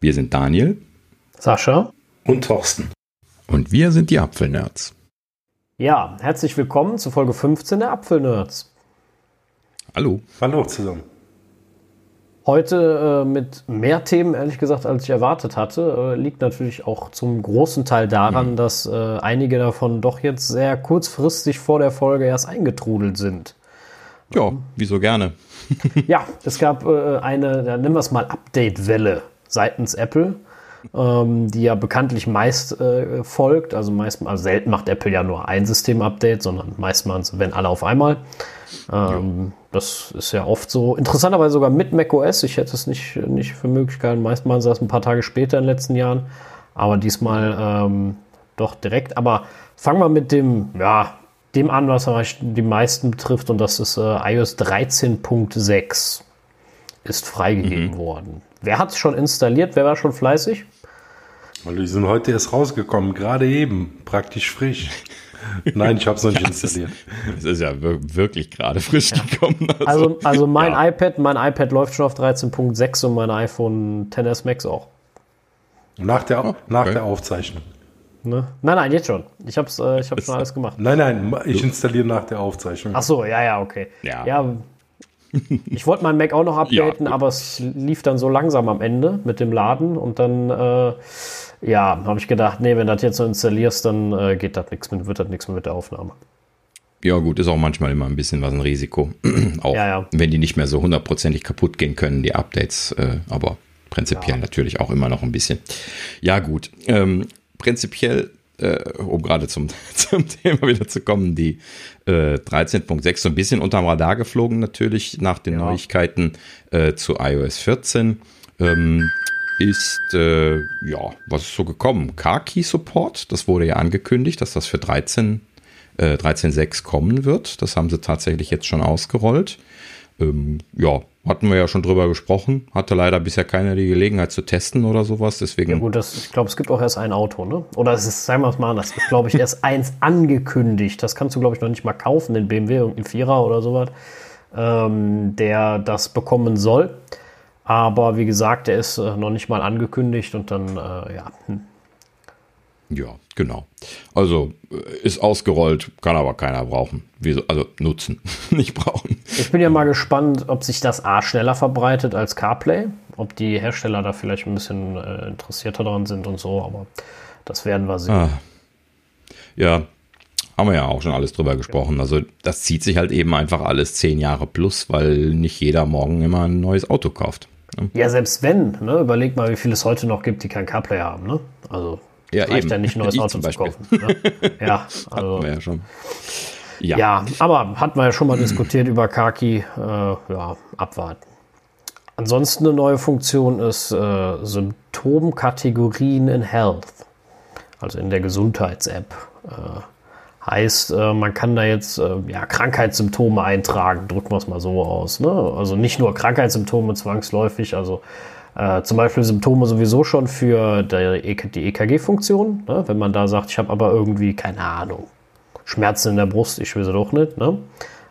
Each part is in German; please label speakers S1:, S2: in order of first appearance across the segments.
S1: Wir sind Daniel,
S2: Sascha
S3: und Thorsten.
S1: Und wir sind die Apfelnerds.
S2: Ja, herzlich willkommen zu Folge 15 der Apfelnerds.
S1: Hallo.
S3: Hallo zusammen.
S2: Heute äh, mit mehr Themen, ehrlich gesagt, als ich erwartet hatte. Äh, liegt natürlich auch zum großen Teil daran, mhm. dass äh, einige davon doch jetzt sehr kurzfristig vor der Folge erst eingetrudelt sind.
S1: Ja, wieso gerne.
S2: ja, es gab äh, eine, dann nennen wir es mal Update-Welle seitens Apple, ähm, die ja bekanntlich meist äh, folgt. Also meist, also selten macht Apple ja nur ein System-Update, sondern meistens, wenn alle auf einmal. Ähm, das ist ja oft so. Interessanterweise sogar mit macOS. Ich hätte es nicht, nicht für möglich gehalten. Meist machen sie das ein paar Tage später in den letzten Jahren. Aber diesmal ähm, doch direkt. Aber fangen wir mit dem, ja, dem an, was die meisten betrifft. Und das ist äh, iOS 13.6 ist freigegeben mhm. worden. Wer hat es schon installiert? Wer war schon fleißig?
S3: Weil die sind heute erst rausgekommen, gerade eben, praktisch frisch. Nein, ich habe es noch nicht installiert.
S1: Es ist ja wirklich gerade frisch ja. gekommen.
S2: Also, also, also mein ja. iPad, mein iPad läuft schon auf 13.6 und mein iPhone XS Max auch.
S3: Nach der, oh, okay. nach der Aufzeichnung.
S2: Ne? Nein, nein, jetzt schon. Ich habe äh, ich hab schon alles gemacht.
S3: Nein, nein, ich installiere nach der Aufzeichnung.
S2: Ach so, ja, ja, okay. Ja, ja ich wollte meinen Mac auch noch updaten, ja, aber es lief dann so langsam am Ende mit dem Laden und dann, äh, ja, habe ich gedacht, nee, wenn du das jetzt so installierst, dann äh, geht das nichts mit, wird das nichts mehr mit der Aufnahme.
S1: Ja, gut, ist auch manchmal immer ein bisschen was ein Risiko. auch ja, ja. wenn die nicht mehr so hundertprozentig kaputt gehen können, die Updates, äh, aber prinzipiell natürlich auch immer noch ein bisschen. Ja, gut. Ähm, prinzipiell äh, um gerade zum, zum Thema wieder zu kommen, die äh, 13.6 so ein bisschen unterm Radar geflogen natürlich nach den ja. Neuigkeiten äh, zu iOS 14. Ähm, ist, äh, ja, was ist so gekommen? Car-Key-Support, das wurde ja angekündigt, dass das für 13, äh, 13.6 kommen wird. Das haben sie tatsächlich jetzt schon ausgerollt. Ähm, ja, hatten wir ja schon drüber gesprochen. Hatte leider bisher keiner die Gelegenheit zu testen oder sowas. Deswegen. Ja
S2: gut, das, ich glaube, es gibt auch erst ein Auto, ne? Oder es ist, sagen wir es mal das ist, glaube ich, erst eins angekündigt. Das kannst du, glaube ich, noch nicht mal kaufen, den BMW, irgendein Vierer oder sowas, ähm, der das bekommen soll. Aber wie gesagt, der ist äh, noch nicht mal angekündigt und dann, äh, ja.
S1: Ja, genau. Also äh, ist ausgerollt, kann aber keiner brauchen. Also nutzen, nicht brauchen.
S2: Ich bin ja mal gespannt, ob sich das A schneller verbreitet als CarPlay. Ob die Hersteller da vielleicht ein bisschen äh, interessierter dran sind und so, aber das werden wir sehen. Ah.
S1: Ja, haben wir ja auch schon alles drüber gesprochen. Also das zieht sich halt eben einfach alles zehn Jahre plus, weil nicht jeder morgen immer ein neues Auto kauft.
S2: Ne? Ja, selbst wenn, ne? überleg mal, wie viel es heute noch gibt, die kein CarPlay haben. Ne? Also
S1: ja, reicht eben.
S2: ja nicht, ein neues Auto zu kaufen. Ne? Ja,
S1: also, ja schon.
S2: Ja. ja, aber hatten wir ja schon mal diskutiert über Kaki. Äh, ja, abwarten. Ansonsten eine neue Funktion ist äh, Symptomkategorien in Health. Also in der Gesundheits-App. Äh, heißt, äh, man kann da jetzt äh, ja, Krankheitssymptome eintragen, drücken wir es mal so aus. Ne? Also nicht nur Krankheitssymptome zwangsläufig, also äh, zum Beispiel Symptome sowieso schon für die EKG-Funktion. Ne? Wenn man da sagt, ich habe aber irgendwie, keine Ahnung, Schmerzen in der Brust, ich will sie doch nicht. Ne?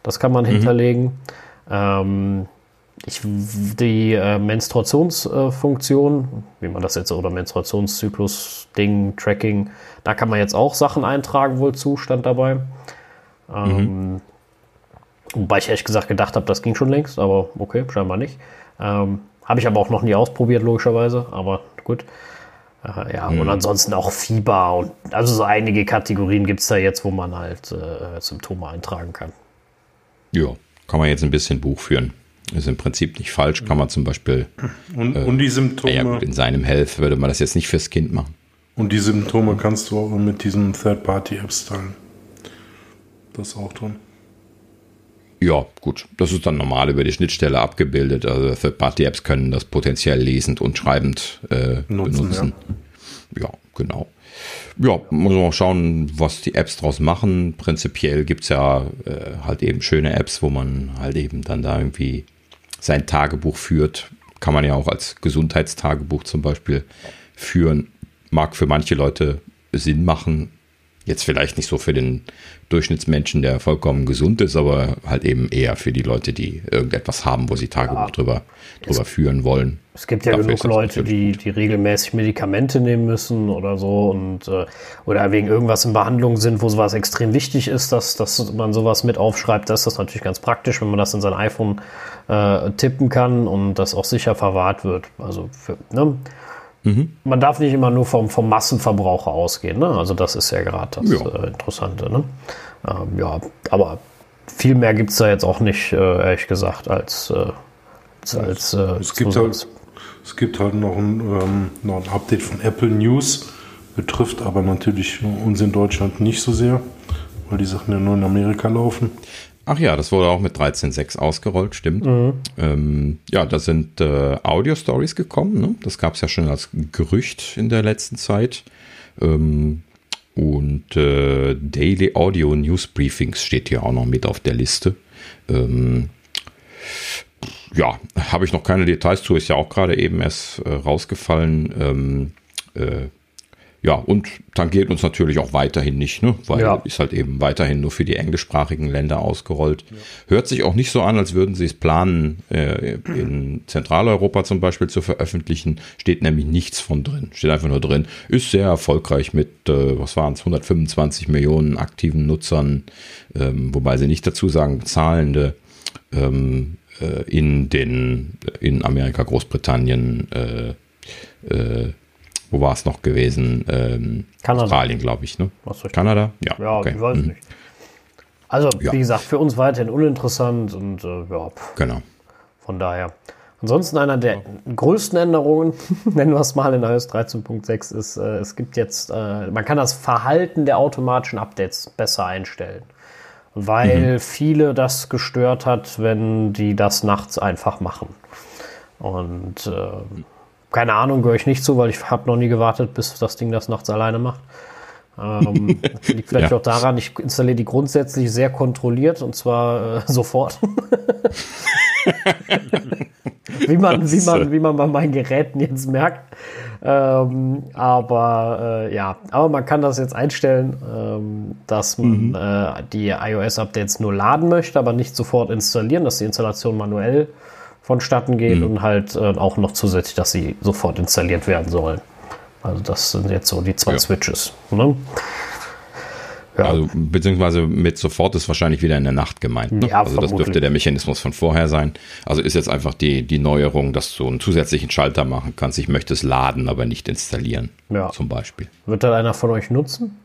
S2: Das kann man mhm. hinterlegen. Ähm, ich, die äh, Menstruationsfunktion, äh, wie man das jetzt, oder Menstruationszyklus-Ding, Tracking, da kann man jetzt auch Sachen eintragen, wohl Zustand dabei. Ähm, mhm. Wobei ich ehrlich gesagt gedacht habe, das ging schon längst, aber okay, scheinbar nicht. Ähm, habe ich aber auch noch nie ausprobiert, logischerweise, aber gut. Äh, ja, hm. und ansonsten auch Fieber und also so einige Kategorien gibt es da jetzt, wo man halt äh, Symptome eintragen kann.
S1: Ja, kann man jetzt ein bisschen Buch führen. Ist im Prinzip nicht falsch, kann man zum Beispiel.
S3: Und, äh, und die Symptome. Ja, gut,
S1: in seinem Health würde man das jetzt nicht fürs Kind machen.
S3: Und die Symptome kannst du auch mit diesen Third-Party-Apps teilen. Das auch tun.
S1: Ja, gut. Das ist dann normal über die Schnittstelle abgebildet. Also Third-Party-Apps können das potenziell lesend und schreibend äh, Nutzen, benutzen. Ja. ja. genau. Ja, muss man auch schauen, was die Apps draus machen. Prinzipiell gibt es ja äh, halt eben schöne Apps, wo man halt eben dann da irgendwie sein Tagebuch führt. Kann man ja auch als Gesundheitstagebuch zum Beispiel führen. Mag für manche Leute Sinn machen, Jetzt vielleicht nicht so für den Durchschnittsmenschen, der vollkommen gesund ist, aber halt eben eher für die Leute, die irgendetwas haben, wo sie Tagebuch ja. drüber, drüber führen wollen.
S2: Es gibt ja Dafür genug Leute, die, die regelmäßig Medikamente nehmen müssen oder so und äh, oder wegen irgendwas in Behandlung sind, wo sowas extrem wichtig ist, dass, dass man sowas mit aufschreibt. Das ist das natürlich ganz praktisch, wenn man das in sein iPhone äh, tippen kann und das auch sicher verwahrt wird. Also für, ne? Mhm. Man darf nicht immer nur vom, vom Massenverbraucher ausgehen. Ne? Also das ist ja gerade das ja. äh, Interessante. Ne? Ähm, ja, aber viel mehr gibt es da jetzt auch nicht, äh, ehrlich gesagt, als, äh, als,
S3: äh, es, gibt halt, es gibt halt noch ein, ähm, noch ein Update von Apple News, betrifft aber natürlich uns in Deutschland nicht so sehr, weil die Sachen ja nur in Amerika laufen.
S1: Ach ja, das wurde auch mit 13.6 ausgerollt, stimmt. Mhm. Ähm, ja, da sind äh, Audio-Stories gekommen. Ne? Das gab es ja schon als Gerücht in der letzten Zeit. Ähm, und äh, Daily Audio News Briefings steht hier auch noch mit auf der Liste. Ähm, ja, habe ich noch keine Details zu, ist ja auch gerade eben erst äh, rausgefallen. Ähm, äh, ja, und tangiert uns natürlich auch weiterhin nicht, ne? weil ja. ist halt eben weiterhin nur für die englischsprachigen Länder ausgerollt. Ja. Hört sich auch nicht so an, als würden sie es planen, äh, in Zentraleuropa zum Beispiel zu veröffentlichen. Steht nämlich nichts von drin. Steht einfach nur drin. Ist sehr erfolgreich mit, äh, was waren es, 125 Millionen aktiven Nutzern, ähm, wobei sie nicht dazu sagen, zahlende ähm, äh, in den, in Amerika, Großbritannien, äh, äh, wo war es noch gewesen? Ähm, Kanada. Australien, glaube ich, ne? Kanada?
S2: Ja, ja okay. ich weiß mhm. nicht. Also, ja. wie gesagt, für uns weiterhin uninteressant und äh, ja.
S1: Genau.
S2: Von daher. Ansonsten einer der größten Änderungen, nennen wir es mal in iOS 13.6, ist, äh, es gibt jetzt, äh, man kann das Verhalten der automatischen Updates besser einstellen. Weil mhm. viele das gestört hat, wenn die das nachts einfach machen. Und äh, keine Ahnung, gehöre ich nicht zu, weil ich habe noch nie gewartet, bis das Ding das nachts alleine macht. Ähm, liegt vielleicht ja. auch daran, ich installiere die grundsätzlich sehr kontrolliert und zwar äh, sofort. wie, man, wie, man, wie man bei meinen Geräten jetzt merkt. Ähm, aber äh, ja, aber man kann das jetzt einstellen, ähm, dass man mhm. äh, die iOS-Updates nur laden möchte, aber nicht sofort installieren, dass die Installation manuell äh, vonstatten geht mhm. und halt äh, auch noch zusätzlich, dass sie sofort installiert werden sollen. Also das sind jetzt so die zwei ja. Switches. Ne?
S1: Ja. Also, beziehungsweise mit sofort ist wahrscheinlich wieder in der Nacht gemeint. Ne? Ja, also vermutlich. das dürfte der Mechanismus von vorher sein. Also ist jetzt einfach die, die Neuerung, dass du einen zusätzlichen Schalter machen kannst. Ich möchte es laden, aber nicht installieren. Ja. Zum Beispiel.
S2: Wird da einer von euch nutzen?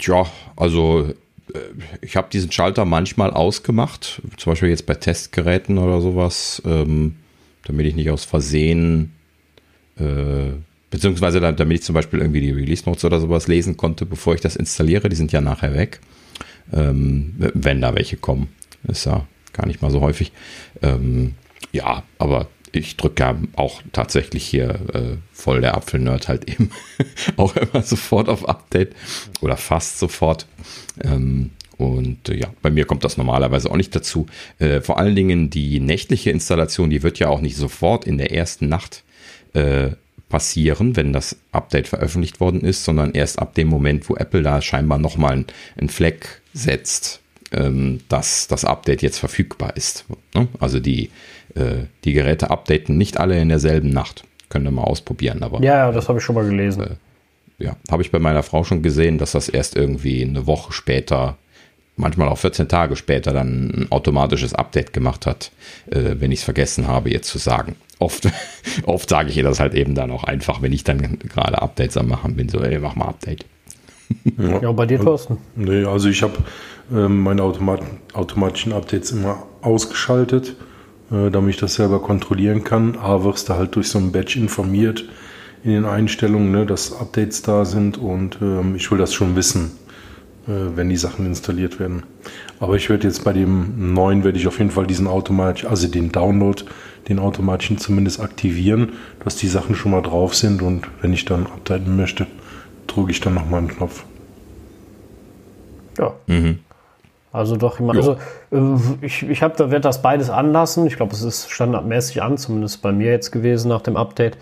S1: Tja, also ich habe diesen Schalter manchmal ausgemacht, zum Beispiel jetzt bei Testgeräten oder sowas, ähm, damit ich nicht aus Versehen, äh, beziehungsweise damit ich zum Beispiel irgendwie die Release Notes oder sowas lesen konnte, bevor ich das installiere. Die sind ja nachher weg, ähm, wenn da welche kommen. Ist ja gar nicht mal so häufig. Ähm, ja, aber ich drücke ja auch tatsächlich hier äh, voll der Apfelnerd halt eben auch immer sofort auf Update oder fast sofort. Ähm, und äh, ja, bei mir kommt das normalerweise auch nicht dazu. Äh, vor allen Dingen die nächtliche Installation, die wird ja auch nicht sofort in der ersten Nacht äh, passieren, wenn das Update veröffentlicht worden ist, sondern erst ab dem Moment, wo Apple da scheinbar nochmal einen Fleck setzt, dass das Update jetzt verfügbar ist. Ne? Also die äh, die Geräte updaten nicht alle in derselben Nacht. Könnt ihr mal ausprobieren. Aber,
S2: ja, das habe ich schon mal gelesen. Äh,
S1: ja, habe ich bei meiner Frau schon gesehen, dass das erst irgendwie eine Woche später, manchmal auch 14 Tage später, dann ein automatisches Update gemacht hat, äh, wenn ich es vergessen habe, jetzt zu sagen. Oft, oft sage ich ihr das halt eben dann auch einfach, wenn ich dann gerade Updates am machen bin, so, ey, mach mal Update.
S2: Ja, ja bei dir, Thorsten?
S3: Nee, also ich habe ähm, meine Automat automatischen Updates immer ausgeschaltet äh, damit ich das selber kontrollieren kann. A, wirst du halt durch so ein Badge informiert in den Einstellungen, ne, dass Updates da sind und ähm, ich will das schon wissen, äh, wenn die Sachen installiert werden. Aber ich werde jetzt bei dem neuen, werde ich auf jeden Fall diesen automatisch, also den Download, den automatischen zumindest aktivieren, dass die Sachen schon mal drauf sind und wenn ich dann updaten möchte, drücke ich dann nochmal einen Knopf.
S2: Ja. Mhm. Also doch, ich, also, äh, ich, ich habe da werde das beides anlassen. Ich glaube, es ist standardmäßig an, zumindest bei mir jetzt gewesen nach dem Update.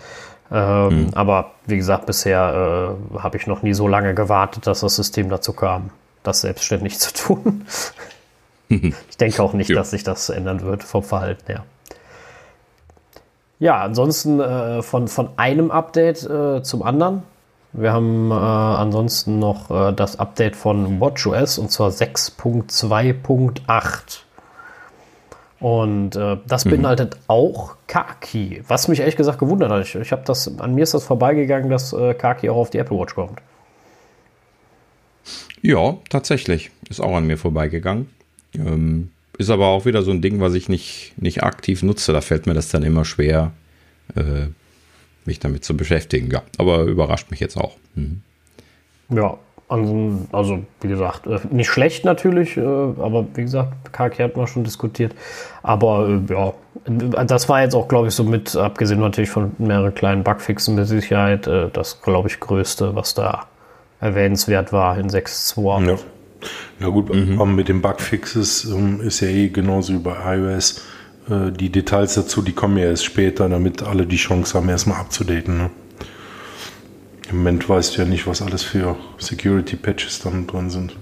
S2: Ähm, mhm. Aber wie gesagt, bisher äh, habe ich noch nie so lange gewartet, dass das System dazu kam, das selbstständig zu tun. ich denke auch nicht, ja. dass sich das ändern wird vom Verhalten her. Ja, ansonsten äh, von, von einem Update äh, zum anderen. Wir haben äh, ansonsten noch äh, das Update von WatchOS und zwar 6.2.8. Und äh, das mhm. beinhaltet auch Kaki, was mich ehrlich gesagt gewundert hat. Ich, ich habe das, an mir ist das vorbeigegangen, dass äh, Kaki auch auf die Apple Watch kommt.
S1: Ja, tatsächlich. Ist auch an mir vorbeigegangen. Ähm, ist aber auch wieder so ein Ding, was ich nicht, nicht aktiv nutze. Da fällt mir das dann immer schwer, äh, mich damit zu beschäftigen. Ja, aber überrascht mich jetzt auch. Mhm.
S2: Ja, also, also, wie gesagt, äh, nicht schlecht natürlich, äh, aber wie gesagt, Kaki hat man schon diskutiert. Aber äh, ja, das war jetzt auch, glaube ich, so mit, abgesehen natürlich von mehreren kleinen Bugfixen mit Sicherheit, das, glaube ich, größte, was da erwähnenswert war in 6.2.
S3: Ja. ja, gut, mhm. mit den Bugfixes ähm, ist ja eh genauso wie bei iOS. Die Details dazu, die kommen ja erst später, damit alle die Chance haben, erstmal abzudaten. Ne? Im Moment weißt du ja nicht, was alles für Security-Patches dann drin sind.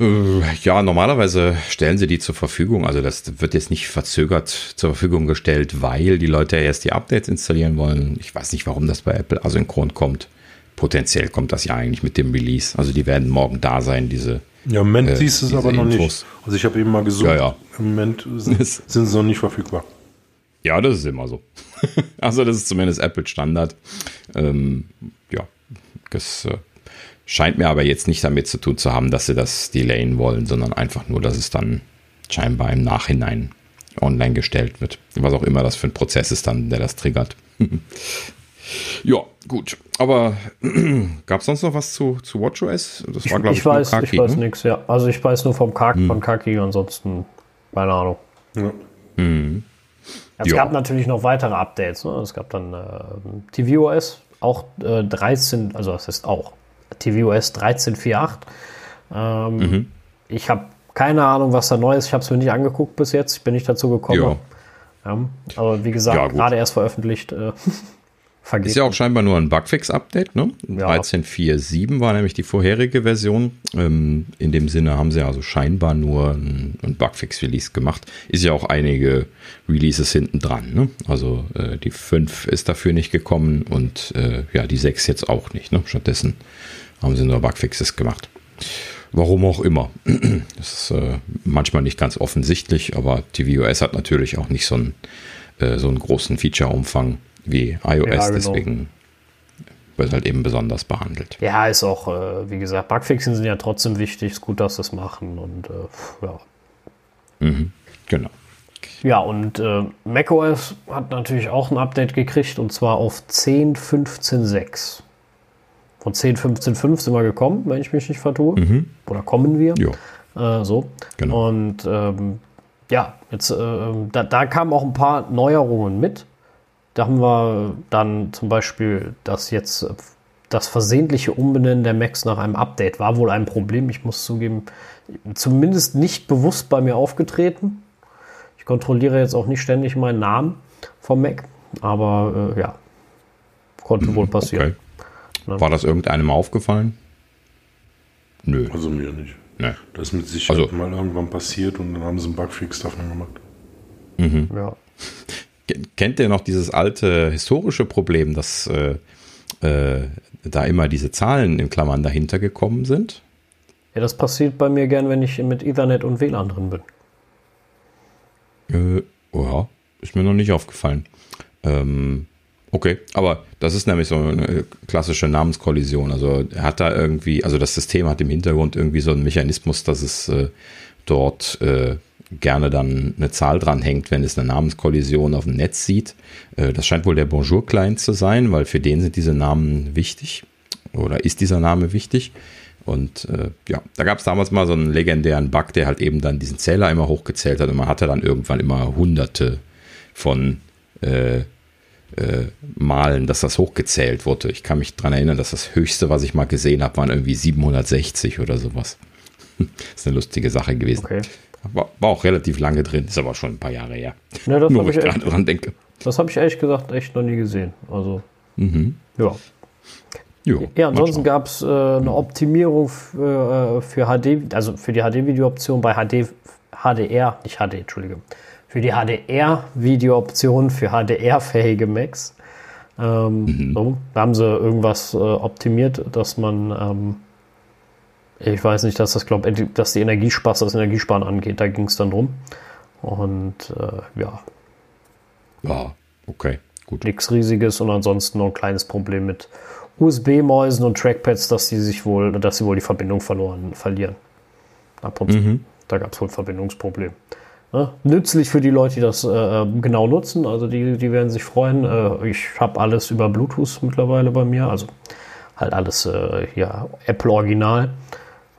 S1: Äh, ja, normalerweise stellen sie die zur Verfügung. Also das wird jetzt nicht verzögert zur Verfügung gestellt, weil die Leute erst die Updates installieren wollen. Ich weiß nicht, warum das bei Apple asynchron kommt. Potenziell kommt das ja eigentlich mit dem Release. Also die werden morgen da sein, diese.
S3: Ja, im Moment äh, siehst du es aber noch Infos. nicht. Also ich habe eben mal gesucht. Ja, ja. Im Moment sind, sind sie noch nicht verfügbar.
S1: Ja, das ist immer so. also das ist zumindest Apple Standard. Ähm, ja, das äh, scheint mir aber jetzt nicht damit zu tun zu haben, dass sie das delayen wollen, sondern einfach nur, dass es dann scheinbar im Nachhinein online gestellt wird. Was auch immer das für ein Prozess ist dann, der das triggert. ja, gut. Aber gab es sonst noch was zu, zu WatchOS?
S2: Das war, glaube ich, ich weiß, Kaki, ich weiß ne? nichts, ja. Also ich weiß nur vom Kaki, hm. von Kaki, ansonsten keine Ahnung. Ja. Hm. Es jo. gab natürlich noch weitere Updates. Ne? Es gab dann äh, tvOS, auch äh, 13, also das ist auch tvOS 13.4.8. Ähm, mhm. Ich habe keine Ahnung, was da neu ist. Ich habe es mir nicht angeguckt bis jetzt. Ich bin nicht dazu gekommen. Ja, aber wie gesagt, ja, gerade erst veröffentlicht. Äh,
S1: vergeht. Ist ja auch scheinbar nur ein Bugfix-Update, ne? Ja. 13.4.7 war nämlich die vorherige Version. Ähm, in dem Sinne haben sie also scheinbar nur ein, ein Bugfix-Release gemacht. Ist ja auch einige Releases hinten dran, ne? Also äh, die 5 ist dafür nicht gekommen und äh, ja, die 6 jetzt auch nicht, ne? Stattdessen haben sie nur Bugfixes gemacht. Warum auch immer. Das ist äh, manchmal nicht ganz offensichtlich, aber tvOS hat natürlich auch nicht so einen, äh, so einen großen Feature-Umfang wie iOS, ja, genau. deswegen wird halt eben besonders behandelt.
S2: Ja, ist auch, äh, wie gesagt, Bugfixen sind ja trotzdem wichtig, ist gut, dass sie es machen und äh, ja.
S1: Mhm, genau.
S2: Ja, und äh, macOS hat natürlich auch ein Update gekriegt und zwar auf 10.15.6. Von 10.15.5 sind wir gekommen, wenn ich mich nicht vertue. Mhm. Oder kommen wir. Ja. Äh, so. Genau. Und ähm, ja, jetzt, äh, da, da kamen auch ein paar Neuerungen mit. Da haben wir dann zum Beispiel, dass jetzt das versehentliche Umbenennen der Macs nach einem Update war wohl ein Problem. Ich muss zugeben, zumindest nicht bewusst bei mir aufgetreten. Ich kontrolliere jetzt auch nicht ständig meinen Namen vom Mac, aber äh, ja, konnte wohl passieren.
S1: Okay. Ne? War das irgendeinem aufgefallen?
S3: Nö. Also mir nicht. Nee. Das ist mit Sicherheit also, mal irgendwann passiert und dann haben sie einen Bugfix davon gemacht.
S1: Mhm. Ja. Kennt ihr noch dieses alte historische Problem, dass äh, äh, da immer diese Zahlen in Klammern dahinter gekommen sind?
S2: Ja, das passiert bei mir gern, wenn ich mit Ethernet und WLAN drin bin.
S1: Äh, oh ja, ist mir noch nicht aufgefallen. Ähm, okay, aber das ist nämlich so eine klassische Namenskollision. Also er hat da irgendwie, also das System hat im Hintergrund irgendwie so einen Mechanismus, dass es äh, dort äh, gerne dann eine Zahl dran hängt, wenn es eine Namenskollision auf dem Netz sieht. Äh, das scheint wohl der Bonjour-Client zu sein, weil für den sind diese Namen wichtig oder ist dieser Name wichtig. Und äh, ja, da gab es damals mal so einen legendären Bug, der halt eben dann diesen Zähler immer hochgezählt hat und man hatte dann irgendwann immer hunderte von äh, äh, Malen, dass das hochgezählt wurde. Ich kann mich daran erinnern, dass das höchste, was ich mal gesehen habe, waren irgendwie 760 oder sowas. Das ist eine lustige Sache gewesen. Okay. War, war, auch relativ lange drin, ist aber schon ein paar Jahre her.
S2: Ja, das Nur, ich, ich gerade dran denke. Das habe ich ehrlich gesagt echt noch nie gesehen. Also, mhm. ja.
S1: Jo,
S2: ja, ansonsten gab es äh, eine Optimierung für, äh, für HD, also für die HD-Video-Option bei HD, HDR, nicht HD, Entschuldige, für die HDR-Video-Option für HDR-fähige Macs. Ähm, mhm. so, da haben sie irgendwas äh, optimiert, dass man, ähm, ich weiß nicht, dass das glaube, dass die Energiespaß, das Energiesparen angeht, da ging es dann drum. Und äh, ja.
S1: Ja, okay, gut.
S2: Nichts Riesiges und ansonsten noch ein kleines Problem mit USB-Mäusen und Trackpads, dass sie sich wohl, dass sie wohl die Verbindung verloren verlieren. Mhm. Da gab es wohl Verbindungsproblem. Ne? Nützlich für die Leute, die das äh, genau nutzen. Also die, die werden sich freuen. Äh, ich habe alles über Bluetooth mittlerweile bei mir. Also halt alles äh, ja, Apple Original.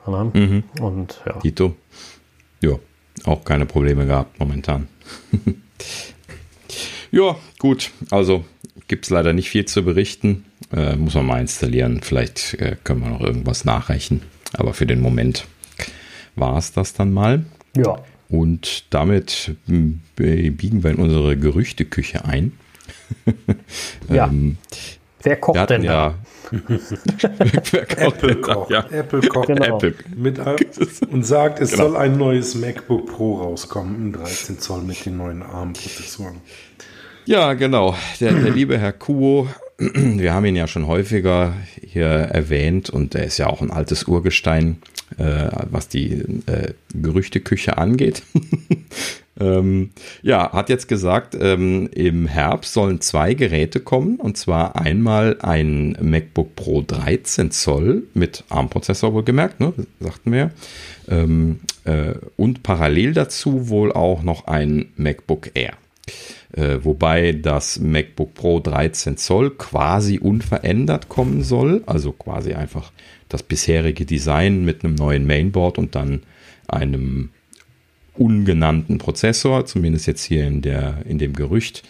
S1: Mhm. Und ja. Dito. Ja, auch keine Probleme gehabt momentan. ja, gut. Also gibt es leider nicht viel zu berichten. Äh, muss man mal installieren. Vielleicht äh, können wir noch irgendwas nachreichen. Aber für den Moment war es das dann mal.
S2: Ja.
S1: Und damit hm, biegen wir in unsere Gerüchteküche ein.
S2: ja. ähm, Wer kocht denn
S3: kocht Apple kocht. Ja. Apple kocht genau. Apple. Mit, und sagt, es genau. soll ein neues MacBook Pro rauskommen im 13 Zoll mit den neuen ARM-Prozessoren.
S1: Ja, genau. Der, der liebe Herr Kuo, wir haben ihn ja schon häufiger hier erwähnt und er ist ja auch ein altes Urgestein äh, was die äh, Gerüchteküche angeht. ähm, ja, hat jetzt gesagt, ähm, im Herbst sollen zwei Geräte kommen und zwar einmal ein MacBook Pro 13 Zoll mit ARM-Prozessor wohlgemerkt, ne, sagten wir. Ähm, äh, und parallel dazu wohl auch noch ein MacBook Air. Äh, wobei das MacBook Pro 13 Zoll quasi unverändert kommen soll, also quasi einfach das bisherige Design mit einem neuen Mainboard und dann einem ungenannten Prozessor, zumindest jetzt hier in, der, in dem Gerücht.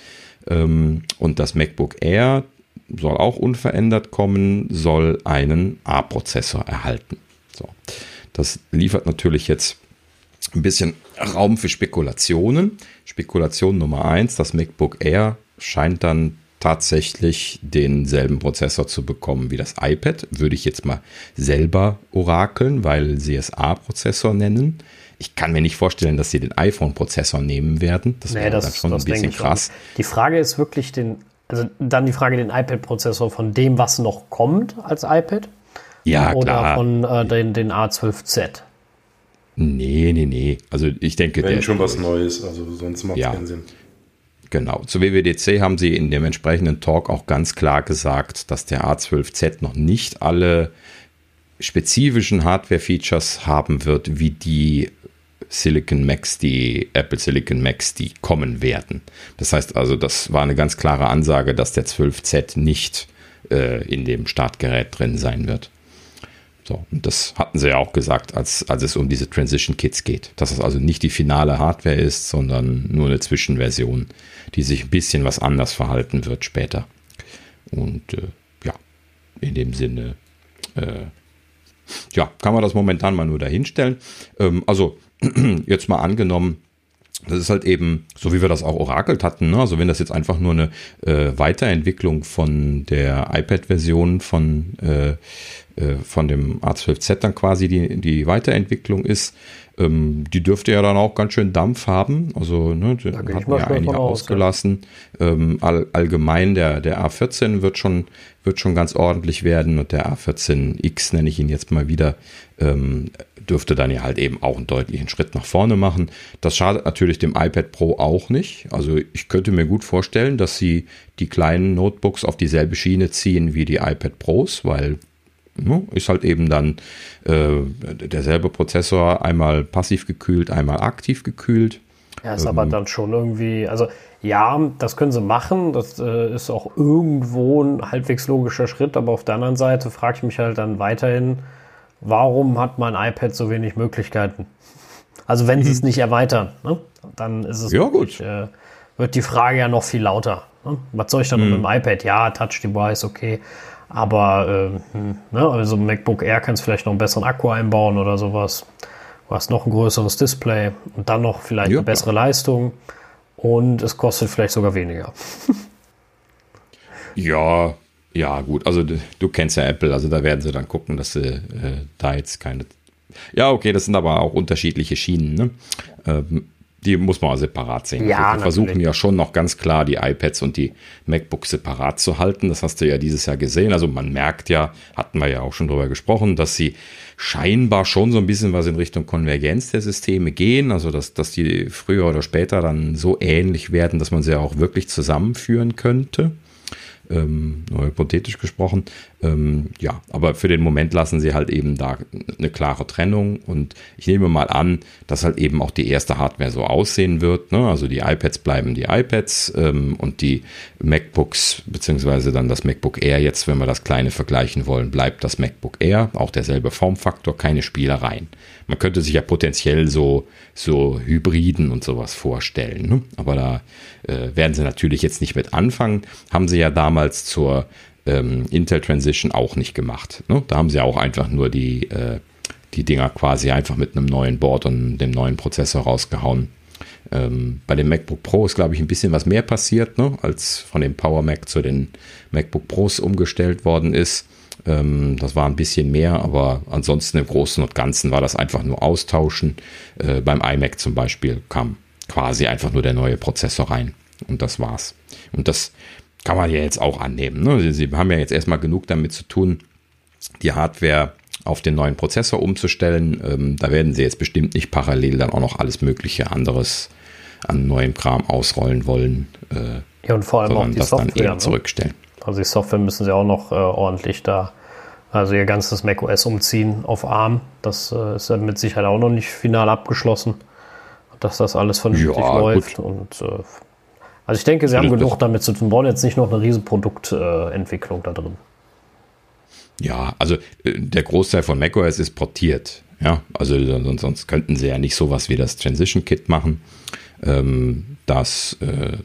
S1: Ähm, und das MacBook Air soll auch unverändert kommen, soll einen A-Prozessor erhalten. So. Das liefert natürlich jetzt ein bisschen Raum für Spekulationen. Spekulation Nummer eins, das MacBook Air scheint dann tatsächlich denselben Prozessor zu bekommen wie das iPad. Würde ich jetzt mal selber orakeln, weil sie es A-Prozessor nennen. Ich kann mir nicht vorstellen, dass sie den iPhone-Prozessor nehmen werden.
S2: Das nee, wäre das, dann schon ein bisschen krass. Die Frage ist wirklich den, also dann die Frage den iPad-Prozessor von dem, was noch kommt als iPad.
S1: Ja,
S2: oder
S1: klar.
S2: von äh, den, den A12Z.
S1: Nee, nee, nee. Also ich denke.
S3: Wenn schon was Neues, also sonst macht es ja. keinen Sinn.
S1: Genau. Zu WWDC haben sie in dem entsprechenden Talk auch ganz klar gesagt, dass der A12Z noch nicht alle spezifischen Hardware-Features haben wird, wie die Silicon Macs, die Apple Silicon Macs, die kommen werden. Das heißt also, das war eine ganz klare Ansage, dass der 12Z nicht äh, in dem Startgerät drin sein wird. So, und das hatten sie ja auch gesagt, als, als es um diese Transition Kits geht. Dass es also nicht die finale Hardware ist, sondern nur eine Zwischenversion, die sich ein bisschen was anders verhalten wird später. Und äh, ja, in dem Sinne, äh, ja, kann man das momentan mal nur dahinstellen. Ähm, also, jetzt mal angenommen, das ist halt eben, so wie wir das auch orakelt hatten, ne? also wenn das jetzt einfach nur eine äh, Weiterentwicklung von der iPad-Version von äh, äh, von dem A12Z dann quasi die, die Weiterentwicklung ist, ähm, die dürfte ja dann auch ganz schön Dampf haben. Also, ne, da hatten ja einige ausgelassen. ja. ähm, all, allgemein, der, der A14 wird schon, wird schon ganz ordentlich werden und der A14X, nenne ich ihn jetzt mal wieder, ähm, dürfte dann ja halt eben auch einen deutlichen Schritt nach vorne machen. Das schadet natürlich dem iPad Pro auch nicht. Also ich könnte mir gut vorstellen, dass sie die kleinen Notebooks auf dieselbe Schiene ziehen wie die iPad Pros, weil? Ist halt eben dann äh, derselbe Prozessor, einmal passiv gekühlt, einmal aktiv gekühlt.
S2: Ja, ist ähm, aber dann schon irgendwie, also ja, das können sie machen, das äh, ist auch irgendwo ein halbwegs logischer Schritt, aber auf der anderen Seite frage ich mich halt dann weiterhin, warum hat mein iPad so wenig Möglichkeiten? Also wenn sie es mhm. nicht erweitern, ne? dann ist es
S1: ja, gut.
S2: Äh, wird die Frage ja noch viel lauter. Ne? Was soll ich dann mhm. mit dem iPad? Ja, Touch Device, okay. Aber äh, ne, also MacBook Air kannst vielleicht noch einen besseren Akku einbauen oder sowas. Du hast noch ein größeres Display und dann noch vielleicht ja, eine bessere Leistung. Und es kostet vielleicht sogar weniger.
S1: ja, ja, gut. Also du, du, kennst ja Apple, also da werden sie dann gucken, dass sie äh, da jetzt keine. Ja, okay, das sind aber auch unterschiedliche Schienen. Ne? Ähm, die muss man separat sehen.
S2: Ja,
S1: also versuchen ja schon noch ganz klar die iPads und die MacBooks separat zu halten. Das hast du ja dieses Jahr gesehen. Also man merkt ja, hatten wir ja auch schon drüber gesprochen, dass sie scheinbar schon so ein bisschen was in Richtung Konvergenz der Systeme gehen. Also dass, dass die früher oder später dann so ähnlich werden, dass man sie auch wirklich zusammenführen könnte ähm, nur hypothetisch gesprochen. Ähm, ja, aber für den Moment lassen sie halt eben da eine klare Trennung und ich nehme mal an, dass halt eben auch die erste Hardware so aussehen wird. Ne? Also die iPads bleiben die iPads ähm, und die MacBooks, beziehungsweise dann das MacBook Air jetzt, wenn wir das kleine vergleichen wollen, bleibt das MacBook Air, auch derselbe Formfaktor, keine Spielereien. Man könnte sich ja potenziell so, so Hybriden und sowas vorstellen. Ne? Aber da äh, werden sie natürlich jetzt nicht mit anfangen. Haben sie ja damals zur ähm, Intel Transition auch nicht gemacht. Ne? Da haben sie auch einfach nur die, äh, die Dinger quasi einfach mit einem neuen Board und dem neuen Prozessor rausgehauen. Ähm, bei dem MacBook Pro ist, glaube ich, ein bisschen was mehr passiert, ne? als von dem Power Mac zu den MacBook Pros umgestellt worden ist. Ähm, das war ein bisschen mehr, aber ansonsten im Großen und Ganzen war das einfach nur austauschen. Äh, beim iMac zum Beispiel kam quasi einfach nur der neue Prozessor rein und das war's. Und das kann man ja jetzt auch annehmen. Ne? Sie haben ja jetzt erstmal genug damit zu tun, die Hardware auf den neuen Prozessor umzustellen. Ähm, da werden sie jetzt bestimmt nicht parallel dann auch noch alles mögliche anderes an neuem Kram ausrollen wollen.
S2: Äh, ja, und vor allem auch die
S1: das Software, dann eher ne? zurückstellen.
S2: Also die Software müssen sie auch noch äh, ordentlich da, also ihr ganzes macOS umziehen auf ARM. Das äh, ist ja mit Sicherheit auch noch nicht final abgeschlossen, dass das alles vernünftig ja, läuft. Gut. Und äh, also ich denke, sie haben genug damit zu tun. Brauchen jetzt nicht noch eine riesen Produktentwicklung da drin.
S1: Ja, also äh, der Großteil von macOS ist portiert. Ja, also sonst, sonst könnten sie ja nicht sowas wie das Transition Kit machen. Ähm, das äh,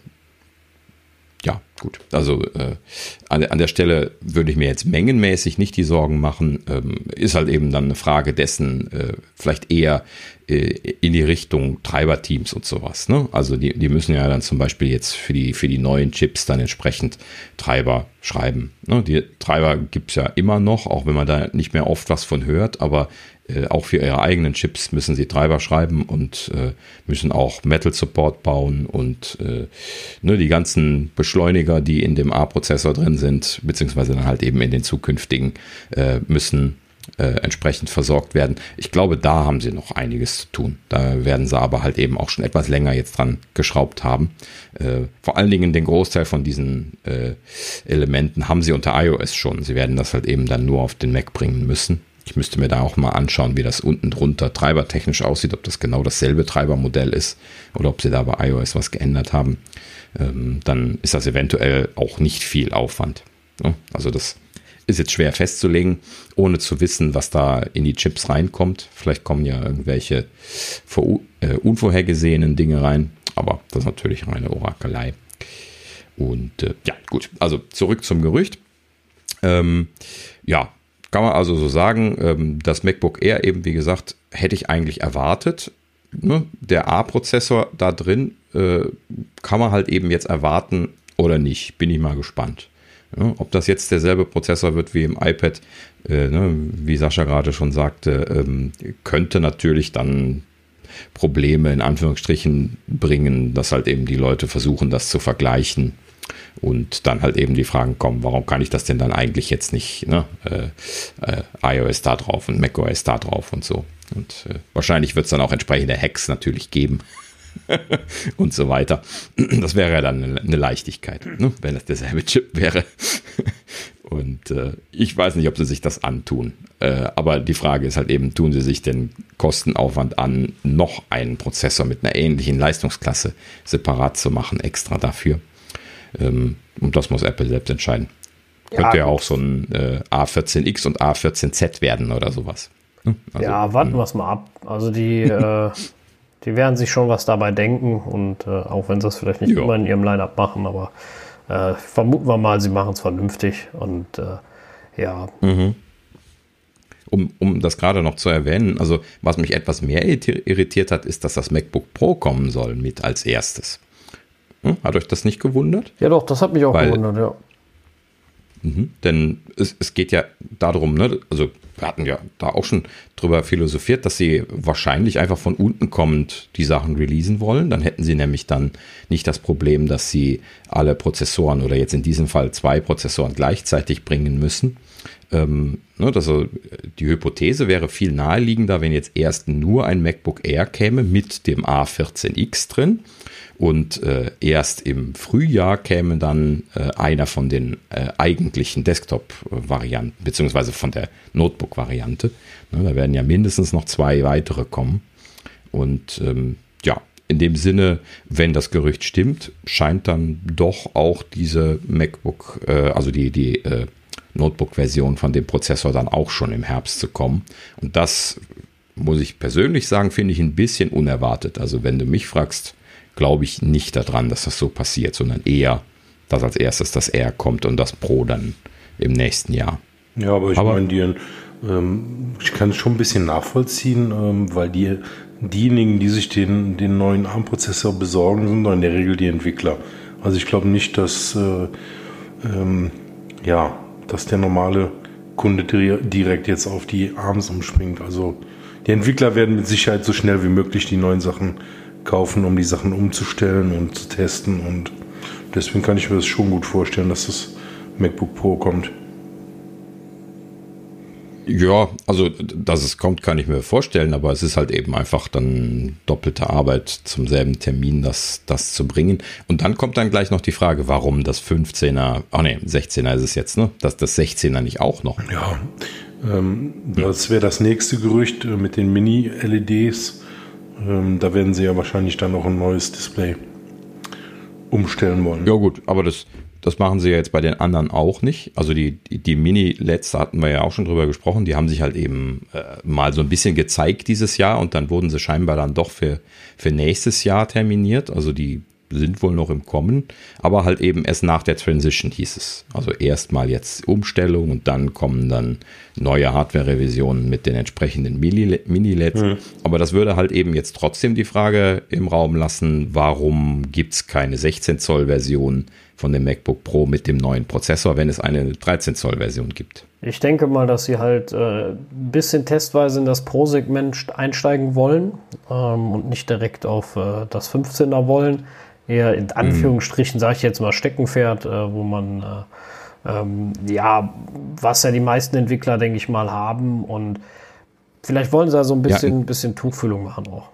S1: gut. Also äh, an, an, der Stelle würde ich mir jetzt mengenmäßig nicht die Sorgen machen. Ähm, ist halt eben dann eine Frage dessen, äh, vielleicht eher äh, in die Richtung Treiberteams und sowas. Ne? Also die, die müssen ja dann zum Beispiel jetzt für die, für die neuen Chips dann entsprechend Treiber schreiben. Ne? Die Treiber gibt es ja immer noch, auch wenn man da nicht mehr oft was von hört, aber äh, auch für ihre eigenen Chips müssen sie Treiber schreiben und äh, müssen auch Metal Support bauen und äh, ne, die ganzen Beschleuniger, die in dem A-Prozessor drin sind, beziehungsweise dann halt eben in den zukünftigen, äh, müssen äh, entsprechend versorgt werden. Ich glaube, da haben sie noch einiges zu tun. Da werden sie aber halt eben auch schon etwas länger jetzt dran geschraubt haben. Äh, vor allen Dingen den Großteil von diesen Elementen haben sie unter iOS schon. Sie werden das halt eben dann nur auf den Mac bringen müssen. Ich müsste mir da auch mal anschauen, wie das unten drunter treibertechnisch aussieht, ob das genau dasselbe Treibermodell ist oder ob sie da bei iOS was geändert haben. Ähm, dann ist das eventuell auch nicht viel Aufwand. Ne? Also das ist jetzt schwer festzulegen, ohne zu wissen, was da in die Chips reinkommt. Vielleicht kommen ja irgendwelche äh, unvorhergesehenen Dinge rein, aber das ist natürlich reine Orakelei. Und äh, ja, gut, also zurück zum Gerücht. Ähm, ja, kann man also so sagen, ähm, das MacBook Air eben, wie gesagt, hätte ich eigentlich erwartet. Ne? Der A-Prozessor da drin äh, kann man halt eben jetzt erwarten oder nicht. Bin ich mal gespannt. Ob das jetzt derselbe Prozessor wird wie im iPad, äh, ne, wie Sascha gerade schon sagte, ähm, könnte natürlich dann Probleme in Anführungsstrichen bringen, dass halt eben die Leute versuchen, das zu vergleichen und dann halt eben die Fragen kommen, warum kann ich das denn dann eigentlich jetzt nicht, ne? äh, äh, iOS da drauf und macOS da drauf und so. Und äh, wahrscheinlich wird es dann auch entsprechende Hacks natürlich geben. und so weiter. Das wäre ja dann eine, Leichtigkeit, ne? wenn das derselbe Chip wäre. und äh, ich weiß nicht, ob sie sich das antun. Äh, aber die Frage ist halt eben, tun sie sich den Kostenaufwand an, noch einen Prozessor mit einer ähnlichen Leistungsklasse separat zu machen, extra dafür? Ähm, und das muss Apple selbst entscheiden. Ja, Könnte ja auch so ein äh, A14X und A14Z werden oder sowas.
S2: Ne? Also, ja, warten hm. wir es mal ab. Also die, äh, die werden sich schon was dabei denken und äh, auch wenn sie es vielleicht nicht jo. immer in ihrem Line-Up machen, aber äh, vermuten wir mal, sie machen es vernünftig und äh, ja. Mhm.
S1: Um, um das gerade noch zu erwähnen, also was mich etwas mehr irritiert hat, ist, dass das MacBook Pro kommen soll mit als erstes. Hm? Hat euch das nicht gewundert?
S2: Ja, doch, das hat mich auch Weil, gewundert, ja.
S1: Mhm, denn es, es geht ja darum, ne, also wir hatten ja da auch schon drüber philosophiert, dass sie wahrscheinlich einfach von unten kommend die Sachen releasen wollen. Dann hätten sie nämlich dann nicht das Problem, dass sie alle Prozessoren oder jetzt in diesem Fall zwei Prozessoren gleichzeitig bringen müssen. Ähm, ne, also die Hypothese wäre viel naheliegender, wenn jetzt erst nur ein MacBook Air käme mit dem A14X drin und äh, erst im Frühjahr käme dann äh, einer von den äh, eigentlichen Desktop-Varianten, beziehungsweise von der Notebook-Variante. Ne, da werden ja mindestens noch zwei weitere kommen. Und ähm, ja, in dem Sinne, wenn das Gerücht stimmt, scheint dann doch auch diese MacBook, äh, also die, die äh, Notebook-Version von dem Prozessor dann auch schon im Herbst zu kommen. Und das muss ich persönlich sagen, finde ich ein bisschen unerwartet. Also wenn du mich fragst, glaube ich nicht daran, dass das so passiert, sondern eher, dass als erstes das R kommt und das Pro dann im nächsten Jahr.
S3: Ja, aber ich meine, die, ähm, ich kann es schon ein bisschen nachvollziehen, ähm, weil die, diejenigen, die sich den, den neuen ARM-Prozessor besorgen, sind in der Regel die Entwickler. Also ich glaube nicht, dass, äh, ähm, ja, dass der normale Kunde direkt jetzt auf die ARMs umspringt. Also die Entwickler werden mit Sicherheit so schnell wie möglich die neuen Sachen kaufen, um die Sachen umzustellen und zu testen. Und deswegen kann ich mir das schon gut vorstellen, dass das MacBook Pro kommt.
S1: Ja, also dass es kommt, kann ich mir vorstellen, aber es ist halt eben einfach dann doppelte Arbeit zum selben Termin, das, das zu bringen. Und dann kommt dann gleich noch die Frage, warum das 15er, ach nee, 16er ist es jetzt, ne? Dass das 16er nicht auch noch.
S3: Ja, ähm, das wäre das nächste Gerücht äh, mit den Mini-LEDs. Ähm, da werden sie ja wahrscheinlich dann noch ein neues Display umstellen wollen.
S1: Ja gut, aber das, das machen sie ja jetzt bei den anderen auch nicht. Also die, die, die Mini-LEDs, da hatten wir ja auch schon drüber gesprochen, die haben sich halt eben äh, mal so ein bisschen gezeigt dieses Jahr und dann wurden sie scheinbar dann doch für, für nächstes Jahr terminiert. Also die sind wohl noch im Kommen, aber halt eben erst nach der Transition hieß es. Also erstmal jetzt Umstellung und dann kommen dann neue Hardware-Revisionen mit den entsprechenden Mini-LEDs. Mhm. Aber das würde halt eben jetzt trotzdem die Frage im Raum lassen, warum gibt es keine 16-Zoll-Version von dem MacBook Pro mit dem neuen Prozessor, wenn es eine 13-Zoll-Version gibt?
S2: Ich denke mal, dass sie halt äh, ein bisschen testweise in das Pro-Segment einsteigen wollen ähm, und nicht direkt auf äh, das 15er wollen eher in Anführungsstrichen, sage ich jetzt mal, Steckenpferd, äh, wo man, äh, ähm, ja, was ja die meisten Entwickler, denke ich mal, haben. Und vielleicht wollen sie da so ein bisschen, ja, bisschen Tuchfüllung machen auch.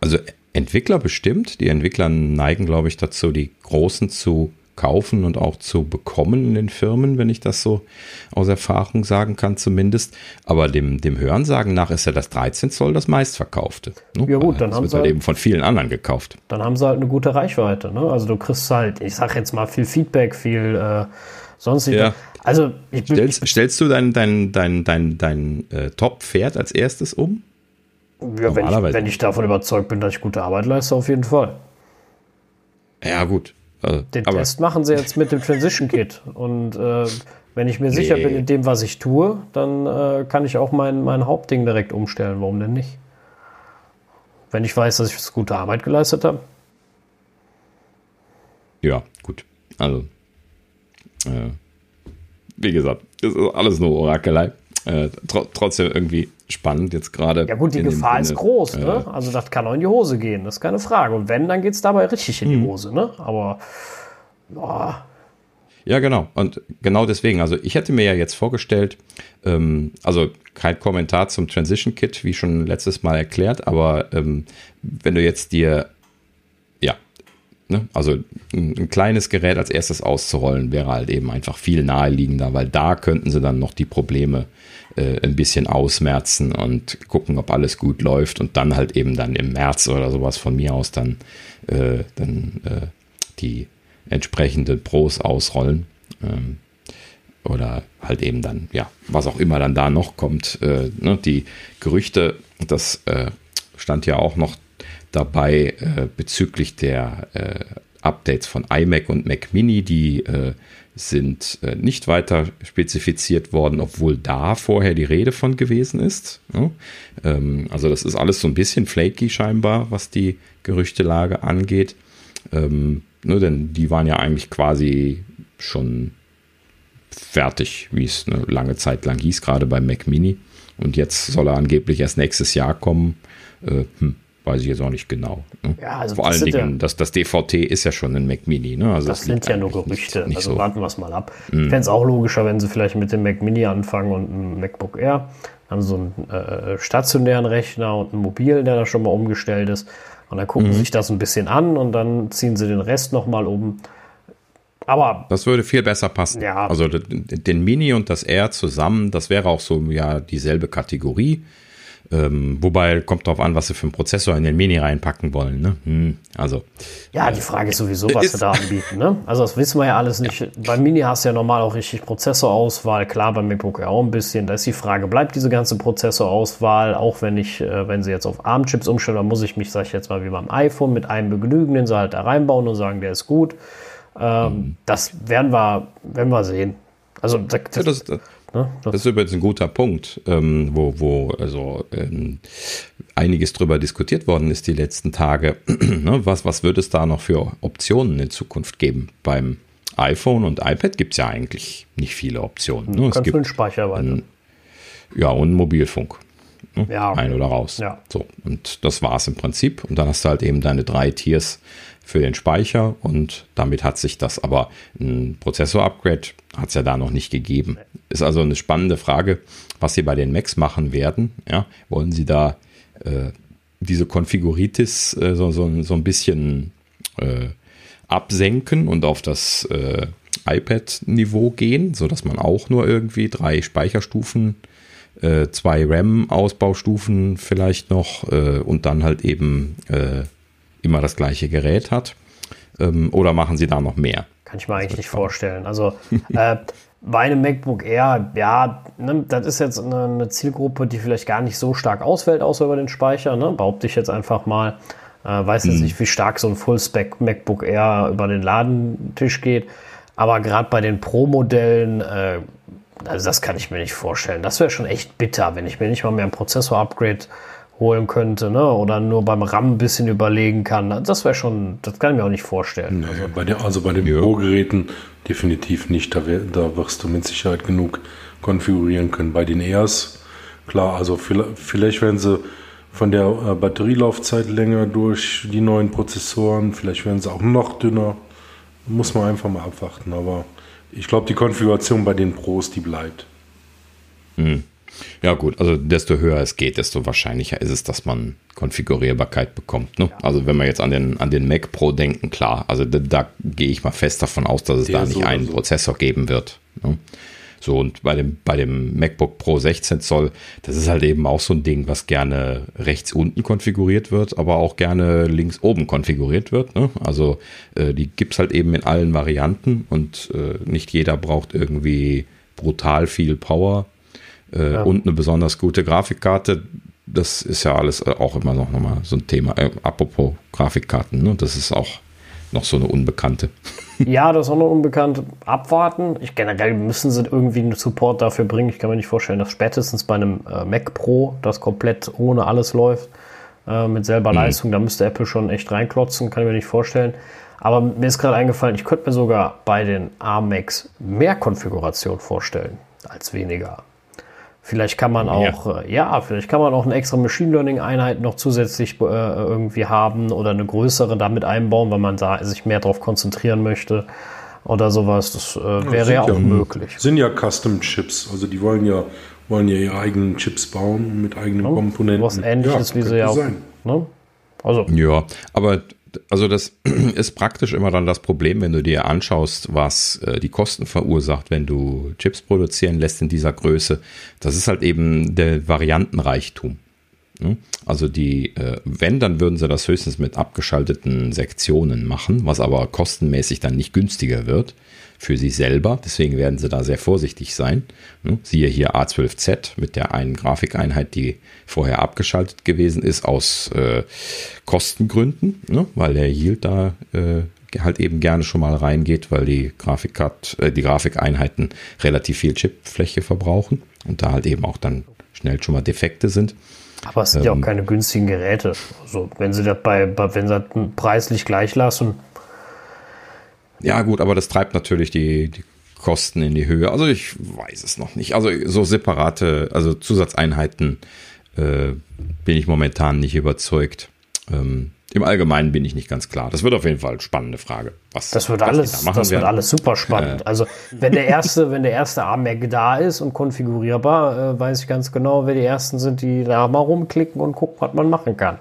S1: Also Entwickler bestimmt. Die Entwickler neigen, glaube ich, dazu, die Großen zu kaufen und auch zu bekommen in den Firmen, wenn ich das so aus Erfahrung sagen kann zumindest. Aber dem, dem Hörensagen nach ist ja das 13 Zoll das meistverkaufte.
S2: Ne? Ja gut, dann
S1: das
S2: haben
S1: wird sie halt eben von vielen anderen gekauft.
S2: Dann haben sie halt eine gute Reichweite. Ne? Also du kriegst halt, ich sag jetzt mal viel Feedback, viel äh, sonst.
S1: Ja. Also ich stellst, stellst du dein, dein, dein, dein, dein äh, Top-Pferd als erstes um?
S2: Ja, wenn ich, wenn ich davon überzeugt bin, dass ich gute Arbeit leiste, auf jeden Fall.
S1: Ja, gut.
S2: Also, Den Test machen sie jetzt mit dem Transition Kit. Und äh, wenn ich mir sicher bin in dem, was ich tue, dann äh, kann ich auch mein, mein Hauptding direkt umstellen. Warum denn nicht? Wenn ich weiß, dass ich gute Arbeit geleistet habe.
S1: Ja, gut. Also, äh, wie gesagt, ist alles nur Orakelei. Äh, tr trotzdem irgendwie spannend jetzt gerade.
S2: Ja gut, die Gefahr ist groß, ne? Äh, also das kann auch in die Hose gehen, das ist keine Frage. Und wenn, dann geht es dabei richtig in die mhm. Hose, ne? Aber boah.
S1: Ja, genau. Und genau deswegen, also ich hätte mir ja jetzt vorgestellt, ähm, also kein Kommentar zum Transition Kit, wie schon letztes Mal erklärt, aber ähm, wenn du jetzt dir, ja, ne, also ein, ein, kleines Gerät als erstes auszurollen, wäre halt eben einfach viel naheliegender, weil da könnten sie dann noch die Probleme äh, ein bisschen ausmerzen und gucken, ob alles gut läuft und dann halt eben dann im März oder sowas von mir aus dann, äh, dann äh, die entsprechenden Pros ausrollen. Ähm, oder halt eben dann, ja, was auch immer dann da noch kommt. Äh, ne, die Gerüchte, das äh, stand ja auch noch dabei äh, bezüglich der äh, Updates von iMac und Mac Mini, die äh, sind äh, nicht weiter spezifiziert worden, obwohl da vorher die Rede von gewesen ist. Ja? Ähm, also das ist alles so ein bisschen flaky scheinbar, was die Gerüchtelage angeht. Ähm, ne, denn die waren ja eigentlich quasi schon fertig, wie es eine lange Zeit lang hieß, gerade beim Mac Mini. Und jetzt soll er angeblich erst nächstes Jahr kommen. Äh, hm, weiß ich jetzt auch nicht genau. Ne? Ja, also Vor allen Dingen, ja, das, das DVT ist ja schon ein Mac Mini. Ne?
S2: Also das, das sind ja nur Gerüchte. Nicht, nicht also so. warten wir es mal ab. Mm. Ich fände es auch logischer, wenn sie vielleicht mit dem Mac Mini anfangen und einem MacBook Air. Haben so einen äh, stationären Rechner und einen mobilen, der da schon mal umgestellt ist. Und dann gucken mm. sie sich das ein bisschen an und dann ziehen sie den Rest nochmal um. Aber.
S1: Das würde viel besser passen. Ja. Also den Mini und das R zusammen, das wäre auch so ja dieselbe Kategorie. Ähm, wobei kommt darauf an, was sie für einen Prozessor in den Mini reinpacken wollen. Ne? Hm, also.
S2: Ja, die Frage ist sowieso, was ist, sie da anbieten. Ne? Also das wissen wir ja alles nicht. Ja. Beim Mini hast du ja normal auch richtig Prozessorauswahl. Klar, beim MacBook ja auch ein bisschen. Da ist die Frage, bleibt diese ganze Prozessorauswahl, auch wenn ich, äh, wenn sie jetzt auf ARM-Chips umstellen, dann muss ich mich, sag ich jetzt mal, wie beim iPhone mit einem begnügen, den sie halt da reinbauen und sagen, der ist gut. Ähm, mhm. Das werden wir, werden wir sehen. Also das,
S1: ja, das, das, ne? das, ist übrigens ein guter Punkt, ähm, wo, wo also ähm, einiges drüber diskutiert worden ist die letzten Tage. ne? was, was wird es da noch für Optionen in Zukunft geben? Beim iPhone und iPad gibt es ja eigentlich nicht viele Optionen. Ne?
S2: Es gibt einen.
S1: Ja, und Mobilfunk. Ne? Ja, okay. Ein oder raus. Ja. So, und das war es im Prinzip. Und dann hast du halt eben deine drei Tiers für den Speicher und damit hat sich das aber ein Prozessor-Upgrade hat es ja da noch nicht gegeben. Ist also eine spannende Frage, was sie bei den Macs machen werden. Ja, wollen sie da äh, diese Konfiguritis äh, so, so, so ein bisschen äh, absenken und auf das äh, iPad-Niveau gehen, sodass man auch nur irgendwie drei Speicherstufen, äh, zwei RAM-Ausbaustufen vielleicht noch äh, und dann halt eben immer das gleiche Gerät hat? Ähm, oder machen sie da noch mehr?
S2: Kann ich mir eigentlich nicht vorstellen. Also äh, bei einem MacBook Air, ja, ne, das ist jetzt eine, eine, Zielgruppe, die vielleicht gar nicht so stark ausfällt, außer über den Speicher. Ne? Behaupte ich jetzt einfach mal. Äh, weiß jetzt hm. nicht, wie stark so ein Full-Spec MacBook Air über den Ladentisch geht. Aber gerade bei den Pro-Modellen, äh, also das kann ich mir nicht vorstellen. Das wäre schon echt bitter, wenn ich mir nicht mal mehr ein Prozessor-Upgrade holen könnte, ne? Oder nur beim RAM ein bisschen überlegen kann. Das wäre schon, das kann ich mir auch nicht vorstellen.
S3: Nee, also. Bei der, also bei den ja. Pro-Geräten definitiv nicht. Da, wär, da wirst du mit Sicherheit genug konfigurieren können. Bei den ERs, klar, also vielleicht, vielleicht werden sie von der äh, Batterielaufzeit länger durch die neuen Prozessoren, vielleicht werden sie auch noch dünner. Muss man einfach mal abwarten. Aber ich glaube, die Konfiguration bei den Pros, die bleibt.
S1: Mhm. Ja, gut, also desto höher es geht, desto wahrscheinlicher ist es, dass man Konfigurierbarkeit bekommt. Ne? Ja. Also wenn wir jetzt an den, an den Mac Pro denken, klar, also da, da gehe ich mal fest davon aus, dass es Der da nicht so einen so. Prozessor geben wird. Ne? So, und bei dem, bei dem MacBook Pro 16 Zoll, das ist halt eben auch so ein Ding, was gerne rechts unten konfiguriert wird, aber auch gerne links oben konfiguriert wird. Ne? Also äh, die gibt es halt eben in allen Varianten und äh, nicht jeder braucht irgendwie brutal viel Power äh, ja. und eine besonders gute Grafikkarte. Das ist ja alles äh, auch immer noch mal so ein Thema. Äh, apropos Grafikkarten, ne? das ist auch noch so eine Unbekannte.
S2: ja, das ist auch noch unbekannt. Abwarten. Ich generell müssen sie irgendwie einen Support dafür bringen. Ich kann mir nicht vorstellen, dass spätestens bei einem äh, Mac Pro das komplett ohne alles läuft. Äh, mit selber mhm. Leistung. Da müsste Apple schon echt reinklotzen. Kann ich mir nicht vorstellen. Aber mir ist gerade eingefallen, ich könnte mir sogar bei den ARM Macs mehr Konfiguration vorstellen als weniger. Vielleicht kann man auch, ja, äh, ja vielleicht kann man auch eine extra Machine Learning Einheit noch zusätzlich äh, irgendwie haben oder eine größere damit einbauen, weil man da sich mehr darauf konzentrieren möchte oder sowas. Das äh, wäre ja, ja auch möglich.
S3: Sind ja Custom Chips, also die wollen ja wollen ja ihre eigenen Chips bauen mit eigenen ja, Komponenten.
S2: Was ähnliches ja, wie sie ja auch. Ne?
S1: Also. Ja, aber also das ist praktisch immer dann das Problem, wenn du dir anschaust, was äh, die Kosten verursacht, wenn du Chips produzieren lässt in dieser Größe. Das ist halt eben der Variantenreichtum. Ne? Also die, äh, wenn, dann würden sie das höchstens mit abgeschalteten Sektionen machen, was aber kostenmäßig dann nicht günstiger wird für sie selber. Deswegen werden sie da sehr vorsichtig sein. Ne? Siehe hier A12Z mit der einen Grafikeinheit, die vorher abgeschaltet gewesen ist aus äh, Kostengründen, ne? weil der Yield da äh, halt eben gerne schon mal reingeht, weil die Grafikkarte, äh, die Grafikeinheiten relativ viel Chipfläche verbrauchen und da halt eben auch dann schnell schon mal Defekte sind.
S2: Aber es sind ähm, ja auch ähm, keine günstigen Geräte. Also wenn sie das bei, bei wenn sie das preislich gleich lassen,
S1: Ja, gut, aber das treibt natürlich die, die Kosten in die Höhe. Also ich weiß es noch nicht. Also so separate, also Zusatzeinheiten äh, bin ich momentan nicht überzeugt. Ähm, Im Allgemeinen bin ich nicht ganz klar. Das wird auf jeden Fall eine spannende Frage.
S2: Was, das wird alles, da das wird alles super spannend. Äh. Also wenn der erste, wenn der erste AMAC da ist und konfigurierbar, äh, weiß ich ganz genau, wer die ersten sind, die da mal rumklicken und gucken, was man machen kann.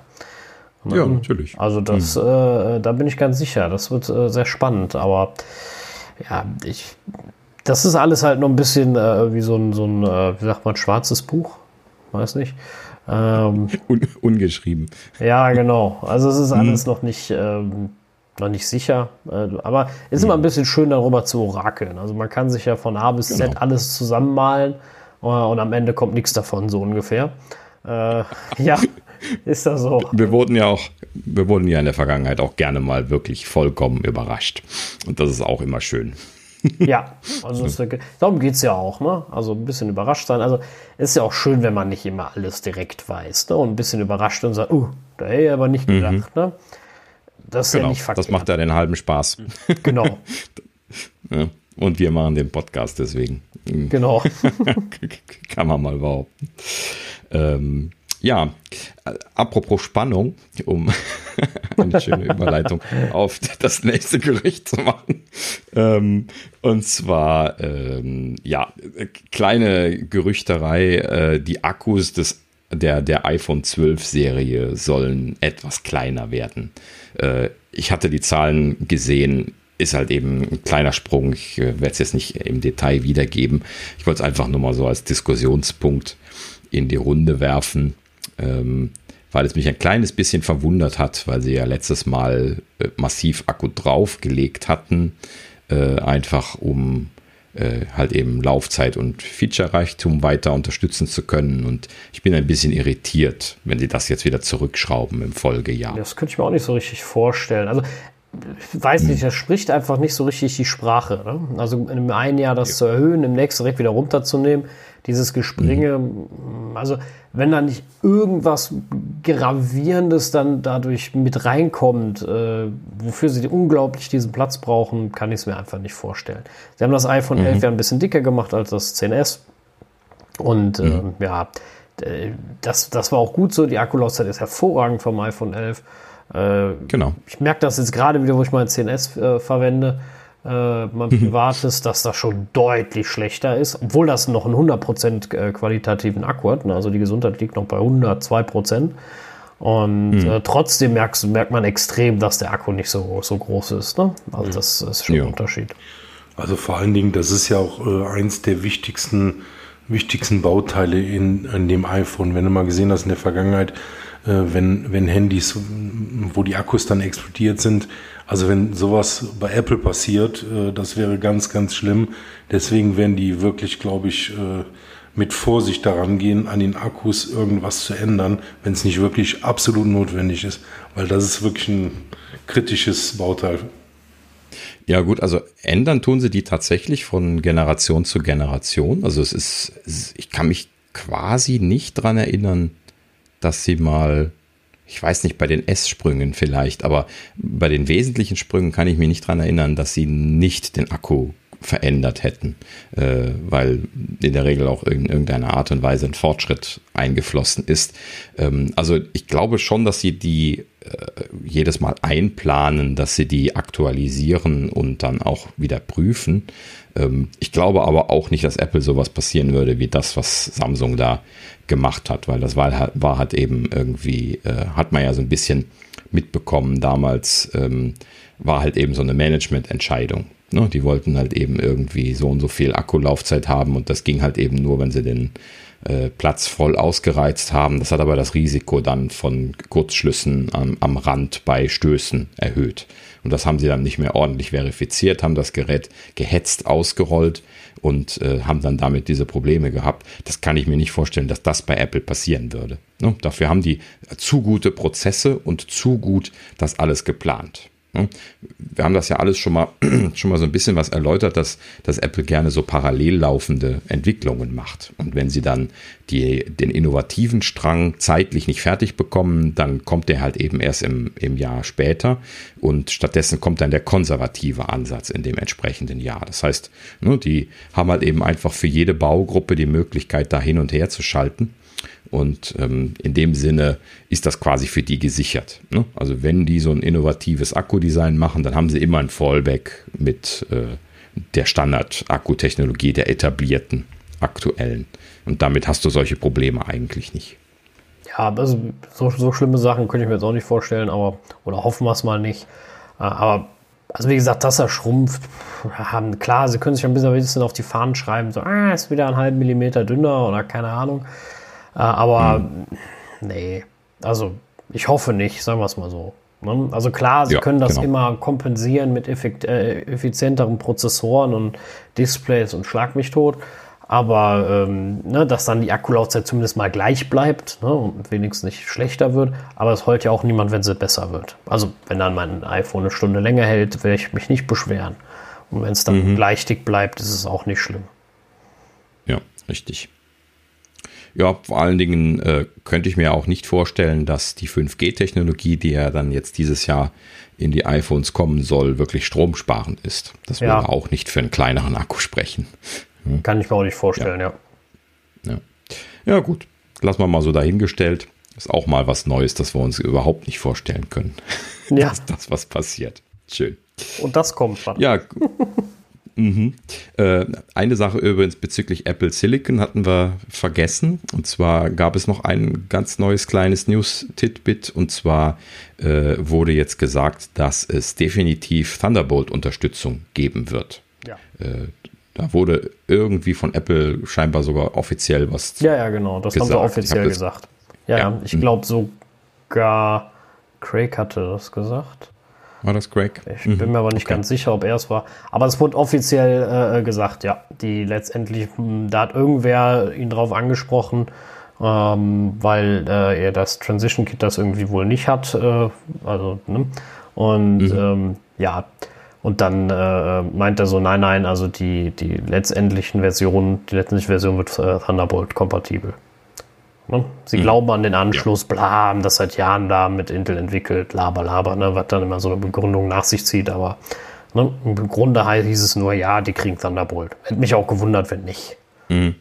S1: Ja, natürlich.
S2: Also das, mhm. äh, da bin ich ganz sicher. Das wird äh, sehr spannend. Aber ja, ich, das ist alles halt noch ein bisschen äh, wie so ein, so ein äh, wie sagt man, schwarzes Buch. Weiß nicht.
S1: Ähm, Un ungeschrieben.
S2: Ja, genau. Also es ist mhm. alles noch nicht, ähm, noch nicht sicher. Äh, aber es ist mhm. immer ein bisschen schön darüber zu orakeln. Also man kann sich ja von A bis genau. Z alles zusammenmalen äh, und am Ende kommt nichts davon, so ungefähr. Äh, ja, ist das so.
S1: Wir wurden ja auch, wir wurden ja in der Vergangenheit auch gerne mal wirklich vollkommen überrascht. Und das ist auch immer schön.
S2: Ja, also das, darum geht es ja auch, ne? Also ein bisschen überrascht sein. Also es ist ja auch schön, wenn man nicht immer alles direkt weiß, ne? Und ein bisschen überrascht und sagt, uh, da hätte ich aber nicht gedacht, mhm. ne?
S1: Das ist genau, ja nicht verkehrt. Das macht ja den halben Spaß.
S2: Genau.
S1: ja, und wir machen den Podcast deswegen.
S2: Genau.
S1: Kann man mal behaupten. Ähm, ja, äh, apropos Spannung, um eine schöne Überleitung auf das nächste Gericht zu machen. Ähm, und zwar, ähm, ja, kleine Gerüchterei, äh, die Akkus des der, der iPhone 12 Serie sollen etwas kleiner werden. Äh, ich hatte die Zahlen gesehen, ist halt eben ein kleiner Sprung. Ich äh, werde es jetzt nicht im Detail wiedergeben. Ich wollte es einfach nur mal so als Diskussionspunkt in die Runde werfen ähm, weil es mich ein kleines bisschen verwundert hat, weil sie ja letztes Mal äh, massiv Akku draufgelegt hatten, äh, einfach um äh, halt eben Laufzeit und Feature-Reichtum weiter unterstützen zu können. Und ich bin ein bisschen irritiert, wenn sie das jetzt wieder zurückschrauben im Folgejahr.
S2: Das könnte ich mir auch nicht so richtig vorstellen. Also ich weiß nicht, das spricht einfach nicht so richtig die Sprache. Ne? Also in einem Jahr das ja. zu erhöhen, im nächsten direkt wieder runterzunehmen, dieses Gespringe, mhm. also wenn da nicht irgendwas Gravierendes dann dadurch mit reinkommt, äh, wofür sie unglaublich diesen Platz brauchen, kann ich es mir einfach nicht vorstellen. Sie haben das iPhone mhm. 11 ja ein bisschen dicker gemacht als das 10S und mhm. äh, ja, das, das war auch gut so. Die Akkulaufzeit ist hervorragend vom iPhone 11.
S1: Äh, genau.
S2: Ich merke das jetzt gerade wieder, wo ich mein 10S äh, verwende äh, mein privates, dass das schon deutlich schlechter ist, obwohl das noch einen 100% äh, qualitativen Akku hat. Ne? Also die Gesundheit liegt noch bei 102%. Und mhm. äh, trotzdem merkst, merkt man extrem, dass der Akku nicht so, so groß ist. Ne? Also das ist schon ja. ein Unterschied.
S3: Also vor allen Dingen, das ist ja auch äh, eins der wichtigsten, wichtigsten Bauteile in, in dem iPhone. Wenn du mal gesehen hast in der Vergangenheit, äh, wenn, wenn Handys, wo die Akkus dann explodiert sind, also wenn sowas bei Apple passiert, äh, das wäre ganz, ganz schlimm. Deswegen werden die wirklich, glaube ich, äh, mit Vorsicht daran gehen, an den Akkus irgendwas zu ändern, wenn es nicht wirklich absolut notwendig ist. Weil das ist wirklich ein kritisches Bauteil.
S1: Ja gut, also ändern tun sie die tatsächlich von Generation zu Generation. Also es ist, ich kann mich quasi nicht dran erinnern, dass sie mal ich weiß nicht, bei den S-Sprüngen vielleicht, aber bei den wesentlichen Sprüngen kann ich mich nicht dran erinnern, dass sie nicht den Akku verändert hätten, äh, weil in der Regel auch in irgendeiner Art und Weise ein Fortschritt eingeflossen ist. Ähm, also ich glaube schon, dass sie die äh, jedes Mal einplanen, dass sie die aktualisieren und dann auch wieder prüfen. Ähm, ich glaube aber auch nicht, dass Apple sowas passieren würde wie das, was Samsung da gemacht hat, weil das war, war halt eben irgendwie, äh, hat man ja so ein bisschen mitbekommen damals, ähm, war halt eben so eine Managemententscheidung. Ne? Die wollten halt eben irgendwie so und so viel Akkulaufzeit haben und das ging halt eben nur, wenn sie den äh, Platz voll ausgereizt haben. Das hat aber das Risiko dann von Kurzschlüssen am, am Rand bei Stößen erhöht. Und das haben sie dann nicht mehr ordentlich verifiziert, haben das Gerät gehetzt ausgerollt und äh, haben dann damit diese Probleme gehabt. Das kann ich mir nicht vorstellen, dass das bei Apple passieren würde. Ne? Dafür haben die zu gute Prozesse und zu gut das alles geplant. Ne? Wir haben das ja alles schon mal, schon mal so ein bisschen was erläutert, dass, dass Apple gerne so parallel laufende Entwicklungen macht. Und wenn sie dann die, den innovativen Strang zeitlich nicht fertig bekommen, dann kommt der halt eben erst im, im Jahr später und stattdessen kommt dann der konservative Ansatz in dem entsprechenden Jahr. Das heißt, ne, die haben halt eben einfach für jede Baugruppe die Möglichkeit, da hin und her zu schalten. Und ähm, in dem Sinne ist das quasi für die gesichert. Ne? Also wenn die so ein innovatives Akkudesign machen, dann haben sie immer ein Fallback mit äh, der Standard-Akkutechnologie, der etablierten, aktuellen. Und damit hast du solche Probleme eigentlich nicht.
S2: Ja, also so, so schlimme Sachen könnte ich mir jetzt auch nicht vorstellen, aber oder hoffen wir es mal nicht. Äh, aber also wie gesagt, dass er schrumpft, haben klar, sie können sich ein bisschen auf die Fahnen schreiben, so, ah, ist wieder einen halben Millimeter dünner oder keine Ahnung. Äh, aber hm. nee, also ich hoffe nicht, sagen wir es mal so. Ne? Also klar, sie ja, können das genau. immer kompensieren mit äh, effizienteren Prozessoren und Displays und Schlag mich tot. Aber ähm, ne, dass dann die Akkulaufzeit zumindest mal gleich bleibt ne, und wenigstens nicht schlechter wird. Aber es heult ja auch niemand, wenn sie besser wird. Also wenn dann mein iPhone eine Stunde länger hält, werde ich mich nicht beschweren. Und wenn es dann mhm. gleich dick bleibt, ist es auch nicht schlimm.
S1: Ja, richtig. Ja, vor allen Dingen äh, könnte ich mir auch nicht vorstellen, dass die 5G-Technologie, die ja dann jetzt dieses Jahr in die iPhones kommen soll, wirklich stromsparend ist. Das ja. würde auch nicht für einen kleineren Akku sprechen.
S2: Hm? Kann ich mir auch nicht vorstellen, ja.
S1: Ja, ja. ja gut. Lassen wir mal so dahingestellt. Ist auch mal was Neues, das wir uns überhaupt nicht vorstellen können. Ja. Dass das was passiert. Schön.
S2: Und das kommt.
S1: Warte. Ja, Mhm. Äh, eine Sache übrigens bezüglich Apple Silicon hatten wir vergessen. Und zwar gab es noch ein ganz neues kleines News-Titbit. Und zwar äh, wurde jetzt gesagt, dass es definitiv Thunderbolt-Unterstützung geben wird. Ja. Äh, da wurde irgendwie von Apple scheinbar sogar offiziell was.
S2: Ja, ja, genau. Das gesagt. haben sie offiziell gesagt. Ja, ja. ich glaube sogar Craig hatte das gesagt.
S1: War das Greg?
S2: Ich mhm. bin mir aber nicht okay. ganz sicher, ob er es war. Aber es wurde offiziell äh, gesagt, ja. Die letztendlich, hm, da hat irgendwer ihn drauf angesprochen, ähm, weil äh, er das Transition Kit das irgendwie wohl nicht hat. Äh, also, ne? Und mhm. ähm, ja, und dann äh, meint er so, nein, nein, also die, die letztendlichen Versionen, die letztendliche Version wird äh, Thunderbolt kompatibel. Ne? Sie hm. glauben an den Anschluss, ja. bla, haben das seit Jahren da mit Intel entwickelt, laber, laber, ne? was dann immer so eine Begründung nach sich zieht, aber ne? im Grunde hieß es nur, ja, die kriegen Thunderbolt. Hätte mich auch gewundert, wenn nicht.
S1: Mhm.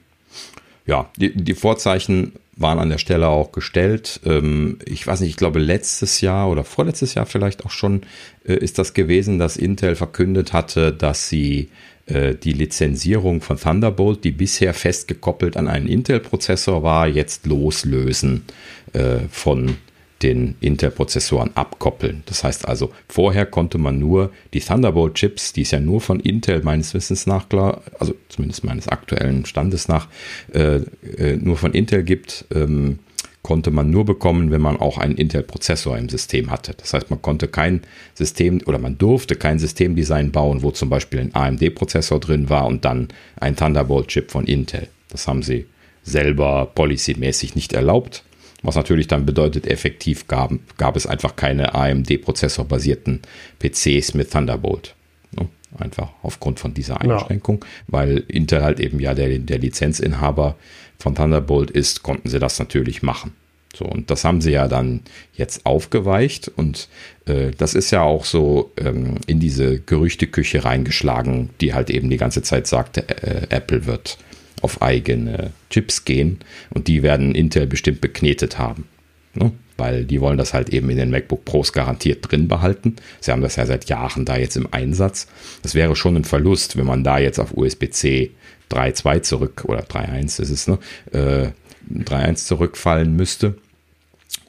S1: Ja, die, die, Vorzeichen waren an der Stelle auch gestellt. Ähm, ich weiß nicht, ich glaube letztes Jahr oder vorletztes Jahr vielleicht auch schon äh, ist das gewesen, dass Intel verkündet hatte, dass sie äh, die Lizenzierung von Thunderbolt, die bisher festgekoppelt an einen Intel-Prozessor war, jetzt loslösen äh, von den Intel-Prozessoren abkoppeln. Das heißt also, vorher konnte man nur die Thunderbolt-Chips, die es ja nur von Intel meines Wissens nach, klar, also zumindest meines aktuellen Standes nach, äh, äh, nur von Intel gibt, ähm, konnte man nur bekommen, wenn man auch einen Intel-Prozessor im System hatte. Das heißt, man konnte kein System oder man durfte kein Systemdesign bauen, wo zum Beispiel ein AMD-Prozessor drin war und dann ein Thunderbolt-Chip von Intel. Das haben sie selber policymäßig nicht erlaubt. Was natürlich dann bedeutet, effektiv gab, gab es einfach keine AMD-Prozessor-basierten PCs mit Thunderbolt. Ne? Einfach aufgrund von dieser Einschränkung, ja. weil Intel halt eben ja der, der Lizenzinhaber von Thunderbolt ist, konnten sie das natürlich machen. So, und das haben sie ja dann jetzt aufgeweicht und äh, das ist ja auch so ähm, in diese Gerüchteküche reingeschlagen, die halt eben die ganze Zeit sagte, äh, Apple wird auf eigene Chips gehen und die werden Intel bestimmt beknetet haben. Ne? Weil die wollen das halt eben in den MacBook Pros garantiert drin behalten. Sie haben das ja seit Jahren da jetzt im Einsatz. Das wäre schon ein Verlust, wenn man da jetzt auf USB-C 3.2 zurück oder 3.1 ist es, ne? Äh, 3.1 zurückfallen müsste.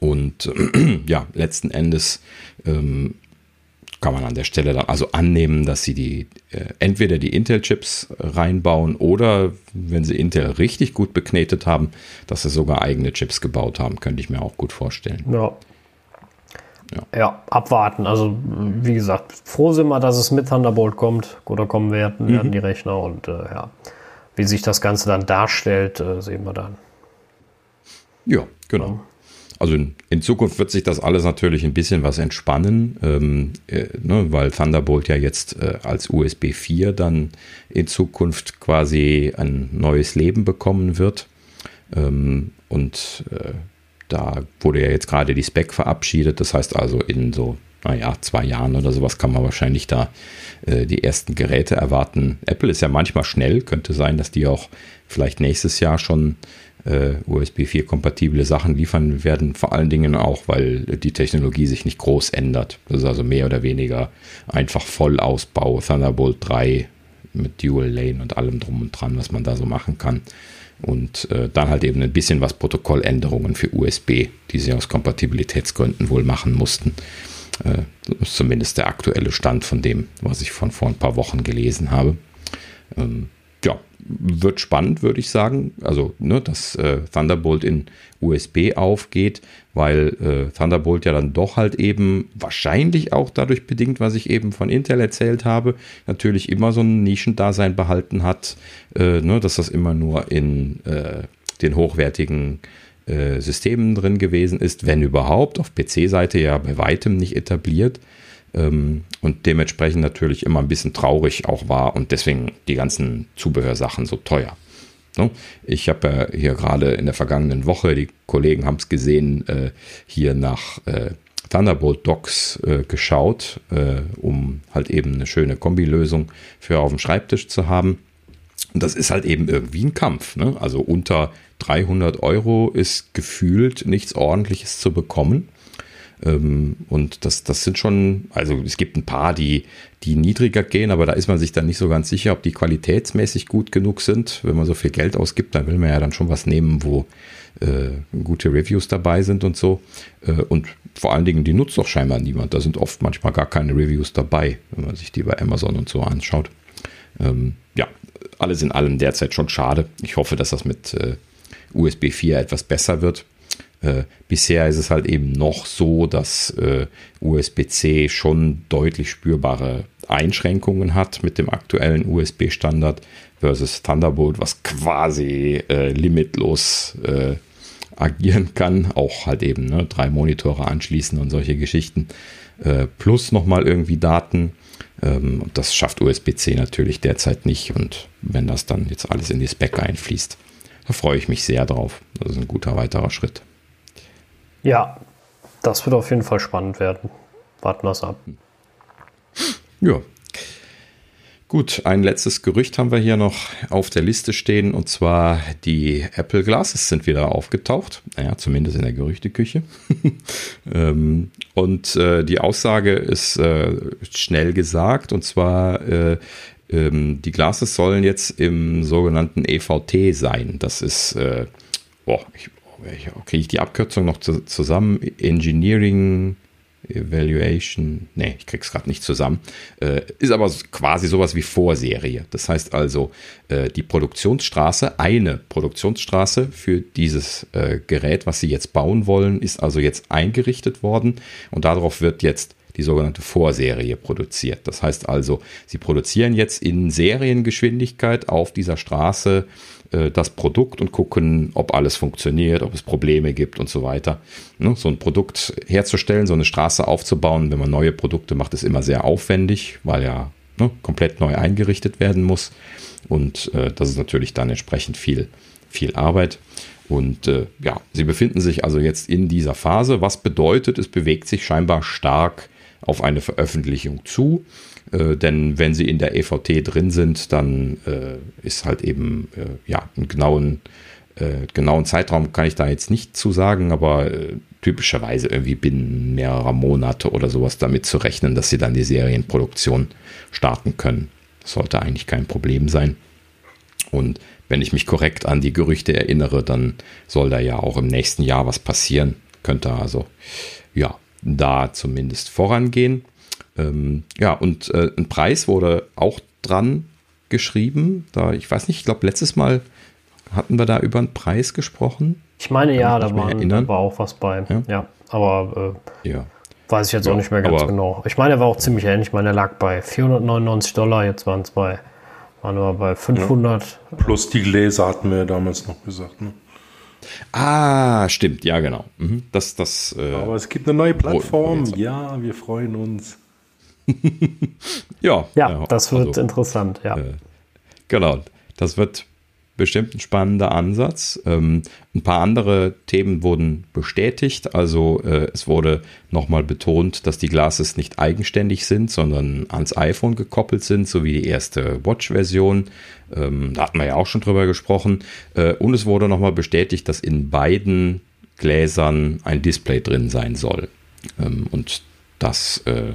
S1: Und äh, ja, letzten Endes ähm, kann man an der Stelle dann also annehmen, dass sie die äh, entweder die Intel-Chips reinbauen oder wenn sie Intel richtig gut beknetet haben, dass sie sogar eigene Chips gebaut haben, könnte ich mir auch gut vorstellen.
S2: Ja. Ja. ja abwarten. Also wie gesagt, froh sind wir, dass es mit Thunderbolt kommt oder kommen werden, werden mhm. die Rechner und äh, ja, wie sich das Ganze dann darstellt, äh, sehen wir dann.
S1: Ja, genau. also in, in, Zukunft wird sich das alles natürlich ein bisschen was entspannen, ähm, äh, ne, weil Thunderbolt ja jetzt äh, als USB 4 dann in Zukunft quasi ein neues Leben bekommen wird. Ähm, und äh, da wurde ja jetzt gerade die Spec verabschiedet. Das heißt also, in so, naja, zwei Jahren oder sowas kann man wahrscheinlich da äh, die ersten Geräte erwarten. Apple ist ja manchmal schnell, könnte sein, dass die auch vielleicht nächstes Jahr schon äh, USB 4-kompatible Sachen liefern werden. Vor allen Dingen auch, weil die Technologie sich nicht groß ändert. Das ist also mehr oder weniger einfach Vollausbau Thunderbolt 3 mit Dual Lane und allem drum und dran, was man da so machen kann. Und äh, dann halt eben ein bisschen was Protokolländerungen für USB, die sie aus Kompatibilitätsgründen wohl machen mussten. Äh, das ist zumindest der aktuelle Stand von dem, was ich von vor ein paar Wochen gelesen habe. Ähm, ja, wird spannend, würde ich sagen. Also, ne, dass äh, Thunderbolt in USB aufgeht, weil äh, Thunderbolt ja dann doch halt eben wahrscheinlich auch dadurch bedingt, was ich eben von Intel erzählt habe, natürlich immer so ein Nischendasein behalten hat, äh, ne, dass das immer nur in äh, den hochwertigen äh, Systemen drin gewesen ist, wenn überhaupt, auf PC-Seite ja bei weitem nicht etabliert ähm, und dementsprechend natürlich immer ein bisschen traurig auch war und deswegen die ganzen Zubehörsachen so teuer. Ne? Ich habe ja hier gerade in der vergangenen Woche, die Kollegen haben es gesehen, äh, hier nach äh, Thunderbolt Docks äh, geschaut, um halt eben eine schöne Kombilösung für auf dem Schreibtisch zu haben. Und das ist halt eben irgendwie ein Kampf. Ne? Also unter 300 Euro ist gefühlt nichts Ordentliches zu bekommen. Ähm, und das, das sind schon, also es gibt ein paar, die, die niedriger gehen, aber da ist man sich dann nicht so ganz sicher, ob die qualitätsmäßig gut genug sind. Wenn man so viel Geld ausgibt, dann will man ja dann schon was nehmen, wo äh, gute Reviews dabei sind und so. Äh, und vor allen Dingen, die nutzt doch scheinbar niemand. Da sind oft manchmal gar keine Reviews dabei, wenn man sich die bei Amazon und so anschaut. Ähm, ja, alles in allem derzeit schon schade. Ich hoffe, dass das mit äh, USB 4 etwas besser wird. Äh, bisher ist es halt eben noch so, dass äh, USB-C schon deutlich spürbare Einschränkungen hat mit dem aktuellen USB-Standard versus Thunderbolt, was quasi äh, limitlos äh, agieren kann. Auch halt eben ne, drei Monitore anschließen und solche Geschichten. Äh, plus nochmal irgendwie Daten. Ähm, das schafft USB-C natürlich derzeit nicht. Und wenn das dann jetzt alles in die Spec einfließt, da freue ich mich sehr drauf. Das ist ein guter weiterer Schritt.
S2: Ja, das wird auf jeden Fall spannend werden. Warten wir es ab.
S1: Ja. Gut, ein letztes Gerücht haben wir hier noch auf der Liste stehen und zwar die Apple Glasses sind wieder aufgetaucht. Naja, zumindest in der Gerüchteküche. Ähm, und äh, die Aussage ist äh, schnell gesagt und zwar äh, ähm, die Glasses sollen jetzt im sogenannten EVT sein. Das ist, boah, ich kriege ich die Abkürzung noch zu, zusammen? Engineering Evaluation, nee, ich krieg's gerade nicht zusammen, äh, ist aber quasi sowas wie Vorserie. Das heißt also, äh, die Produktionsstraße, eine Produktionsstraße für dieses äh, Gerät, was Sie jetzt bauen wollen, ist also jetzt eingerichtet worden und darauf wird jetzt die sogenannte Vorserie produziert. Das heißt also, Sie produzieren jetzt in Seriengeschwindigkeit auf dieser Straße äh, das Produkt und gucken, ob alles funktioniert, ob es Probleme gibt und so weiter. Ne? So ein Produkt herzustellen, so eine Straße aufzubauen, wenn man neue Produkte macht, ist immer sehr aufwendig, weil ja ne, komplett neu eingerichtet werden muss. Und äh, das ist natürlich dann entsprechend viel, viel Arbeit. Und äh, ja, sie befinden sich also jetzt in dieser Phase, was bedeutet, es bewegt sich scheinbar stark auf eine Veröffentlichung zu. Äh, denn wenn sie in der EVT drin sind, dann äh, ist halt eben äh, ja einen genauen, äh, genauen Zeitraum kann ich da jetzt nicht zu sagen, aber äh, typischerweise irgendwie binnen mehrerer Monate oder sowas damit zu rechnen, dass sie dann die Serienproduktion starten können. Das sollte eigentlich kein Problem sein. Und wenn ich mich korrekt an die Gerüchte erinnere, dann soll da ja auch im nächsten Jahr was passieren. Könnte also ja da zumindest vorangehen. Ähm, ja, und äh, ein Preis wurde auch dran geschrieben. Da, ich weiß nicht, ich glaube, letztes Mal hatten wir da über einen Preis gesprochen.
S2: Ich meine, Kann ja, da war, da war, auch was bei. Ja, ja aber äh, ja. weiß ich jetzt ja, auch nicht mehr ganz genau. Ich meine, er war auch ziemlich ähnlich. Ich meine, er lag bei 499 Dollar, jetzt waren es bei, waren wir bei 500.
S3: Plus die Gläser hatten wir ja damals noch gesagt. Ne?
S1: Ah, stimmt, ja, genau. Mhm. Das, das,
S3: äh, Aber es gibt eine neue Plattform. Ja, wir freuen uns.
S2: Ja, ja, ja, das wird also, interessant, ja. Äh,
S1: genau, das wird bestimmt ein spannender Ansatz. Ähm, ein paar andere Themen wurden bestätigt. Also äh, es wurde nochmal betont, dass die Glasses nicht eigenständig sind, sondern ans iPhone gekoppelt sind, so wie die erste Watch-Version. Ähm, da hatten wir ja auch schon drüber gesprochen. Äh, und es wurde nochmal bestätigt, dass in beiden Gläsern ein Display drin sein soll. Ähm, und das äh,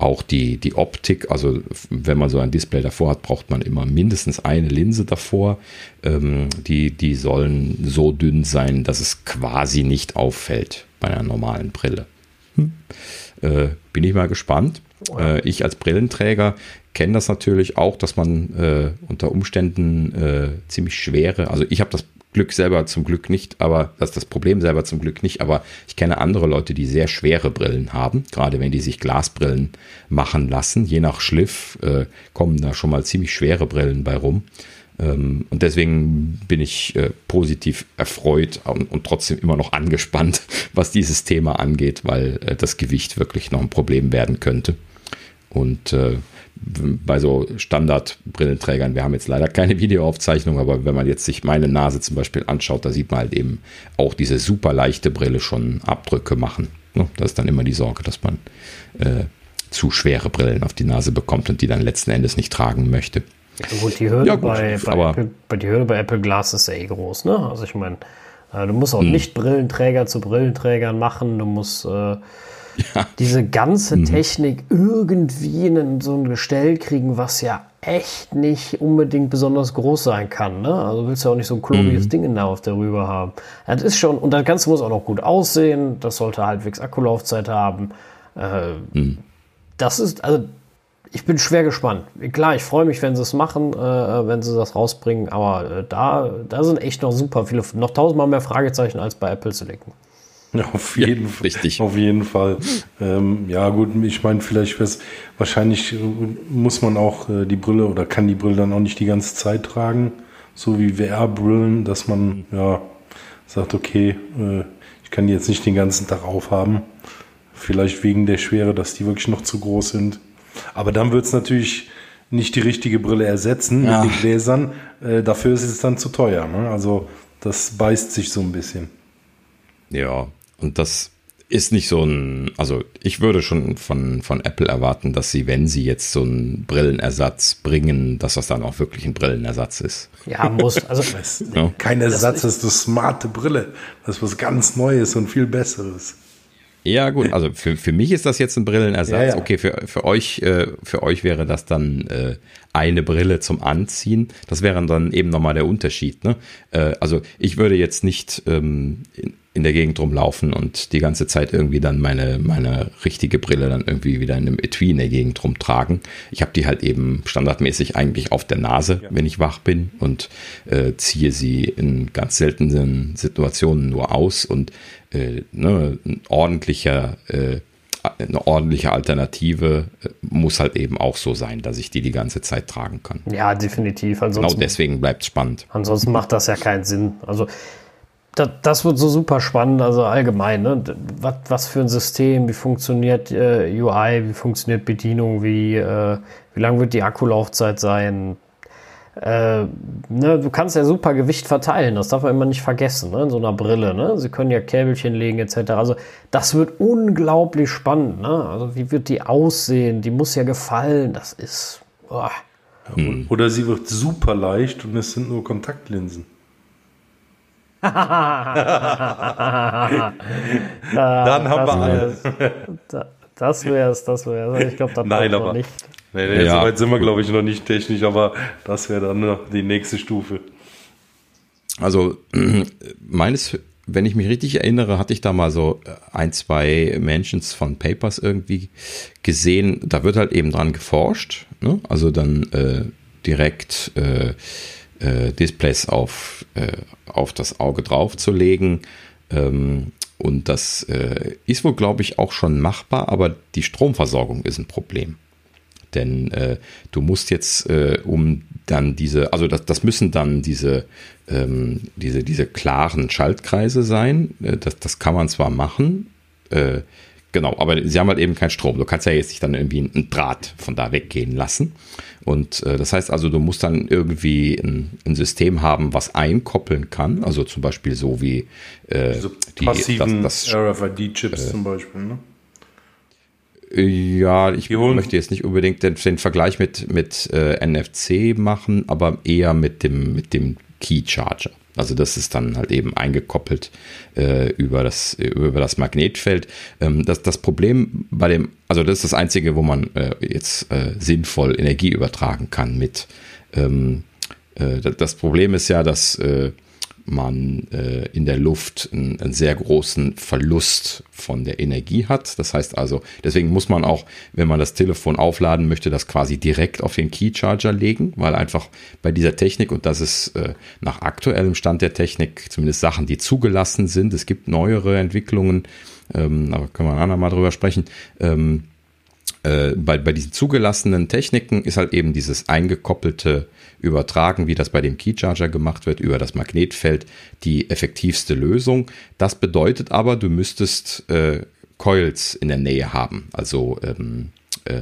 S1: auch die, die Optik, also wenn man so ein Display davor hat, braucht man immer mindestens eine Linse davor. Ähm, die, die sollen so dünn sein, dass es quasi nicht auffällt bei einer normalen Brille. Hm. Äh, bin ich mal gespannt. Äh, ich als Brillenträger kenne das natürlich auch, dass man äh, unter Umständen äh, ziemlich schwere, also ich habe das Glück selber zum Glück nicht, aber das ist das Problem selber zum Glück nicht, aber ich kenne andere Leute, die sehr schwere Brillen haben, gerade wenn die sich Glasbrillen machen lassen. Je nach Schliff äh, kommen da schon mal ziemlich schwere Brillen bei rum. Ähm, und deswegen bin ich äh, positiv erfreut und, und, trotzdem immer noch angespannt, was dieses Thema angeht, weil äh, das Gewicht wirklich noch ein Problem werden könnte. Und äh, bei so Standard-Brillenträgern, wir haben jetzt leider keine Videoaufzeichnung, aber wenn man jetzt sich meine Nase zum Beispiel anschaut, da sieht man halt eben auch diese super leichte Brille schon Abdrücke machen. Ne? Da ist dann immer die Sorge, dass man äh, zu schwere Brillen auf die Nase bekommt und die dann letzten Endes nicht tragen möchte.
S2: Ja, gut, die Hürde, ja, gut, bei, bei, Apple, bei, die Hürde bei Apple Glass ist ja eh groß. Ne? Also ich meine, äh, du musst auch hm. nicht Brillenträger zu Brillenträgern machen, du musst äh, ja. diese ganze mhm. Technik irgendwie in so ein Gestell kriegen, was ja echt nicht unbedingt besonders groß sein kann. Ne? Also willst du ja auch nicht so ein klobiges mhm. Ding da auf der Rüber haben. Das ist schon, und das Ganze muss auch noch gut aussehen, das sollte halbwegs Akkulaufzeit haben. Äh, mhm. Das ist, also ich bin schwer gespannt. Klar, ich freue mich, wenn sie es machen, äh, wenn sie das rausbringen, aber äh, da, da sind echt noch super viele, noch tausendmal mehr Fragezeichen als bei Apple Silicon.
S3: Ja, auf jeden, ja, richtig. Auf jeden Fall. Ähm, ja, gut, ich meine, vielleicht wäre wahrscheinlich äh, muss man auch äh, die Brille oder kann die Brille dann auch nicht die ganze Zeit tragen, so wie VR-Brillen, dass man ja sagt, okay, äh, ich kann die jetzt nicht den ganzen Tag aufhaben. Vielleicht wegen der Schwere, dass die wirklich noch zu groß sind. Aber dann wird es natürlich nicht die richtige Brille ersetzen ja. mit den Gläsern. Äh, dafür ist es dann zu teuer. Ne? Also das beißt sich so ein bisschen.
S1: Ja, und das ist nicht so ein, also ich würde schon von, von Apple erwarten, dass sie, wenn sie jetzt so einen Brillenersatz bringen, dass das dann auch wirklich ein Brillenersatz ist.
S2: Ja, muss. Also
S3: ja. kein Ersatz das ist eine smarte Brille. Das ist was ganz Neues und viel Besseres.
S1: Ja, gut, also für, für mich ist das jetzt ein Brillenersatz. Ja, ja. Okay, für, für euch, äh, für euch wäre das dann äh, eine Brille zum Anziehen. Das wäre dann eben nochmal der Unterschied. Ne? Äh, also ich würde jetzt nicht ähm, in der Gegend rumlaufen und die ganze Zeit irgendwie dann meine, meine richtige Brille dann irgendwie wieder in einem Etui in der Gegend rumtragen. Ich habe die halt eben standardmäßig eigentlich auf der Nase, ja. wenn ich wach bin und äh, ziehe sie in ganz seltenen Situationen nur aus und äh, ne, ein ordentlicher äh, eine ordentliche Alternative äh, muss halt eben auch so sein, dass ich die die ganze Zeit tragen kann.
S2: Ja, definitiv.
S1: Ansonsten, genau deswegen bleibt es spannend.
S2: Ansonsten macht das ja keinen Sinn. Also das, das, wird so super spannend, also allgemein. Ne? Was, was für ein System, wie funktioniert äh, UI, wie funktioniert Bedienung, wie, äh, wie lang wird die Akkulaufzeit sein? Äh, ne, du kannst ja super Gewicht verteilen, das darf man immer nicht vergessen, ne? in so einer Brille. Ne? Sie können ja Käbelchen legen etc. Also das wird unglaublich spannend. Ne? Also wie wird die aussehen? Die muss ja gefallen. Das ist. Oh.
S3: Hm. Oder sie wird super leicht und es sind nur Kontaktlinsen. Dann haben wir alles.
S2: Das wär's, das wär's. Ich glaube, das
S3: Nein, aber nicht. Nee, nee, ja. so weit sind wir, glaube ich, noch nicht technisch, aber das wäre dann die nächste Stufe.
S1: Also, meines, wenn ich mich richtig erinnere, hatte ich da mal so ein, zwei Mentions von Papers irgendwie gesehen. Da wird halt eben dran geforscht. Ne? Also dann äh, direkt äh, äh, Displays auf, äh, auf das Auge draufzulegen. Ähm, und das äh, ist wohl, glaube ich, auch schon machbar, aber die Stromversorgung ist ein Problem. Denn äh, du musst jetzt, äh, um dann diese, also das, das müssen dann diese, ähm, diese, diese klaren Schaltkreise sein. Äh, das, das kann man zwar machen, äh, genau, aber sie haben halt eben keinen Strom. Du kannst ja jetzt nicht dann irgendwie einen Draht von da weggehen lassen. Und äh, das heißt also, du musst dann irgendwie ein, ein, System haben, was einkoppeln kann. Also zum Beispiel so wie
S3: äh, so die passiven RFID-Chips äh, zum Beispiel, ne?
S1: Ja, ich möchte jetzt nicht unbedingt den, den Vergleich mit, mit äh, NFC machen, aber eher mit dem, mit dem Key Charger. Also das ist dann halt eben eingekoppelt äh, über, das, über das Magnetfeld. Ähm, das, das Problem bei dem, also das ist das Einzige, wo man äh, jetzt äh, sinnvoll Energie übertragen kann mit. Ähm, äh, das Problem ist ja, dass äh, man äh, in der Luft einen, einen, sehr großen Verlust von der Energie hat. Das heißt also, deswegen muss man auch, wenn man das Telefon aufladen möchte, das quasi direkt auf den Key Charger legen, weil einfach bei dieser Technik, und das ist äh, nach aktuellem Stand der Technik zumindest Sachen, die zugelassen sind, es gibt neuere Entwicklungen, ähm, aber können wir ein andermal drüber sprechen, ähm, äh, bei, bei diesen zugelassenen Techniken ist halt eben dieses eingekoppelte Übertragen, wie das bei dem Keycharger gemacht wird, über das Magnetfeld die effektivste Lösung. Das bedeutet aber, du müsstest äh, Coils in der Nähe haben. Also, ähm, äh,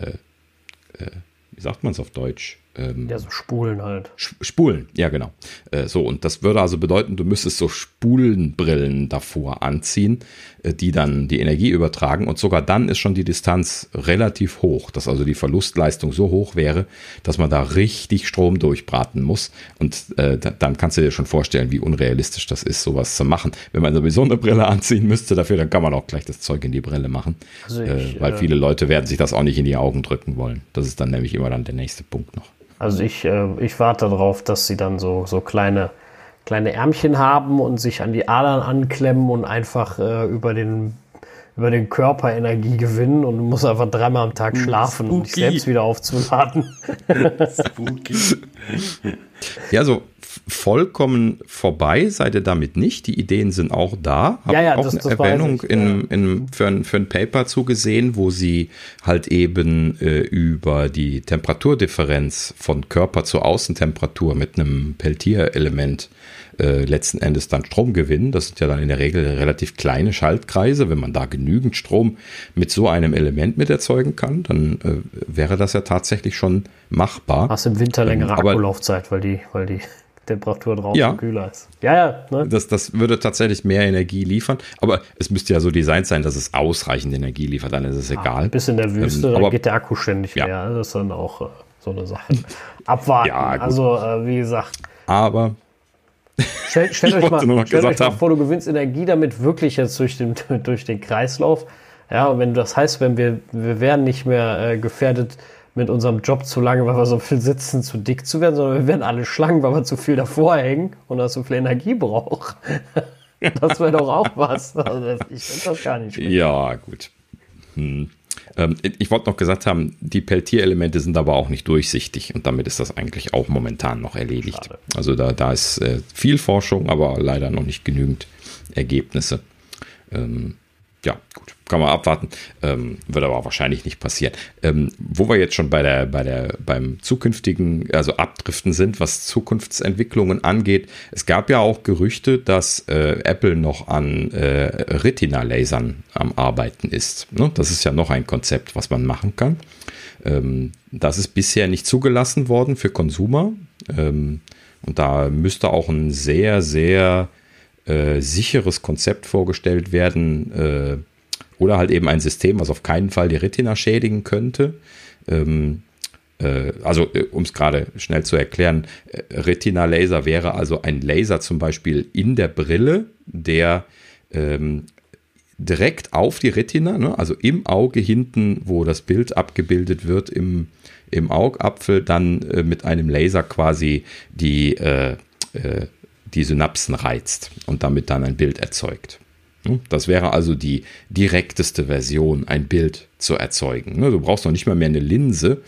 S1: äh, wie sagt man es auf Deutsch?
S2: Ähm, ja, so Spulen halt.
S1: Spulen, ja, genau. Äh, so, und das würde also bedeuten, du müsstest so Spulenbrillen davor anziehen, äh, die dann die Energie übertragen. Und sogar dann ist schon die Distanz relativ hoch, dass also die Verlustleistung so hoch wäre, dass man da richtig Strom durchbraten muss. Und äh, dann kannst du dir schon vorstellen, wie unrealistisch das ist, sowas zu machen. Wenn man sowieso eine Brille anziehen müsste dafür, dann kann man auch gleich das Zeug in die Brille machen. Also ich, äh, weil viele Leute werden sich das auch nicht in die Augen drücken wollen. Das ist dann nämlich immer dann der nächste Punkt noch.
S2: Also ich, äh, ich warte darauf, dass sie dann so, so kleine, kleine Ärmchen haben und sich an die Adern anklemmen und einfach äh, über den über den Körper Energie gewinnen und muss einfach dreimal am Tag hm, schlafen, Spooky. um dich selbst wieder aufzuladen. Spooky.
S1: ja, so vollkommen vorbei seid ihr damit nicht. Die Ideen sind auch da.
S2: Hab ja, ja,
S1: auch
S2: das,
S1: eine das Erwähnung in, in, für, ein, für ein Paper zugesehen, wo sie halt eben äh, über die Temperaturdifferenz von Körper zur Außentemperatur mit einem Peltier-Element äh, letzten Endes dann Strom gewinnen. Das sind ja dann in der Regel relativ kleine Schaltkreise. Wenn man da genügend Strom mit so einem Element mit erzeugen kann, dann äh, wäre das ja tatsächlich schon machbar.
S2: Hast im Winter längere ähm, Akkulaufzeit, weil die, weil die Temperatur draußen
S1: ja.
S2: kühler ist.
S1: Ja, ja. Ne? Das, das würde tatsächlich mehr Energie liefern, aber es müsste ja so designt sein, dass es ausreichend Energie liefert, dann ist es ah, egal.
S2: Bis in der Wüste, ähm, da geht der Akku ständig ja. leer. Das ist dann auch äh, so eine Sache. Abwarten. Ja, also, äh, wie gesagt.
S1: Aber
S2: Stellt, stellt euch mal, stellt euch mal vor, du gewinnst Energie damit wirklich jetzt durch den, durch den Kreislauf. Ja, und wenn das heißt, wenn wir, wir wären nicht mehr äh, gefährdet, mit unserem Job zu lange, weil wir so viel sitzen, zu dick zu werden, sondern wir werden alle Schlangen, weil wir zu viel davor hängen und das so viel Energie braucht. das wäre doch auch was. Also ich finde das gar nicht
S1: schlecht. Ja, gut. Hm. Ähm, ich wollte noch gesagt haben, die Peltier-Elemente sind aber auch nicht durchsichtig und damit ist das eigentlich auch momentan noch erledigt. Schade. Also da, da ist äh, viel Forschung, aber leider noch nicht genügend Ergebnisse. Ähm, ja, gut, kann man abwarten. Ähm, wird aber wahrscheinlich nicht passieren. Ähm, wo wir jetzt schon bei der, bei der, beim zukünftigen, also Abdriften sind, was Zukunftsentwicklungen angeht. Es gab ja auch Gerüchte, dass äh, Apple noch an äh, Retina-Lasern am Arbeiten ist. Ne? Das ist ja noch ein Konzept, was man machen kann. Ähm, das ist bisher nicht zugelassen worden für Konsumer. Ähm, und da müsste auch ein sehr, sehr äh, sicheres Konzept vorgestellt werden äh, oder halt eben ein System, was auf keinen Fall die Retina schädigen könnte. Ähm, äh, also, äh, um es gerade schnell zu erklären, äh, Retina-Laser wäre also ein Laser zum Beispiel in der Brille, der ähm, direkt auf die Retina, ne, also im Auge hinten, wo das Bild abgebildet wird, im, im Augapfel, dann äh, mit einem Laser quasi die äh, äh, die Synapsen reizt und damit dann ein Bild erzeugt. Hm? Das wäre also die direkteste Version, ein Bild zu erzeugen. Ne? Du brauchst noch nicht mal mehr eine Linse,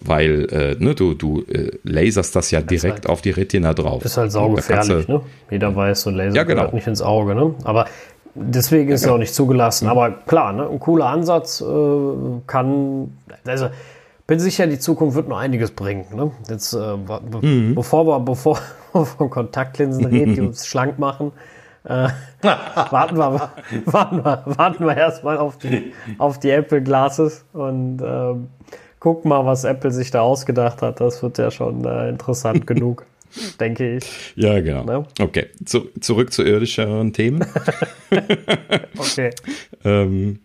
S1: weil äh, ne, du, du äh, laserst das ja direkt halt, auf die Retina drauf.
S2: Ist halt saugefährlich, ne? Jeder weiß, so ein Laser ja, genau. gehört nicht ins Auge, ne? Aber deswegen ist ja, es auch nicht zugelassen. Aber klar, ne? ein cooler Ansatz äh, kann, also bin sicher, die Zukunft wird noch einiges bringen. Ne? Jetzt, äh, be mhm. bevor wir, bevor wir von Kontaktlinsen reden, die uns schlank machen, äh, warten, wir, warten, wir, warten wir erstmal auf die, auf die Apple Glasses und äh, gucken mal, was Apple sich da ausgedacht hat. Das wird ja schon äh, interessant genug, denke ich.
S1: Ja, genau. Ne? Okay, zu, zurück zu irdischeren Themen. okay. ähm,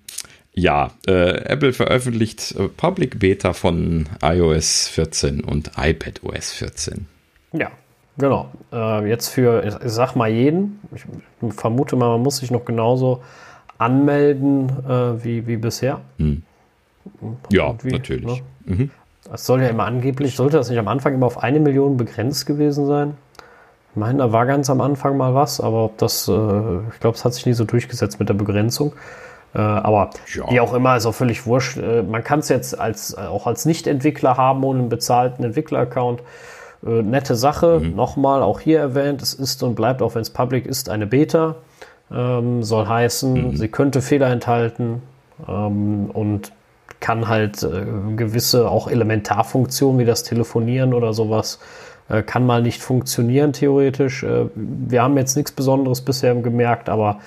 S1: ja, äh, Apple veröffentlicht äh, Public Beta von iOS 14 und iPadOS 14.
S2: Ja, genau. Äh, jetzt für, ich sag mal jeden. Ich vermute mal, man muss sich noch genauso anmelden äh, wie, wie bisher. Hm.
S1: Ja, natürlich. Ne?
S2: Mhm. Das soll ja immer angeblich, sollte das nicht am Anfang immer auf eine Million begrenzt gewesen sein? Ich meine, da war ganz am Anfang mal was, aber ob das, äh, ich glaube, es hat sich nie so durchgesetzt mit der Begrenzung. Äh, aber ja. wie auch immer, ist auch völlig wurscht. Äh, man kann es jetzt als, äh, auch als Nicht-Entwickler haben ohne einen bezahlten Entwickler-Account. Äh, nette Sache, mhm. nochmal auch hier erwähnt, es ist und bleibt, auch wenn es public ist, eine Beta. Ähm, soll heißen, mhm. sie könnte Fehler enthalten ähm, und kann halt äh, gewisse auch Elementarfunktionen wie das Telefonieren oder sowas äh, kann mal nicht funktionieren theoretisch. wir haben jetzt nichts Besonderes bisher gemerkt, aber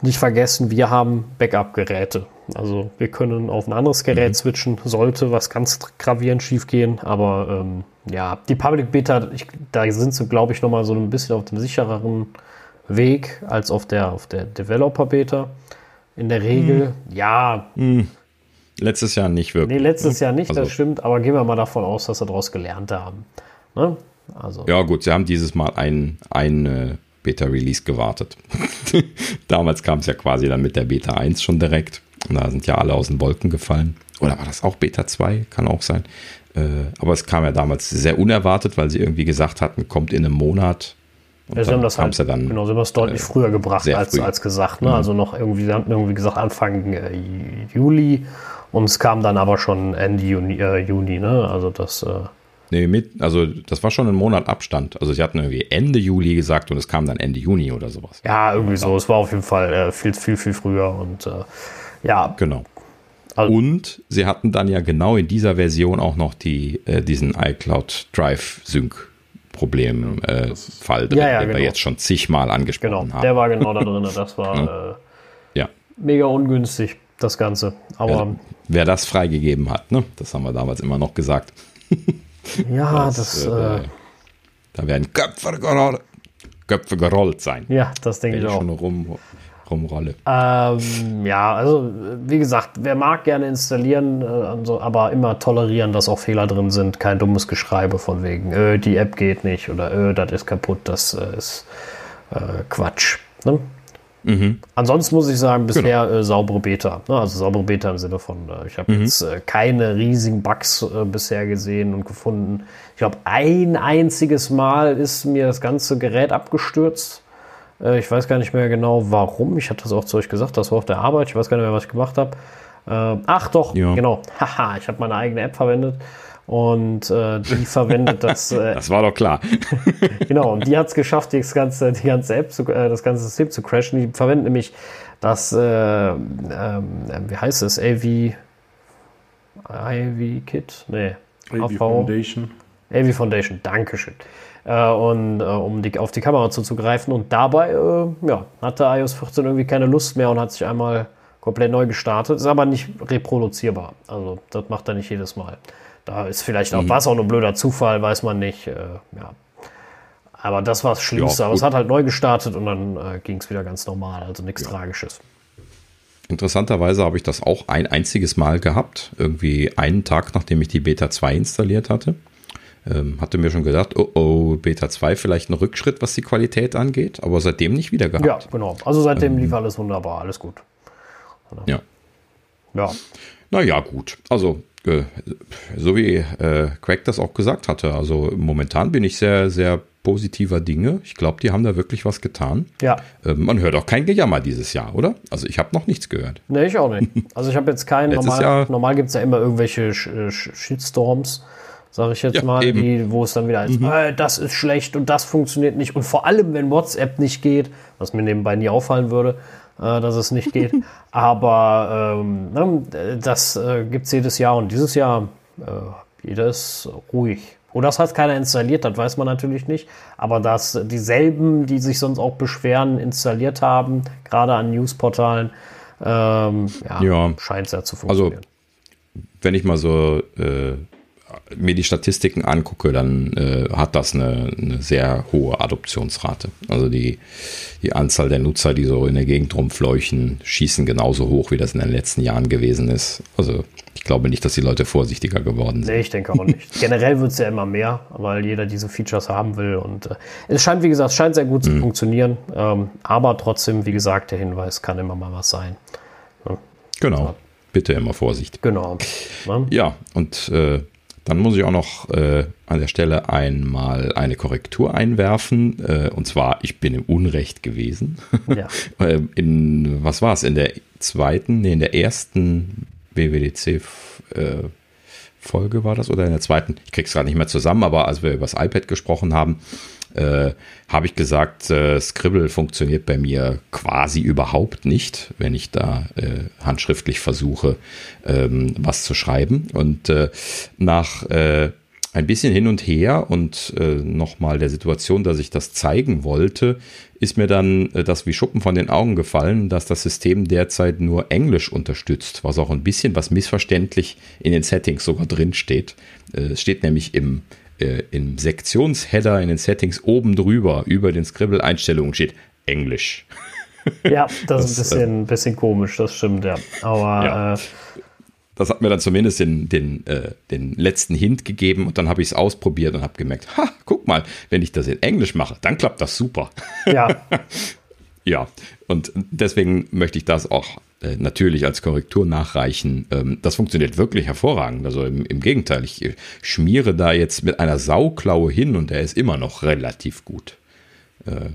S2: nicht vergessen, wir haben Backup-Geräte. Also wir können auf ein anderes Gerät mhm. switchen, sollte was ganz gravierend schief gehen. Aber ähm, ja, die Public Beta, ich, da sind sie, glaube ich, nochmal so ein bisschen auf dem sichereren Weg als auf der, auf der Developer Beta. In der Regel, mhm. ja. Mhm.
S1: Letztes Jahr nicht wirklich.
S2: Nee, letztes ne? Jahr nicht, also. das stimmt. Aber gehen wir mal davon aus, dass sie daraus gelernt haben. Ne?
S1: Also. Ja, gut, sie haben dieses Mal ein, ein Beta-Release gewartet. Damals kam es ja quasi dann mit der Beta 1 schon direkt. Und da sind ja alle aus den Wolken gefallen. Oder war das auch Beta 2? Kann auch sein. Äh, aber es kam ja damals sehr unerwartet, weil sie irgendwie gesagt hatten, kommt in einem Monat.
S2: Und ja, sie haben das halt, ja dann, genau, sie haben das deutlich äh, früher gebracht als, früh. als gesagt. Ne? Mhm. Also noch irgendwie, sie hatten irgendwie gesagt Anfang äh, Juli und es kam dann aber schon Ende Juni. Äh, Juni ne? Also das äh,
S1: Nee, mit, also das war schon ein Monat Abstand. Also sie hatten irgendwie Ende Juli gesagt und es kam dann Ende Juni oder sowas.
S2: Ja, irgendwie so. Es war auf jeden Fall äh, viel, viel, viel früher und ja.
S1: Genau. Also, und sie hatten dann ja genau in dieser Version auch noch die, äh, diesen iCloud Drive Sync Problem äh, Fall drin, ja, ja, den genau. wir jetzt schon zigmal angesprochen
S2: genau,
S1: haben.
S2: Genau, der war genau da drin. Das war äh, ja. mega ungünstig, das Ganze. Aber
S1: ja, wer das freigegeben hat, ne? das haben wir damals immer noch gesagt.
S2: Ja, das. das äh,
S1: da werden Köpfe gerollt, Köpfe gerollt sein.
S2: Ja, das denke ich auch.
S1: schon rum, rumrolle.
S2: Ähm, ja, also wie gesagt, wer mag gerne installieren, äh, aber immer tolerieren, dass auch Fehler drin sind. Kein dummes Geschreibe von wegen, äh, die App geht nicht oder äh, das ist kaputt, das äh, ist äh, Quatsch. Ne? Mhm. Ansonsten muss ich sagen, bisher genau. äh, saubere Beta. Ne? Also saubere Beta im Sinne von, ich habe mhm. jetzt keine riesigen Bugs bisher gesehen und gefunden. Ich glaube, ein einziges Mal ist mir das ganze Gerät abgestürzt. Äh, ich weiß gar nicht mehr genau warum. Ich hatte das auch zu euch gesagt, das war auf der Arbeit. Ich weiß gar nicht mehr, was ich gemacht habe. Äh, ach doch, ja. genau. Haha, ich habe meine eigene App verwendet und äh, die verwendet das.
S1: Äh, das war doch klar.
S2: genau, und die hat es geschafft, das ganze, die ganze App, zu, äh, das ganze System zu crashen. Die verwendet nämlich das, äh, ähm, wie heißt es, AV, AV Kit? Nee,
S3: AV Foundation.
S2: AV Foundation, Dankeschön. Äh, und äh, um die, auf die Kamera zuzugreifen. Und dabei äh, ja, hatte iOS 14 irgendwie keine Lust mehr und hat sich einmal komplett neu gestartet. Ist aber nicht reproduzierbar. Also das macht er nicht jedes Mal. Da ist vielleicht auch, mhm. was auch ein blöder Zufall, weiß man nicht. Äh, ja. Aber das war das Schlimmste. Ja, Aber es hat halt neu gestartet und dann äh, ging es wieder ganz normal. Also nichts ja. Tragisches.
S1: Interessanterweise habe ich das auch ein einziges Mal gehabt. Irgendwie einen Tag, nachdem ich die Beta 2 installiert hatte. Ähm, hatte mir schon gedacht, oh oh, Beta 2 vielleicht ein Rückschritt, was die Qualität angeht, aber seitdem nicht wieder gehabt. Ja,
S2: genau. Also seitdem ähm, lief alles wunderbar, alles gut.
S1: Ja. Ja. Naja, gut. Also so wie äh, Craig das auch gesagt hatte. Also momentan bin ich sehr, sehr positiver Dinge. Ich glaube, die haben da wirklich was getan.
S2: Ja.
S1: Äh, man hört auch kein Gejammer dieses Jahr, oder? Also ich habe noch nichts gehört.
S2: Nee, ich auch nicht. Also ich habe jetzt keinen, normal, normal gibt es ja immer irgendwelche Sh Sh Shitstorms, sage ich jetzt ja, mal, die, wo es dann wieder heißt, mhm. äh, das ist schlecht und das funktioniert nicht. Und vor allem, wenn WhatsApp nicht geht, was mir nebenbei nie auffallen würde, äh, dass es nicht geht. Aber ähm, ne, das äh, gibt es jedes Jahr und dieses Jahr äh, jeder ist ruhig. Oder das hat keiner installiert, das weiß man natürlich nicht. Aber dass dieselben, die sich sonst auch beschweren, installiert haben, gerade an Newsportalen, ähm, ja, ja. scheint es ja zu funktionieren.
S1: Also, wenn ich mal so äh, mir die Statistiken angucke, dann äh, hat das eine, eine, sehr hohe Adoptionsrate. Also die, die Anzahl der Nutzer, die so in der Gegend rumfleuchen, schießen genauso hoch, wie das in den letzten Jahren gewesen ist. Also ich glaube nicht, dass die Leute vorsichtiger geworden sind.
S2: Nee, ich denke auch nicht. Generell wird es ja immer mehr, weil jeder diese Features haben will. Und äh, es scheint, wie gesagt, scheint sehr gut zu mhm. funktionieren. Ähm, aber trotzdem, wie gesagt, der Hinweis kann immer mal was sein.
S1: Ja. Genau. Bitte immer Vorsicht.
S2: Genau.
S1: Ja, ja und äh, dann muss ich auch noch äh, an der Stelle einmal eine Korrektur einwerfen. Äh, und zwar, ich bin im Unrecht gewesen. Ja. Äh, in, was war es? In der zweiten, nee, in der ersten WWDC äh, Folge war das oder in der zweiten? Ich krieg's gerade nicht mehr zusammen, aber als wir über das iPad gesprochen haben, äh, habe ich gesagt, äh, Scribble funktioniert bei mir quasi überhaupt nicht, wenn ich da äh, handschriftlich versuche, ähm, was zu schreiben. Und äh, nach äh, ein bisschen hin und her und äh, nochmal der Situation, dass ich das zeigen wollte, ist mir dann äh, das wie Schuppen von den Augen gefallen, dass das System derzeit nur Englisch unterstützt, was auch ein bisschen was missverständlich in den Settings sogar drin steht. Äh, es steht nämlich im äh, im Sektionsheader in den Settings oben drüber über den Scribble-Einstellungen steht Englisch.
S2: Ja, das, ist ein bisschen, äh, bisschen komisch, das stimmt, ja. Aber ja. Äh,
S1: das hat mir dann zumindest den, den, äh, den letzten Hint gegeben und dann habe ich es ausprobiert und habe gemerkt, ha, guck mal, wenn ich das in Englisch mache, dann klappt das super.
S2: Ja.
S1: ja, und deswegen möchte ich das auch äh, natürlich als Korrektur nachreichen. Ähm, das funktioniert wirklich hervorragend. Also im, im, Gegenteil, ich schmiere da jetzt mit einer Sauklaue hin und er ist immer noch relativ gut. Äh,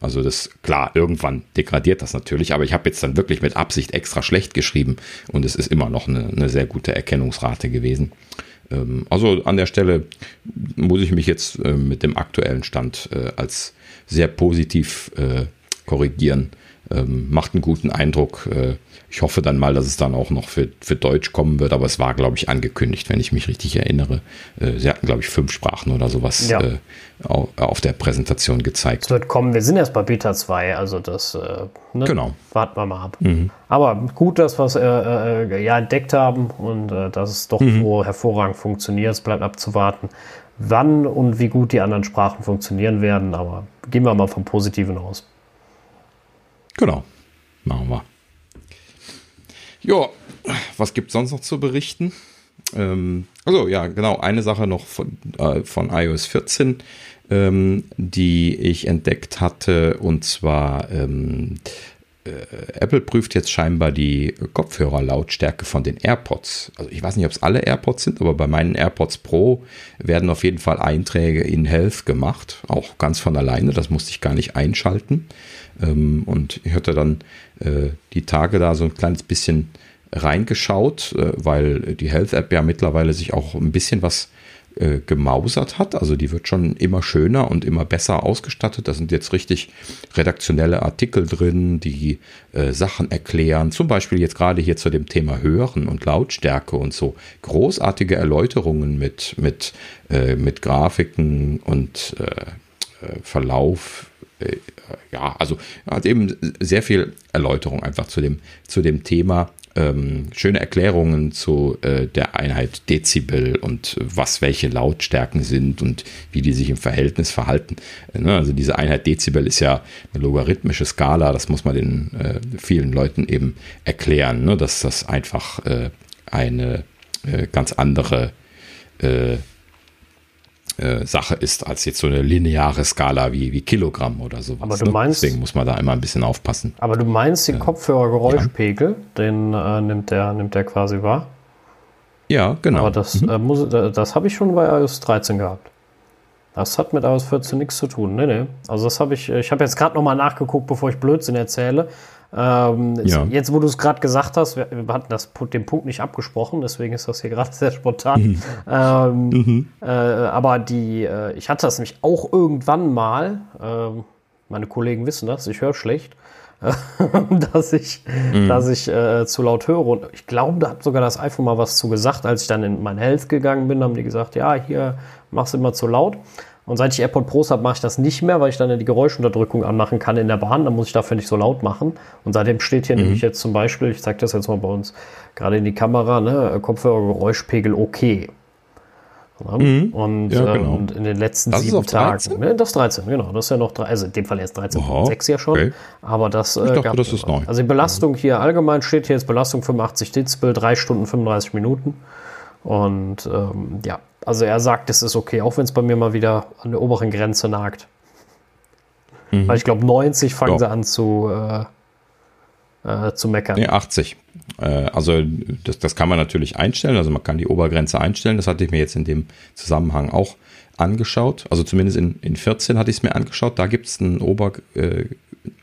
S1: also das, klar, irgendwann degradiert das natürlich, aber ich habe jetzt dann wirklich mit Absicht extra schlecht geschrieben und es ist immer noch eine, eine sehr gute Erkennungsrate gewesen. Ähm, also an der Stelle muss ich mich jetzt äh, mit dem aktuellen Stand äh, als sehr positiv äh, korrigieren ähm, macht einen guten Eindruck. Äh, ich hoffe dann mal, dass es dann auch noch für, für Deutsch kommen wird, aber es war, glaube ich, angekündigt, wenn ich mich richtig erinnere. Äh, sie hatten, glaube ich, fünf Sprachen oder sowas ja. äh, auf der Präsentation gezeigt.
S2: Es wird kommen, wir sind erst bei Beta 2, also das äh,
S1: ne? genau.
S2: warten wir mal ab. Mhm. Aber gut, dass wir es äh, äh, ja entdeckt haben und dass es doch mhm. so hervorragend funktioniert. Es bleibt abzuwarten, wann und wie gut die anderen Sprachen funktionieren werden, aber gehen wir mal vom Positiven aus.
S1: Genau, machen wir. Ja, was gibt es sonst noch zu berichten? Ähm, also ja, genau, eine Sache noch von, äh, von iOS 14, ähm, die ich entdeckt hatte, und zwar ähm, äh, Apple prüft jetzt scheinbar die Kopfhörerlautstärke von den AirPods. Also ich weiß nicht, ob es alle AirPods sind, aber bei meinen AirPods Pro werden auf jeden Fall Einträge in Health gemacht, auch ganz von alleine, das musste ich gar nicht einschalten. Ähm, und ich hatte dann äh, die Tage da so ein kleines bisschen reingeschaut, äh, weil die Health App ja mittlerweile sich auch ein bisschen was äh, gemausert hat. Also die wird schon immer schöner und immer besser ausgestattet. Da sind jetzt richtig redaktionelle Artikel drin, die äh, Sachen erklären. Zum Beispiel jetzt gerade hier zu dem Thema Hören und Lautstärke und so. Großartige Erläuterungen mit, mit, äh, mit Grafiken und Verlauf äh, ja, also hat eben sehr viel Erläuterung einfach zu dem, zu dem Thema. Ähm, schöne Erklärungen zu äh, der Einheit Dezibel und was welche Lautstärken sind und wie die sich im Verhältnis verhalten. Äh, ne? Also diese Einheit Dezibel ist ja eine logarithmische Skala, das muss man den äh, vielen Leuten eben erklären, ne? dass das einfach äh, eine äh, ganz andere äh, Sache ist als jetzt so eine lineare Skala wie, wie Kilogramm oder sowas.
S2: Aber du ne? meinst,
S1: Deswegen muss man da immer ein bisschen aufpassen.
S2: Aber du meinst den äh, Kopfhörergeräuschpegel, ja. den äh, nimmt, der, nimmt der quasi wahr?
S1: Ja, genau.
S2: Aber das, mhm. äh, das habe ich schon bei iOS 13 gehabt. Das hat mit iOS 14 nichts zu tun. Nee, nee. Also das habe ich, ich habe jetzt gerade nochmal nachgeguckt, bevor ich Blödsinn erzähle. Ähm, ja. Jetzt, wo du es gerade gesagt hast, wir, wir, hatten das, den Punkt nicht abgesprochen, deswegen ist das hier gerade sehr spontan. Mhm. Ähm, mhm. Äh, aber die, äh, ich hatte das nämlich auch irgendwann mal, äh, meine Kollegen wissen das, ich höre schlecht, dass ich, mhm. dass ich äh, zu laut höre. Und ich glaube, da hat sogar das iPhone mal was zu gesagt. Als ich dann in mein Health gegangen bin, haben die gesagt, ja, hier machst du immer zu laut. Und seit ich AirPod Pros habe, mache ich das nicht mehr, weil ich dann die Geräuschunterdrückung anmachen kann in der Bahn. Dann muss ich dafür nicht so laut machen. Und seitdem steht hier mhm. nämlich jetzt zum Beispiel, ich zeige das jetzt mal bei uns gerade in die Kamera, ne, Kopfhörergeräuschpegel okay. Mhm. Und, ja, genau. ähm, in den letzten das sieben Tagen. Ne, das 13, genau. Das ist ja noch, drei, also in dem Fall erst 13,6 ja schon. Okay. Aber das,
S1: ich äh, dachte, das ist neu.
S2: Also die Belastung hier allgemein steht hier jetzt Belastung 85 Dezibel, 3 Stunden 35 Minuten. Und ähm, ja, also er sagt, es ist okay, auch wenn es bei mir mal wieder an der oberen Grenze nagt. Mhm. Weil ich glaube, 90 fangen ja. sie an zu, äh, äh, zu meckern.
S1: Nee, 80. Äh, also das, das kann man natürlich einstellen. Also man kann die Obergrenze einstellen. Das hatte ich mir jetzt in dem Zusammenhang auch angeschaut. Also zumindest in, in 14 hatte ich es mir angeschaut. Da gibt es einen, Ober, äh,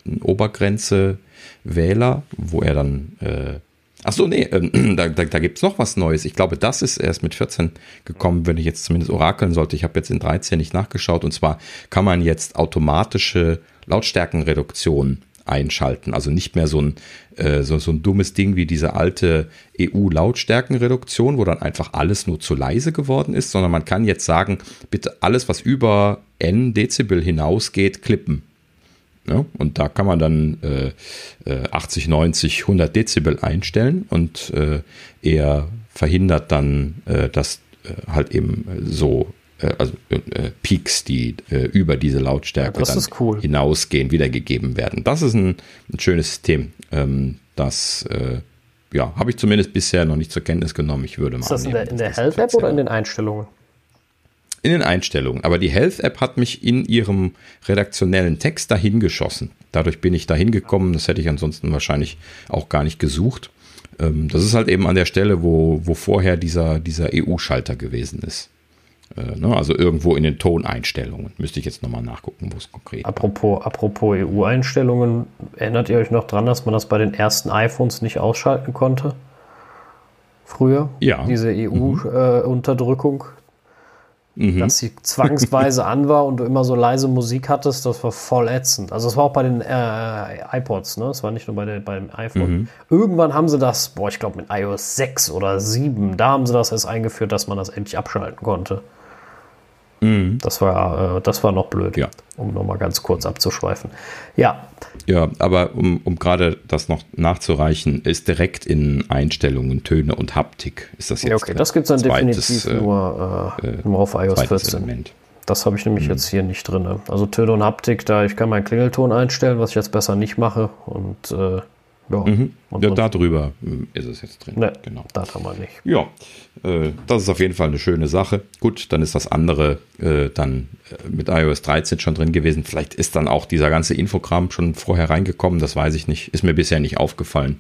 S1: einen Obergrenze-Wähler, wo er dann äh, Ach so, nee, ähm, da, da, da gibt noch was Neues. Ich glaube, das ist erst mit 14 gekommen, wenn ich jetzt zumindest orakeln sollte. Ich habe jetzt in 13 nicht nachgeschaut. Und zwar kann man jetzt automatische Lautstärkenreduktion einschalten. Also nicht mehr so ein, äh, so, so ein dummes Ding wie diese alte EU-Lautstärkenreduktion, wo dann einfach alles nur zu leise geworden ist, sondern man kann jetzt sagen, bitte alles, was über n Dezibel hinausgeht, klippen. Ja, und da kann man dann äh, 80, 90, 100 Dezibel einstellen und äh, er verhindert dann, äh, dass äh, halt eben so äh, also äh, Peaks, die über diese Lautstärke
S2: ja,
S1: dann
S2: cool.
S1: hinausgehen, wiedergegeben werden. Das ist ein, ein schönes System. Ähm, das ja, habe ich zumindest bisher noch nicht zur Kenntnis genommen. Ich würde mal.
S2: Ist das annehmen, in der, in der Health App oder in den Einstellungen?
S1: In den Einstellungen. Aber die Health App hat mich in ihrem redaktionellen Text dahin geschossen. Dadurch bin ich dahin gekommen. Das hätte ich ansonsten wahrscheinlich auch gar nicht gesucht. Ähm, das ist halt eben an der Stelle, wo, wo vorher dieser, dieser EU-Schalter gewesen ist. Äh, ne, also irgendwo in den Toneinstellungen. Müsste ich jetzt nochmal nachgucken, wo es konkret
S2: Apropos, apropos EU-Einstellungen, erinnert ihr euch noch dran, dass man das bei den ersten iPhones nicht ausschalten konnte? Früher?
S1: Ja.
S2: Diese EU-Unterdrückung. Mhm. Mhm. dass sie zwangsweise an war und du immer so leise Musik hattest, das war voll ätzend. Also es war auch bei den äh, iPods, ne? Es war nicht nur bei der, beim iPhone. Mhm. Irgendwann haben sie das, boah, ich glaube mit iOS 6 oder 7, da haben sie das erst eingeführt, dass man das endlich abschalten konnte. Mhm. Das, war, äh, das war noch blöd,
S1: ja.
S2: um nochmal ganz kurz abzuschweifen. Ja.
S1: Ja, aber um, um gerade das noch nachzureichen, ist direkt in Einstellungen, Töne und Haptik ist das jetzt.
S2: Ja, okay, das gibt es dann zweites, definitiv äh, nur, äh, nur auf iOS 14. Element. Das habe ich nämlich mhm. jetzt hier nicht drin. Also Töne und Haptik, da ich kann meinen Klingelton einstellen, was ich jetzt besser nicht mache. Und äh,
S1: ja,
S2: mhm.
S1: ja da drüber hm, ist es jetzt drin.
S2: Ne, genau. Das haben wir nicht.
S1: Ja, äh, das ist auf jeden Fall eine schöne Sache. Gut, dann ist das andere äh, dann äh, mit iOS 13 schon drin gewesen. Vielleicht ist dann auch dieser ganze Infogramm schon vorher reingekommen, das weiß ich nicht. Ist mir bisher nicht aufgefallen.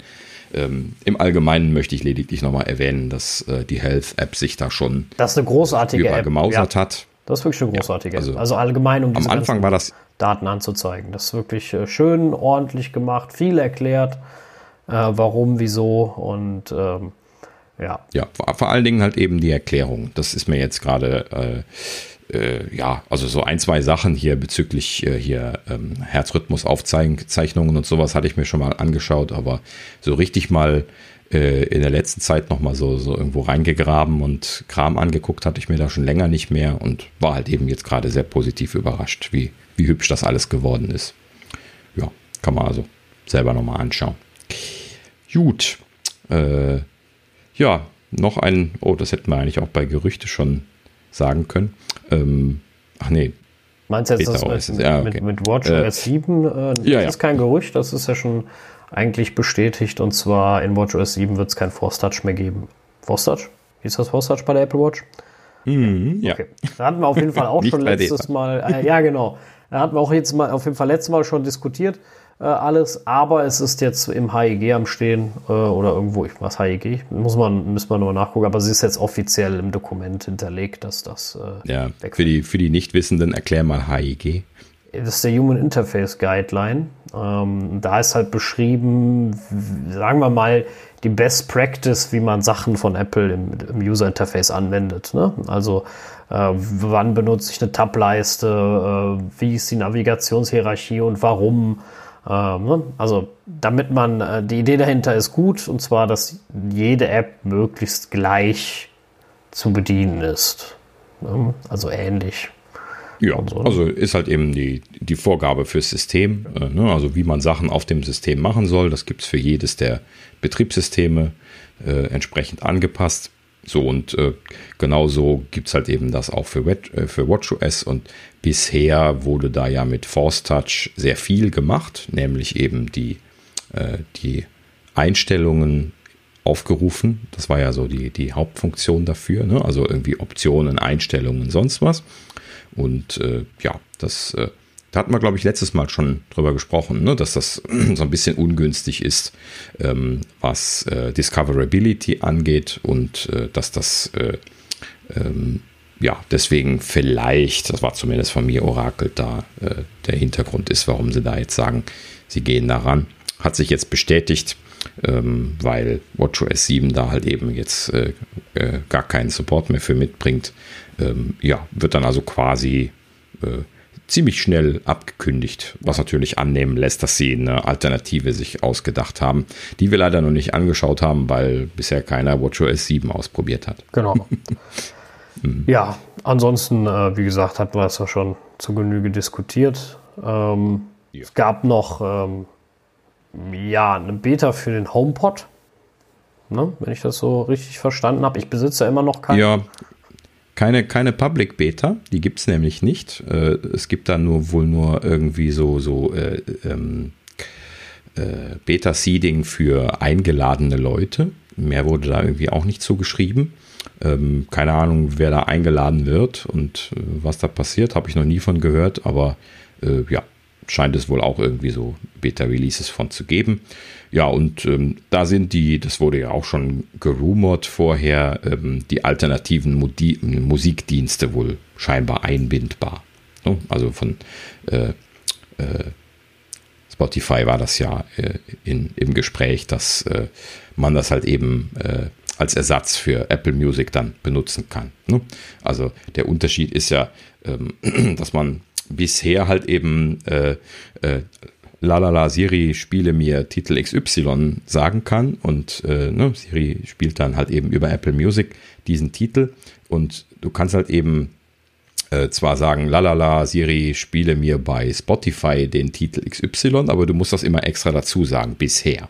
S1: Ähm, Im Allgemeinen möchte ich lediglich nochmal erwähnen, dass äh, die Health-App sich da schon
S2: das ist eine großartige App.
S1: gemausert ja. hat.
S2: Das ist wirklich eine großartige ja, also. Also allgemein,
S1: um diese am Anfang war das
S2: Daten anzuzeigen. Das ist wirklich äh, schön, ordentlich gemacht, viel erklärt äh, warum, wieso und ähm, ja.
S1: Ja, vor, vor, allen Dingen halt eben die Erklärung. Das ist mir jetzt gerade äh, äh, ja, also so ein, zwei Sachen hier bezüglich äh, hier ähm, Herzrhythmusaufzeichnungen und sowas hatte ich mir schon mal angeschaut, aber so richtig mal äh, in der letzten Zeit noch mal so, so irgendwo reingegraben und Kram angeguckt hatte ich mir da schon länger nicht mehr und war halt eben jetzt gerade sehr positiv überrascht, wie, wie hübsch das alles geworden ist. Ja, kann man also selber nochmal anschauen. Gut. Äh, ja, noch ein, oh, das hätten wir eigentlich auch bei Gerüchte schon sagen können. Ähm, ach nee.
S2: Meinst du jetzt das mit, ja, okay. mit, mit WatchOS äh, 7? Äh, das ja, ist kein Gerücht, das ist ja schon eigentlich bestätigt. Und zwar in WatchOS 7 wird es kein Force Touch mehr geben. Force Touch? Ist das Force Touch bei der Apple Watch?
S1: Mhm, ja. Okay.
S2: Da hatten wir auf jeden Fall auch schon letztes Mal, äh, ja genau, da hatten wir auch jetzt mal auf jeden Fall letztes Mal schon diskutiert äh, alles, aber es ist jetzt im HEG am Stehen äh, oder irgendwo, ich was HEG, muss man, müssen wir nur nachgucken, aber sie ist jetzt offiziell im Dokument hinterlegt, dass das
S1: äh, Ja, für die, für die Nichtwissenden erklär mal HEG.
S2: Das ist der Human Interface Guideline. Ähm, da ist halt beschrieben, sagen wir mal, die Best Practice, wie man Sachen von Apple im, im User Interface anwendet. Ne? Also äh, wann benutze ich eine Tableiste, äh, wie ist die Navigationshierarchie und warum Ähm, ne? Also damit man, äh, die Idee dahinter ist gut, und zwar, dass jede App möglichst gleich zu bedienen ist. Ne? Also ähnlich.
S1: Ja, so. also ist halt eben die, die Vorgabe fürs System, äh, ne? also wie man Sachen auf dem System machen soll. Das gibt es für jedes der Betriebssysteme äh, entsprechend angepasst. So und äh, genauso gibt es halt eben das auch für, äh, für WatchOS und bisher wurde da ja mit Force Touch sehr viel gemacht, nämlich eben die, äh, die Einstellungen aufgerufen. Das war ja so die, die Hauptfunktion dafür, ne? also irgendwie Optionen, Einstellungen, sonst was. Und äh, ja, das äh, da hatten wir, glaube ich, letztes Mal schon drüber gesprochen, ne, dass das so ein bisschen ungünstig ist, ähm, was äh, Discoverability angeht und äh, dass das äh, ähm, ja deswegen vielleicht, das war zumindest von mir orakelt, da äh, der Hintergrund ist, warum sie da jetzt sagen, sie gehen daran. Hat sich jetzt bestätigt, ähm, weil WatchOS 7 da halt eben jetzt äh, äh, gar keinen Support mehr für mitbringt. Ähm, ja, wird dann also quasi ziemlich schnell abgekündigt, was natürlich annehmen lässt, dass sie eine Alternative sich ausgedacht haben, die wir leider noch nicht angeschaut haben, weil bisher keiner WatchOS 7 ausprobiert hat.
S2: Genau. mhm. Ja, ansonsten, äh, wie gesagt, hatten wir es ja schon zu Genüge diskutiert. Ähm, ja. Es gab noch ähm, ja, eine Beta für den HomePod. Ne, wenn ich das so richtig verstanden habe. Ich besitze ja immer noch keinen.
S1: Ja, keine, keine Public Beta, die gibt es nämlich nicht. Äh, es gibt da nur wohl nur irgendwie so, so äh, ähm, äh, Beta-Seeding für eingeladene Leute. Mehr wurde da irgendwie auch nicht zugeschrieben. Ähm, keine Ahnung, wer da eingeladen wird und äh, was da passiert, habe ich noch nie von gehört, aber äh, ja, scheint es wohl auch irgendwie so Beta-Releases von zu geben. Ja, und ähm, da sind die, das wurde ja auch schon gerumort vorher, ähm, die alternativen Modi Musikdienste wohl scheinbar einbindbar. Ne? Also von äh, äh, Spotify war das ja äh, in, im Gespräch, dass äh, man das halt eben äh, als Ersatz für Apple Music dann benutzen kann. Ne? Also der Unterschied ist ja, ähm, dass man bisher halt eben äh, lalala Siri spiele mir Titel XY sagen kann und äh, ne, Siri spielt dann halt eben über Apple Music diesen Titel und du kannst halt eben äh, zwar sagen, lalala Siri spiele mir bei Spotify den Titel XY, aber du musst das immer extra dazu sagen, bisher.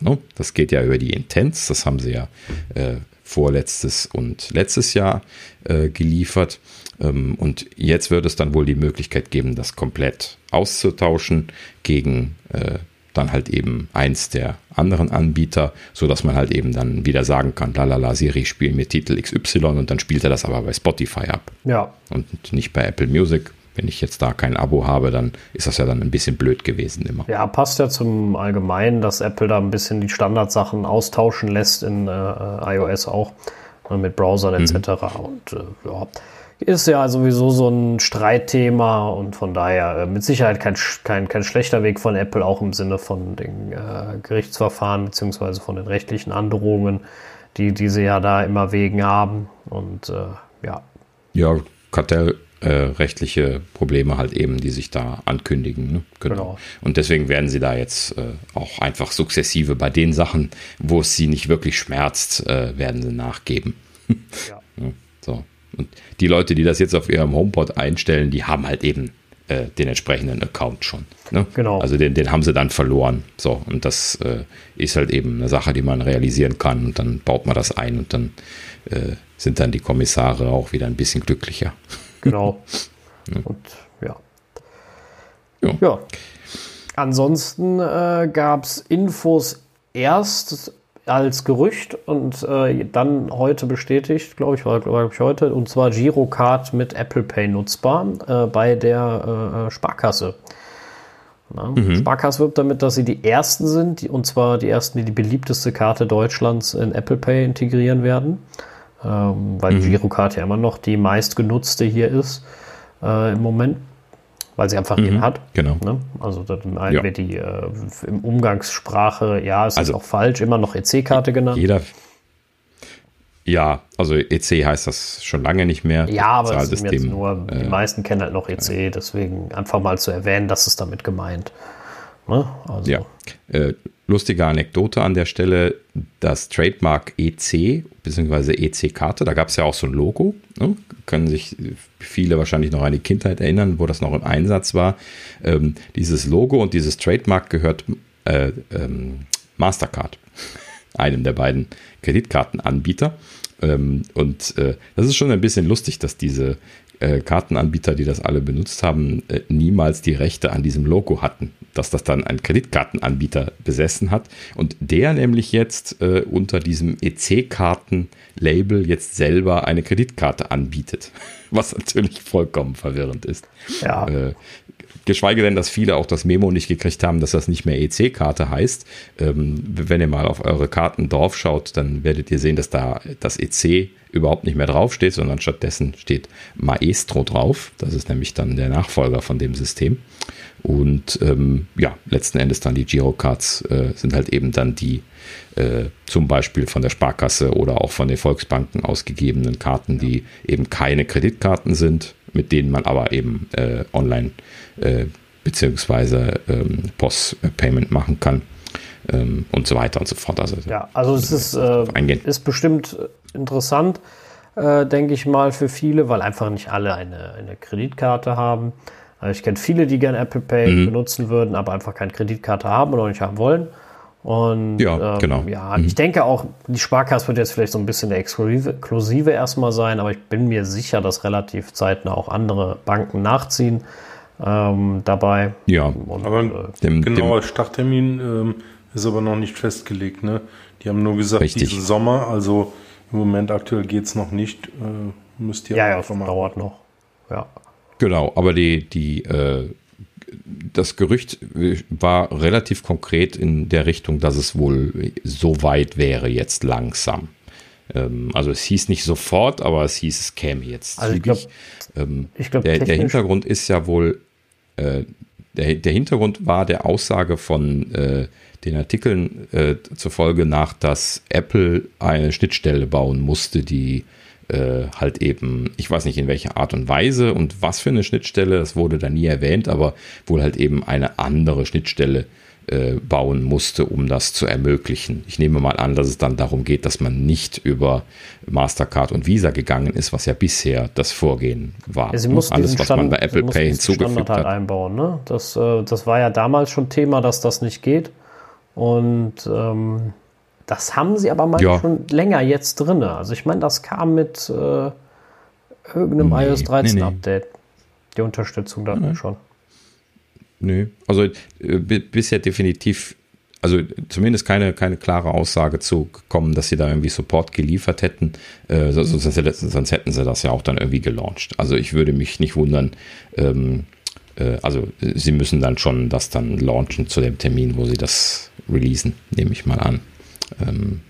S1: Ne? Das geht ja über die Intents, das haben sie ja äh, vorletztes und letztes Jahr äh, geliefert. Ähm, und jetzt wird es dann wohl die Möglichkeit geben, das komplett auszutauschen gegen äh, dann halt eben eins der anderen Anbieter, so dass man halt eben dann wieder sagen kann, lalala, Siri, spiel mir Titel XY und dann spielt er das aber bei Spotify ab.
S2: Ja.
S1: Und nicht bei Apple Music. Wenn ich jetzt da kein Abo habe, dann ist das ja dann ein bisschen blöd gewesen immer.
S2: Ja, passt ja zum Allgemeinen, dass Apple da ein bisschen die Standardsachen austauschen lässt in äh, iOS auch äh, mit Browsern etc. Mhm. Und äh, ja, ist ja sowieso so ein Streitthema und von daher äh, mit Sicherheit kein, kein, kein schlechter Weg von Apple, auch im Sinne von den äh, Gerichtsverfahren beziehungsweise von den rechtlichen Androhungen, die, die sie ja da immer wegen haben. Und äh, ja.
S1: Ja, kartellrechtliche äh, Probleme halt eben, die sich da ankündigen. Ne? Genau. genau. Und deswegen werden sie da jetzt äh, auch einfach sukzessive bei den Sachen, wo es sie nicht wirklich schmerzt, werden sie nachgeben. Ja. ja. Und die Leute, die das jetzt auf ihrem HomePod einstellen, die haben halt eben äh, den entsprechenden Account schon. Ne?
S2: Genau.
S1: Also den, den haben sie dann verloren. So, und das äh, ist halt eben eine Sache, die man realisieren kann. Und dann baut man das ein und dann äh, sind dann die Kommissare auch wieder ein bisschen glücklicher.
S2: Genau. ja. Und ja. Ja. ja. Ansonsten äh, gab es Infos erst als Gerücht und äh, dann heute bestätigt, glaube ich, war glaube ich heute, und zwar Girocard mit Apple Pay nutzbar äh, bei der äh, Sparkasse. Ja, mhm. Sparkasse wirbt damit, dass sie die ersten sind, die, und zwar die ersten, die die beliebteste Karte Deutschlands in Apple Pay integrieren werden, ähm, weil mhm. Girocard ja immer noch die meistgenutzte hier ist äh, im Moment weil sie einfach mhm, jeden hat.
S1: Genau.
S2: Ne? Also dann meinen ja. wir die äh, im Umgangssprache, ja, es also, ist auch falsch, immer noch EC-Karte genannt.
S1: Jeder. Ja, also EC heißt das schon lange nicht mehr.
S2: Ja, aber es ist jetzt nur, äh, die meisten kennen halt noch EC, deswegen einfach mal zu erwähnen, dass es damit gemeint.
S1: Ne? Also. Ja. Lustige Anekdote an der Stelle: Das Trademark EC bzw. EC-Karte, da gab es ja auch so ein Logo. Ne? Können sich viele wahrscheinlich noch an die Kindheit erinnern, wo das noch im Einsatz war. Ähm, dieses Logo und dieses Trademark gehört äh, ähm, Mastercard, einem der beiden Kreditkartenanbieter. Ähm, und äh, das ist schon ein bisschen lustig, dass diese äh, Kartenanbieter, die das alle benutzt haben, äh, niemals die Rechte an diesem Logo hatten. Dass das dann ein Kreditkartenanbieter besessen hat und der nämlich jetzt äh, unter diesem EC-Karten-Label jetzt selber eine Kreditkarte anbietet. Was natürlich vollkommen verwirrend ist. Ja. Geschweige denn, dass viele auch das Memo nicht gekriegt haben, dass das nicht mehr EC-Karte heißt. Ähm, wenn ihr mal auf eure Karten drauf schaut, dann werdet ihr sehen, dass da das EC überhaupt nicht mehr draufsteht, sondern stattdessen steht Maestro drauf. Das ist nämlich dann der Nachfolger von dem System. Und ähm, ja, letzten Endes dann die Girocards äh, sind halt eben dann die äh, zum Beispiel von der Sparkasse oder auch von den Volksbanken ausgegebenen Karten, die eben keine Kreditkarten sind, mit denen man aber eben äh, online äh, beziehungsweise ähm, Post-Payment machen kann ähm, und so weiter und so fort.
S2: Also, ja, also es ist, äh, ist bestimmt interessant, äh, denke ich mal, für viele, weil einfach nicht alle eine, eine Kreditkarte haben. Also ich kenne viele, die gerne Apple Pay mhm. benutzen würden, aber einfach keine Kreditkarte haben oder nicht haben wollen. Und ja, ähm, genau. ja mhm. ich denke auch, die Sparkasse wird jetzt vielleicht so ein bisschen der Exklusive erstmal sein, aber ich bin mir sicher, dass relativ zeitnah auch andere Banken nachziehen ähm, dabei.
S3: Ja, und, aber äh, dem, genauer dem, Starttermin ähm, ist aber noch nicht festgelegt. Ne? Die haben nur gesagt, richtig. diesen Sommer, also im Moment aktuell geht es noch nicht. Äh, müsst ihr
S2: ja, ja, das dauert noch. Ja.
S1: Genau, aber die, die äh, das Gerücht war relativ konkret in der Richtung, dass es wohl so weit wäre jetzt langsam. Ähm, also es hieß nicht sofort, aber es hieß, es käme jetzt also zügig. Ich glaub, ähm, ich glaub, der, der, Hintergrund ist ja wohl, äh, der, der, Hintergrund war der Aussage von äh, den Artikeln äh, zufolge nach, dass Apple eine Schnittstelle bauen musste, die äh, halt eben, ich weiß nicht in welcher Art und Weise und was für eine Schnittstelle, das wurde da nie erwähnt, aber wohl halt eben eine andere Schnittstelle äh, bauen musste, um das zu ermöglichen. Ich nehme mal an, dass es dann darum geht, dass man nicht über Mastercard und Visa gegangen ist, was ja bisher das Vorgehen war.
S2: Ja, sie mussten Alles, was Stand, man bei Apple Pay hinzugefügt Standard halt hat. einbauen. Ne? Das, äh, das war ja damals schon Thema, dass das nicht geht. Und ähm, das haben sie aber mal ja. schon länger jetzt drin. Also ich meine, das kam mit äh, irgendeinem nee, iOS 13 nee, nee. Update. Die Unterstützung da mhm. schon.
S1: Nö, also äh, bisher definitiv, also zumindest keine, keine klare Aussage zu kommen, dass sie da irgendwie Support geliefert hätten. Äh, sonst, sonst, hätten sie das ja auch dann irgendwie gelauncht. Also ich würde mich nicht wundern, ähm, äh, also sie müssen dann schon das dann launchen zu dem Termin, wo sie das releasen, nehme ich mal an. Ähm,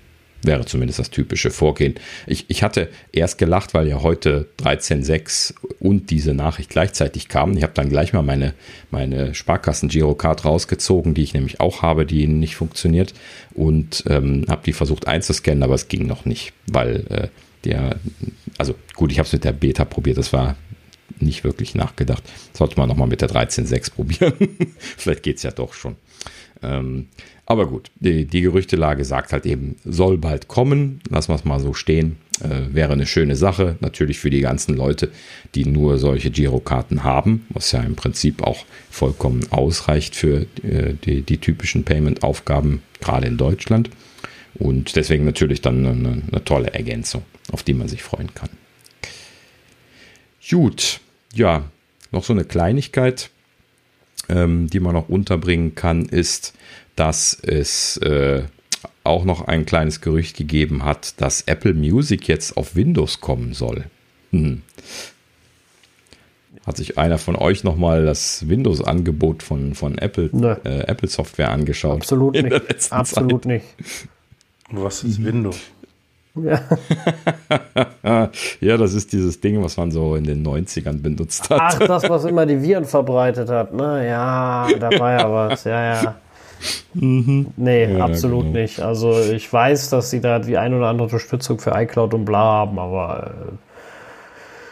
S1: wäre zumindest das typische Vorgehen. Ich, ich hatte erst gelacht, weil ja heute 13.6 und diese Nachricht gleichzeitig kamen. Ich habe dann gleich mal meine, meine Sparkassen-Girocard rausgezogen, die ich nämlich auch habe, die nicht funktioniert und ähm, habe die versucht einzuscannen, aber es ging noch nicht, weil äh, der, also gut, ich habe es mit der Beta probiert, das war nicht wirklich nachgedacht. Sollte man nochmal mit der 13.6 probieren. Vielleicht geht es ja doch schon. Ähm, aber gut, die, die, Gerüchtelage sagt halt eben, soll bald kommen. Lassen wir es mal so stehen. Äh, wäre eine schöne Sache. Natürlich für die ganzen Leute, die nur solche Girokarten haben, was ja im Prinzip auch vollkommen ausreicht für äh, die, die, typischen Payment-Aufgaben, gerade in Deutschland. Und deswegen natürlich dann eine, eine tolle Ergänzung, auf die man sich freuen kann. Gut, ja, noch so eine Kleinigkeit, ähm, die man noch unterbringen kann, ist, dass es äh, auch noch ein kleines Gerücht gegeben hat, dass Apple Music jetzt auf Windows kommen soll. Hm. Hat sich einer von euch nochmal das Windows-Angebot von, von Apple, äh, Apple Software angeschaut?
S2: Absolut nicht. Absolut Zeit? nicht.
S3: Was ist Windows?
S1: Ja. ja, das ist dieses Ding, was man so in den 90ern benutzt hat.
S2: Ach, das, was immer die Viren verbreitet hat, ne? Ja, da war ja was, ja, ja. Mhm. Nee, ja, absolut genau. nicht. Also ich weiß, dass sie da die ein oder andere Unterstützung für iCloud und bla haben, aber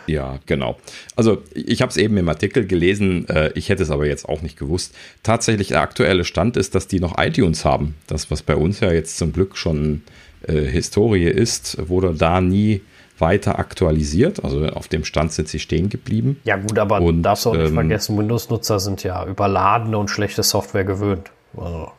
S1: Ja, genau. Also ich habe es eben im Artikel gelesen, äh, ich hätte es aber jetzt auch nicht gewusst. Tatsächlich der aktuelle Stand ist, dass die noch iTunes haben. Das, was bei uns ja jetzt zum Glück schon äh, Historie ist, wurde da nie weiter aktualisiert. Also auf dem Stand sind sie stehen geblieben.
S2: Ja gut, aber und, darfst du auch nicht ähm, vergessen, Windows-Nutzer sind ja überladene und schlechte Software gewöhnt. Also.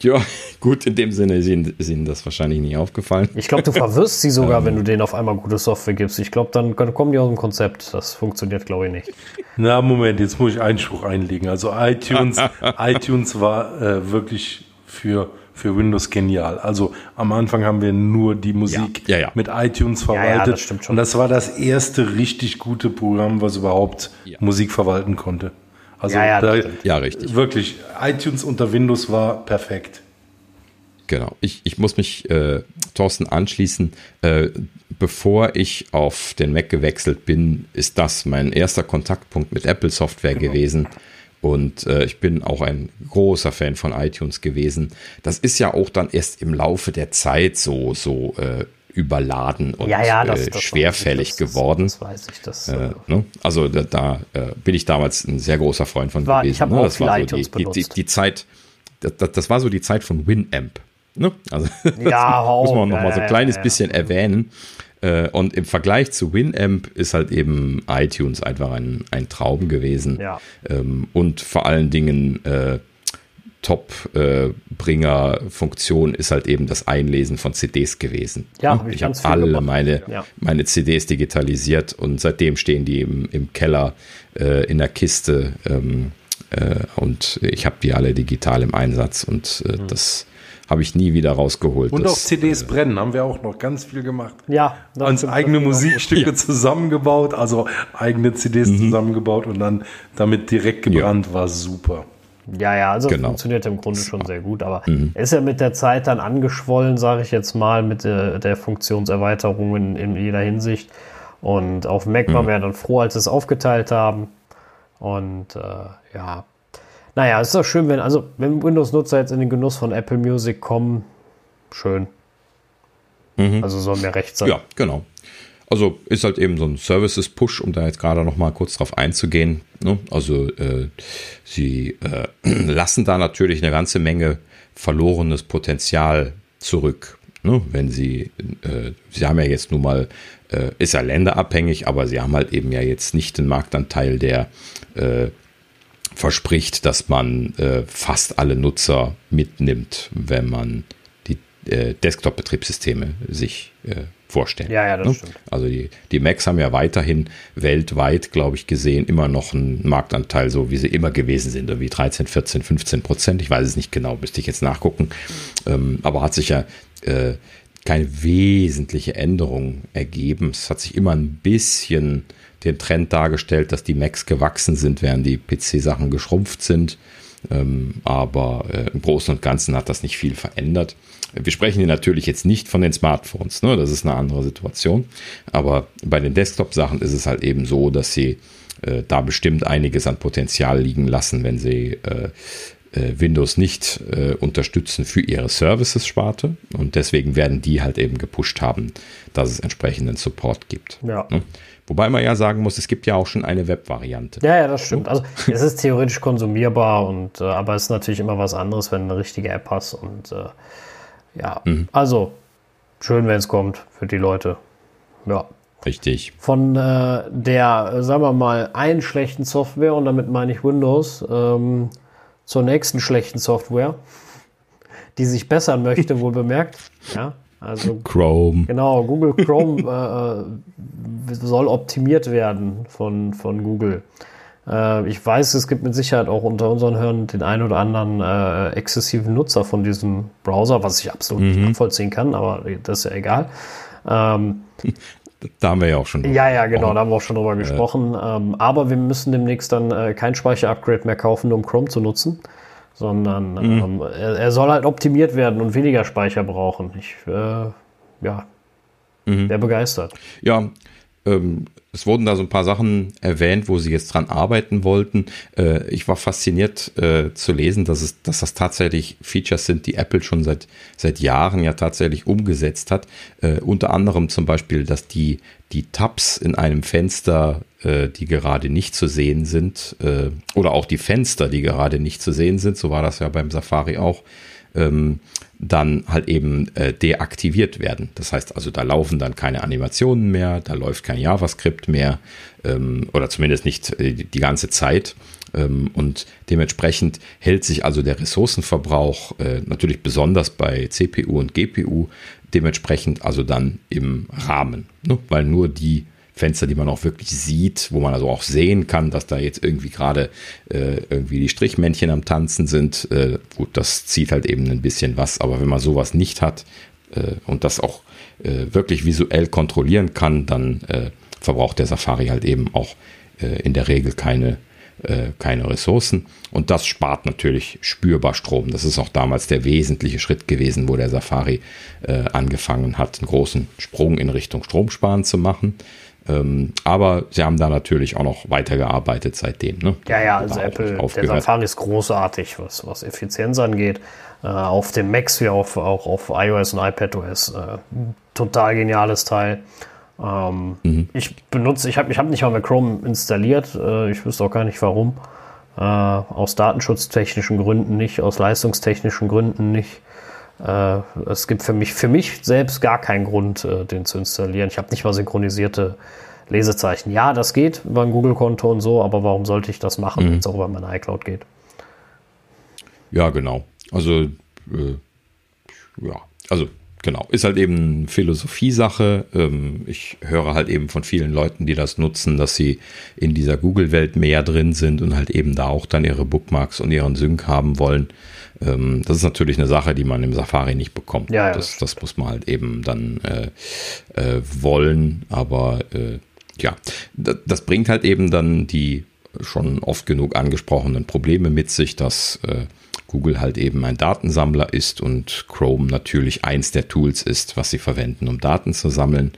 S1: Ja, gut, in dem Sinne ist ihnen, ist ihnen das wahrscheinlich nie aufgefallen.
S2: Ich glaube, du verwirrst sie sogar, ähm, wenn du denen auf einmal gute Software gibst. Ich glaube, dann kommen die aus dem Konzept. Das funktioniert, glaube ich, nicht.
S3: Na, Moment, jetzt muss ich Einspruch einlegen. Also iTunes, iTunes war äh, wirklich für für Windows genial. Also am Anfang haben wir nur die Musik
S1: ja, ja, ja.
S3: mit iTunes verwaltet. Das und das war das erste richtig gute Programm, was überhaupt Musik verwalten konnte. Also
S1: ja,
S3: da,
S1: ja, richtig.
S3: Wirklich, iTunes unter Windows war perfekt.
S1: Genau. Ich, ich muss mich äh, Thorsten anschließen. Äh, bevor ich auf den Mac gewechselt bin, ist das mein erster Kontaktpunkt mit Apple Software genau. gewesen. Und äh, ich bin auch ein großer Fan von iTunes gewesen. Das ist ja auch dann erst im Laufe der Zeit so, so äh, überladen und
S2: ja, ja, das,
S1: äh, schwerfällig das, geworden. Das,
S2: weiß ich. Das,
S1: äh, ne? Also da, da äh, bin ich damals ein sehr großer Freund von
S2: war, gewesen. Ich
S1: ne?
S2: auch das war
S1: so die, die, die, die, Zeit, das, das, war so die Zeit von Winamp. Ne? Also
S2: ja,
S1: muss man noch mal so ein kleines bisschen erwähnen. Äh, und im Vergleich zu Winamp ist halt eben iTunes einfach ein, ein Traum gewesen.
S2: Ja.
S1: Ähm, und vor allen Dingen äh, Top-Bringer-Funktion ist halt eben das Einlesen von CDs gewesen.
S2: Ja,
S1: hab ich, ich habe alle meine, ja. meine CDs digitalisiert und seitdem stehen die im, im Keller äh, in der Kiste ähm, äh, und ich habe die alle digital im Einsatz und äh, mhm. das habe ich nie wieder rausgeholt.
S3: Und das, auch CDs äh, brennen haben wir auch noch ganz viel gemacht.
S2: Ja.
S3: Uns eigene Musikstücke ja. zusammengebaut, also eigene CDs mhm. zusammengebaut und dann damit direkt gebrannt, ja. war super.
S2: Ja, ja, also genau. funktioniert im Grunde schon sehr gut, aber mhm. ist ja mit der Zeit dann angeschwollen, sage ich jetzt mal, mit der, der Funktionserweiterung in, in, jeder Hinsicht. Und auf Mac mhm. waren wir dann froh, als sie es aufgeteilt haben. Und äh, ja, naja, ist doch schön, wenn, also, wenn Windows-Nutzer jetzt in den Genuss von Apple Music kommen, schön. Mhm. Also soll mir recht sein.
S1: Ja, genau. Also ist halt eben so ein Services-Push, um da jetzt gerade noch mal kurz drauf einzugehen. Ne? Also äh, sie äh, lassen da natürlich eine ganze Menge verlorenes Potenzial zurück. Ne? Wenn sie, äh, sie haben ja jetzt nun mal, äh, ist ja länderabhängig, aber sie haben halt eben ja jetzt nicht den Marktanteil, der äh, verspricht, dass man äh, fast alle Nutzer mitnimmt, wenn man die Desktop-Betriebssysteme sich äh, vorstellt.
S2: Ja, ja, das
S1: ne?
S2: stimmt.
S1: Also die, die Macs haben ja weiterhin weltweit, glaube ich, gesehen, immer noch einen Marktanteil, so wie sie immer gewesen sind, wie 13, 14, 15 Prozent. Ich weiß es nicht genau, müsste ich jetzt nachgucken. Ähm, aber hat sich ja äh, keine wesentliche Änderung ergeben. Es hat sich immer ein bisschen den Trend dargestellt, dass die Macs gewachsen sind, während die PC-Sachen geschrumpft sind. Ähm, aber äh, im Großen und Ganzen hat das nicht viel verändert. Wir sprechen hier natürlich jetzt nicht von den Smartphones, ne? das ist eine andere Situation. Aber bei den Desktop-Sachen ist es halt eben so, dass sie äh, da bestimmt einiges an Potenzial liegen lassen, wenn sie äh, äh Windows nicht äh, unterstützen für ihre Services-Sparte. Und deswegen werden die halt eben gepusht haben, dass es entsprechenden Support gibt.
S2: Ja.
S1: Ne? Wobei man ja sagen muss, es gibt ja auch schon eine Web-Variante.
S2: Ja, ja, das stimmt. Also es ist theoretisch konsumierbar und äh, aber es ist natürlich immer was anderes, wenn du eine richtige App hast. Und äh, ja, mhm. also schön, wenn es kommt für die Leute. Ja.
S1: Richtig.
S2: Von äh, der, sagen wir mal, einen schlechten Software, und damit meine ich Windows, ähm, zur nächsten schlechten Software, die sich bessern möchte, wohl bemerkt. Ja. Also
S1: Chrome.
S2: Genau, Google Chrome äh, äh, soll optimiert werden von, von Google. Äh, ich weiß, es gibt mit Sicherheit auch unter unseren Hörern den einen oder anderen äh, exzessiven Nutzer von diesem Browser, was ich absolut mhm. nicht nachvollziehen kann, aber das ist ja egal. Ähm,
S1: da haben wir ja auch schon.
S2: Ja, ja, genau, da haben wir auch schon drüber gesprochen. Ähm, aber wir müssen demnächst dann äh, kein Speicher-Upgrade mehr kaufen, um Chrome zu nutzen sondern mhm. ähm, er, er, soll halt optimiert werden und weniger Speicher brauchen. Ich, äh, ja, mhm. wäre begeistert.
S1: Ja, ähm, es wurden da so ein paar Sachen erwähnt, wo sie jetzt dran arbeiten wollten. Äh, ich war fasziniert äh, zu lesen, dass, es, dass das tatsächlich Features sind, die Apple schon seit, seit Jahren ja tatsächlich umgesetzt hat. Äh, unter anderem zum Beispiel, dass die, die Tabs in einem Fenster, äh, die gerade nicht zu sehen sind, äh, oder auch die Fenster, die gerade nicht zu sehen sind, so war das ja beim Safari auch, ähm, dann halt eben äh, deaktiviert werden. Das heißt also, da laufen dann keine Animationen mehr, da läuft kein JavaScript mehr ähm, oder zumindest nicht äh, die ganze Zeit. Ähm, und dementsprechend hält sich also der Ressourcenverbrauch äh, natürlich besonders bei CPU und GPU dementsprechend also dann im Rahmen, ne? weil nur die Fenster, die man auch wirklich sieht, wo man also auch sehen kann, dass da jetzt irgendwie gerade äh, irgendwie die Strichmännchen am Tanzen sind. Äh, gut, das zieht halt eben ein bisschen was, aber wenn man sowas nicht hat äh, und das auch äh, wirklich visuell kontrollieren kann, dann äh, verbraucht der Safari halt eben auch äh, in der Regel keine keine Ressourcen. Und das spart natürlich spürbar Strom. Das ist auch damals der wesentliche Schritt gewesen, wo der Safari äh, angefangen hat, einen großen Sprung in Richtung Stromsparen zu machen. Ähm, aber sie haben da natürlich auch noch weitergearbeitet seitdem. Ne?
S2: Ja, ja, also Apple, der Safari ist großartig, was, was Effizienz angeht. Äh, auf dem Macs wie auf, auch auf iOS und iPadOS. Äh, total geniales Teil. Ähm, mhm. Ich benutze, ich habe ich hab nicht mal mehr Chrome installiert. Äh, ich wüsste auch gar nicht warum. Äh, aus datenschutztechnischen Gründen nicht, aus leistungstechnischen Gründen nicht. Äh, es gibt für mich, für mich selbst gar keinen Grund, äh, den zu installieren. Ich habe nicht mal synchronisierte Lesezeichen. Ja, das geht über ein Google-Konto und so, aber warum sollte ich das machen, mhm. wenn es auch über mein iCloud geht?
S1: Ja, genau. Also, äh, ja, also genau, ist halt eben Philosophie-Sache. Ähm, ich höre halt eben von vielen Leuten, die das nutzen, dass sie in dieser Google-Welt mehr drin sind und halt eben da auch dann ihre Bookmarks und ihren Sync haben wollen. Ähm, das ist natürlich eine Sache, die man im Safari nicht bekommt. Ja, ja. Das, das muss man halt eben dann äh, äh, wollen. Aber äh, ja, das, bringt halt eben dann die schon oft genug angesprochenen Probleme mit sich, dass äh, Google halt eben ein Datensammler ist und Chrome natürlich eins der Tools ist, was sie verwenden, um Daten zu sammeln.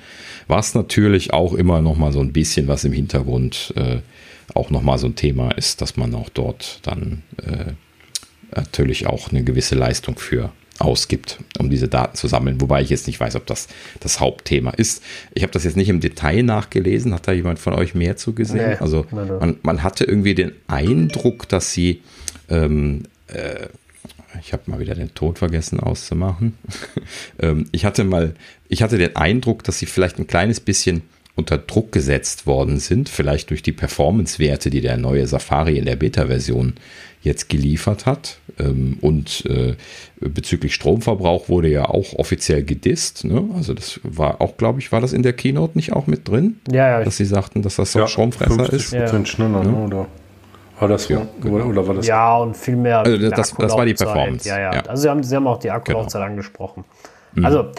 S1: Was natürlich auch immer noch mal so ein bisschen was im Hintergrund äh, auch noch mal so ein Thema ist, dass man auch dort dann äh, natürlich auch eine gewisse Leistung für ausgibt, um diese Daten zu sammeln. Wobei ich jetzt nicht weiß, ob das das Hauptthema ist. Ich habe das jetzt nicht im Detail nachgelesen. Hat da jemand von euch mehr zu gesehen? Nee, also man, man, hatte irgendwie den Eindruck, dass sie ähm, äh, ich habe mal wieder den Ton vergessen auszumachen. ähm, ich hatte mal, ich hatte den Eindruck, dass sie vielleicht ein kleines bisschen unter Druck gesetzt worden sind, vielleicht durch die Performance-Werte, die der neue Safari in der Beta-Version jetzt geliefert hat. Ähm, und äh, bezüglich Stromverbrauch wurde ja auch offiziell gedisst. Ne? Also das war auch, glaube ich, war das in der Keynote nicht auch mit drin?
S2: Ja,
S1: ja. Dass sie sagten, dass das so ja, Stromfresser ist.
S3: Ja. schneller, ne? oder?
S2: War das ja, genau. oder war das? Ja, und viel mehr.
S1: Also das, das war die Performance.
S2: Ja, ja, ja. Also sie haben, sie haben auch die Akkulaufzeit genau. angesprochen. Mhm. Also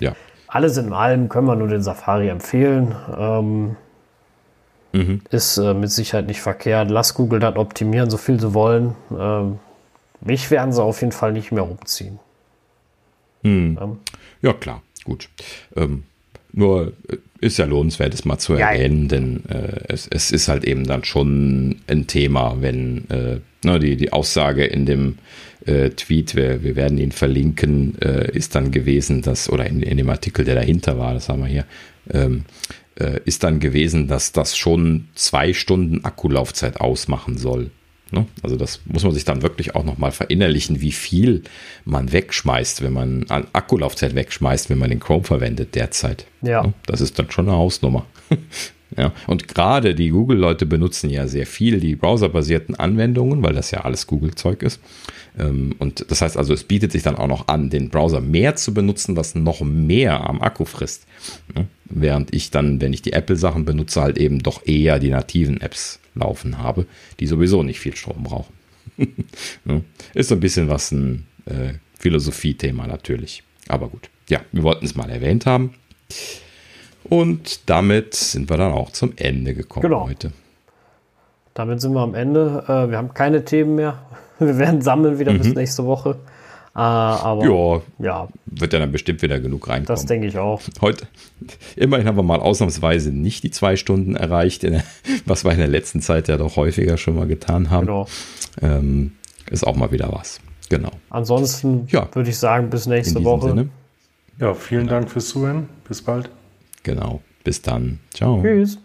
S1: ja.
S2: alles in allem können wir nur den Safari empfehlen. Ähm, mhm. Ist äh, mit Sicherheit nicht verkehrt. Lass Google dann optimieren, so viel sie wollen. Ähm, mich werden sie auf jeden Fall nicht mehr umziehen.
S1: Mhm. Ähm. Ja, klar, gut. Ähm, nur äh, ist ja lohnenswert, es mal zu erwähnen, ja. denn äh, es, es ist halt eben dann schon ein Thema, wenn äh, ne, die, die Aussage in dem äh, Tweet, wir, wir werden ihn verlinken, äh, ist dann gewesen, dass, oder in, in dem Artikel, der dahinter war, das haben wir hier, ähm, äh, ist dann gewesen, dass das schon zwei Stunden Akkulaufzeit ausmachen soll. Ne? Also das muss man sich dann wirklich auch nochmal verinnerlichen, wie viel man wegschmeißt, wenn man an Akkulaufzeit wegschmeißt, wenn man den Chrome verwendet derzeit.
S2: Ja. Ne?
S1: Das ist dann schon eine Hausnummer. ja. Und gerade die Google-Leute benutzen ja sehr viel die browserbasierten Anwendungen, weil das ja alles Google-Zeug ist. Ähm, und das heißt also, es bietet sich dann auch noch an, den Browser mehr zu benutzen, was noch mehr am Akku frisst. Während ich dann, wenn ich die Apple-Sachen benutze, halt eben doch eher die nativen Apps laufen habe, die sowieso nicht viel Strom brauchen. Ist so ein bisschen was ein äh, Philosophie-Thema natürlich. Aber gut. Ja, wir wollten es mal erwähnt haben. Und damit sind wir dann auch zum Ende gekommen genau. heute.
S2: Damit sind wir am Ende. Äh, wir haben keine Themen mehr. Wir werden sammeln wieder mhm. bis nächste Woche. Äh, aber
S1: ja, ja, wird ja dann bestimmt wieder genug reinkommen.
S2: Das denke ich auch.
S1: Heute, immerhin haben wir mal ausnahmsweise nicht die zwei Stunden erreicht, der, was wir in der letzten Zeit ja doch häufiger schon mal getan haben. Genau. Ähm, ist auch mal wieder was. Genau.
S2: Ansonsten ja. würde ich sagen, bis nächste Woche. Sinne.
S3: Ja, vielen Dank fürs Zuhören. Bis bald.
S1: Genau. Bis dann. Ciao.
S2: Tschüss.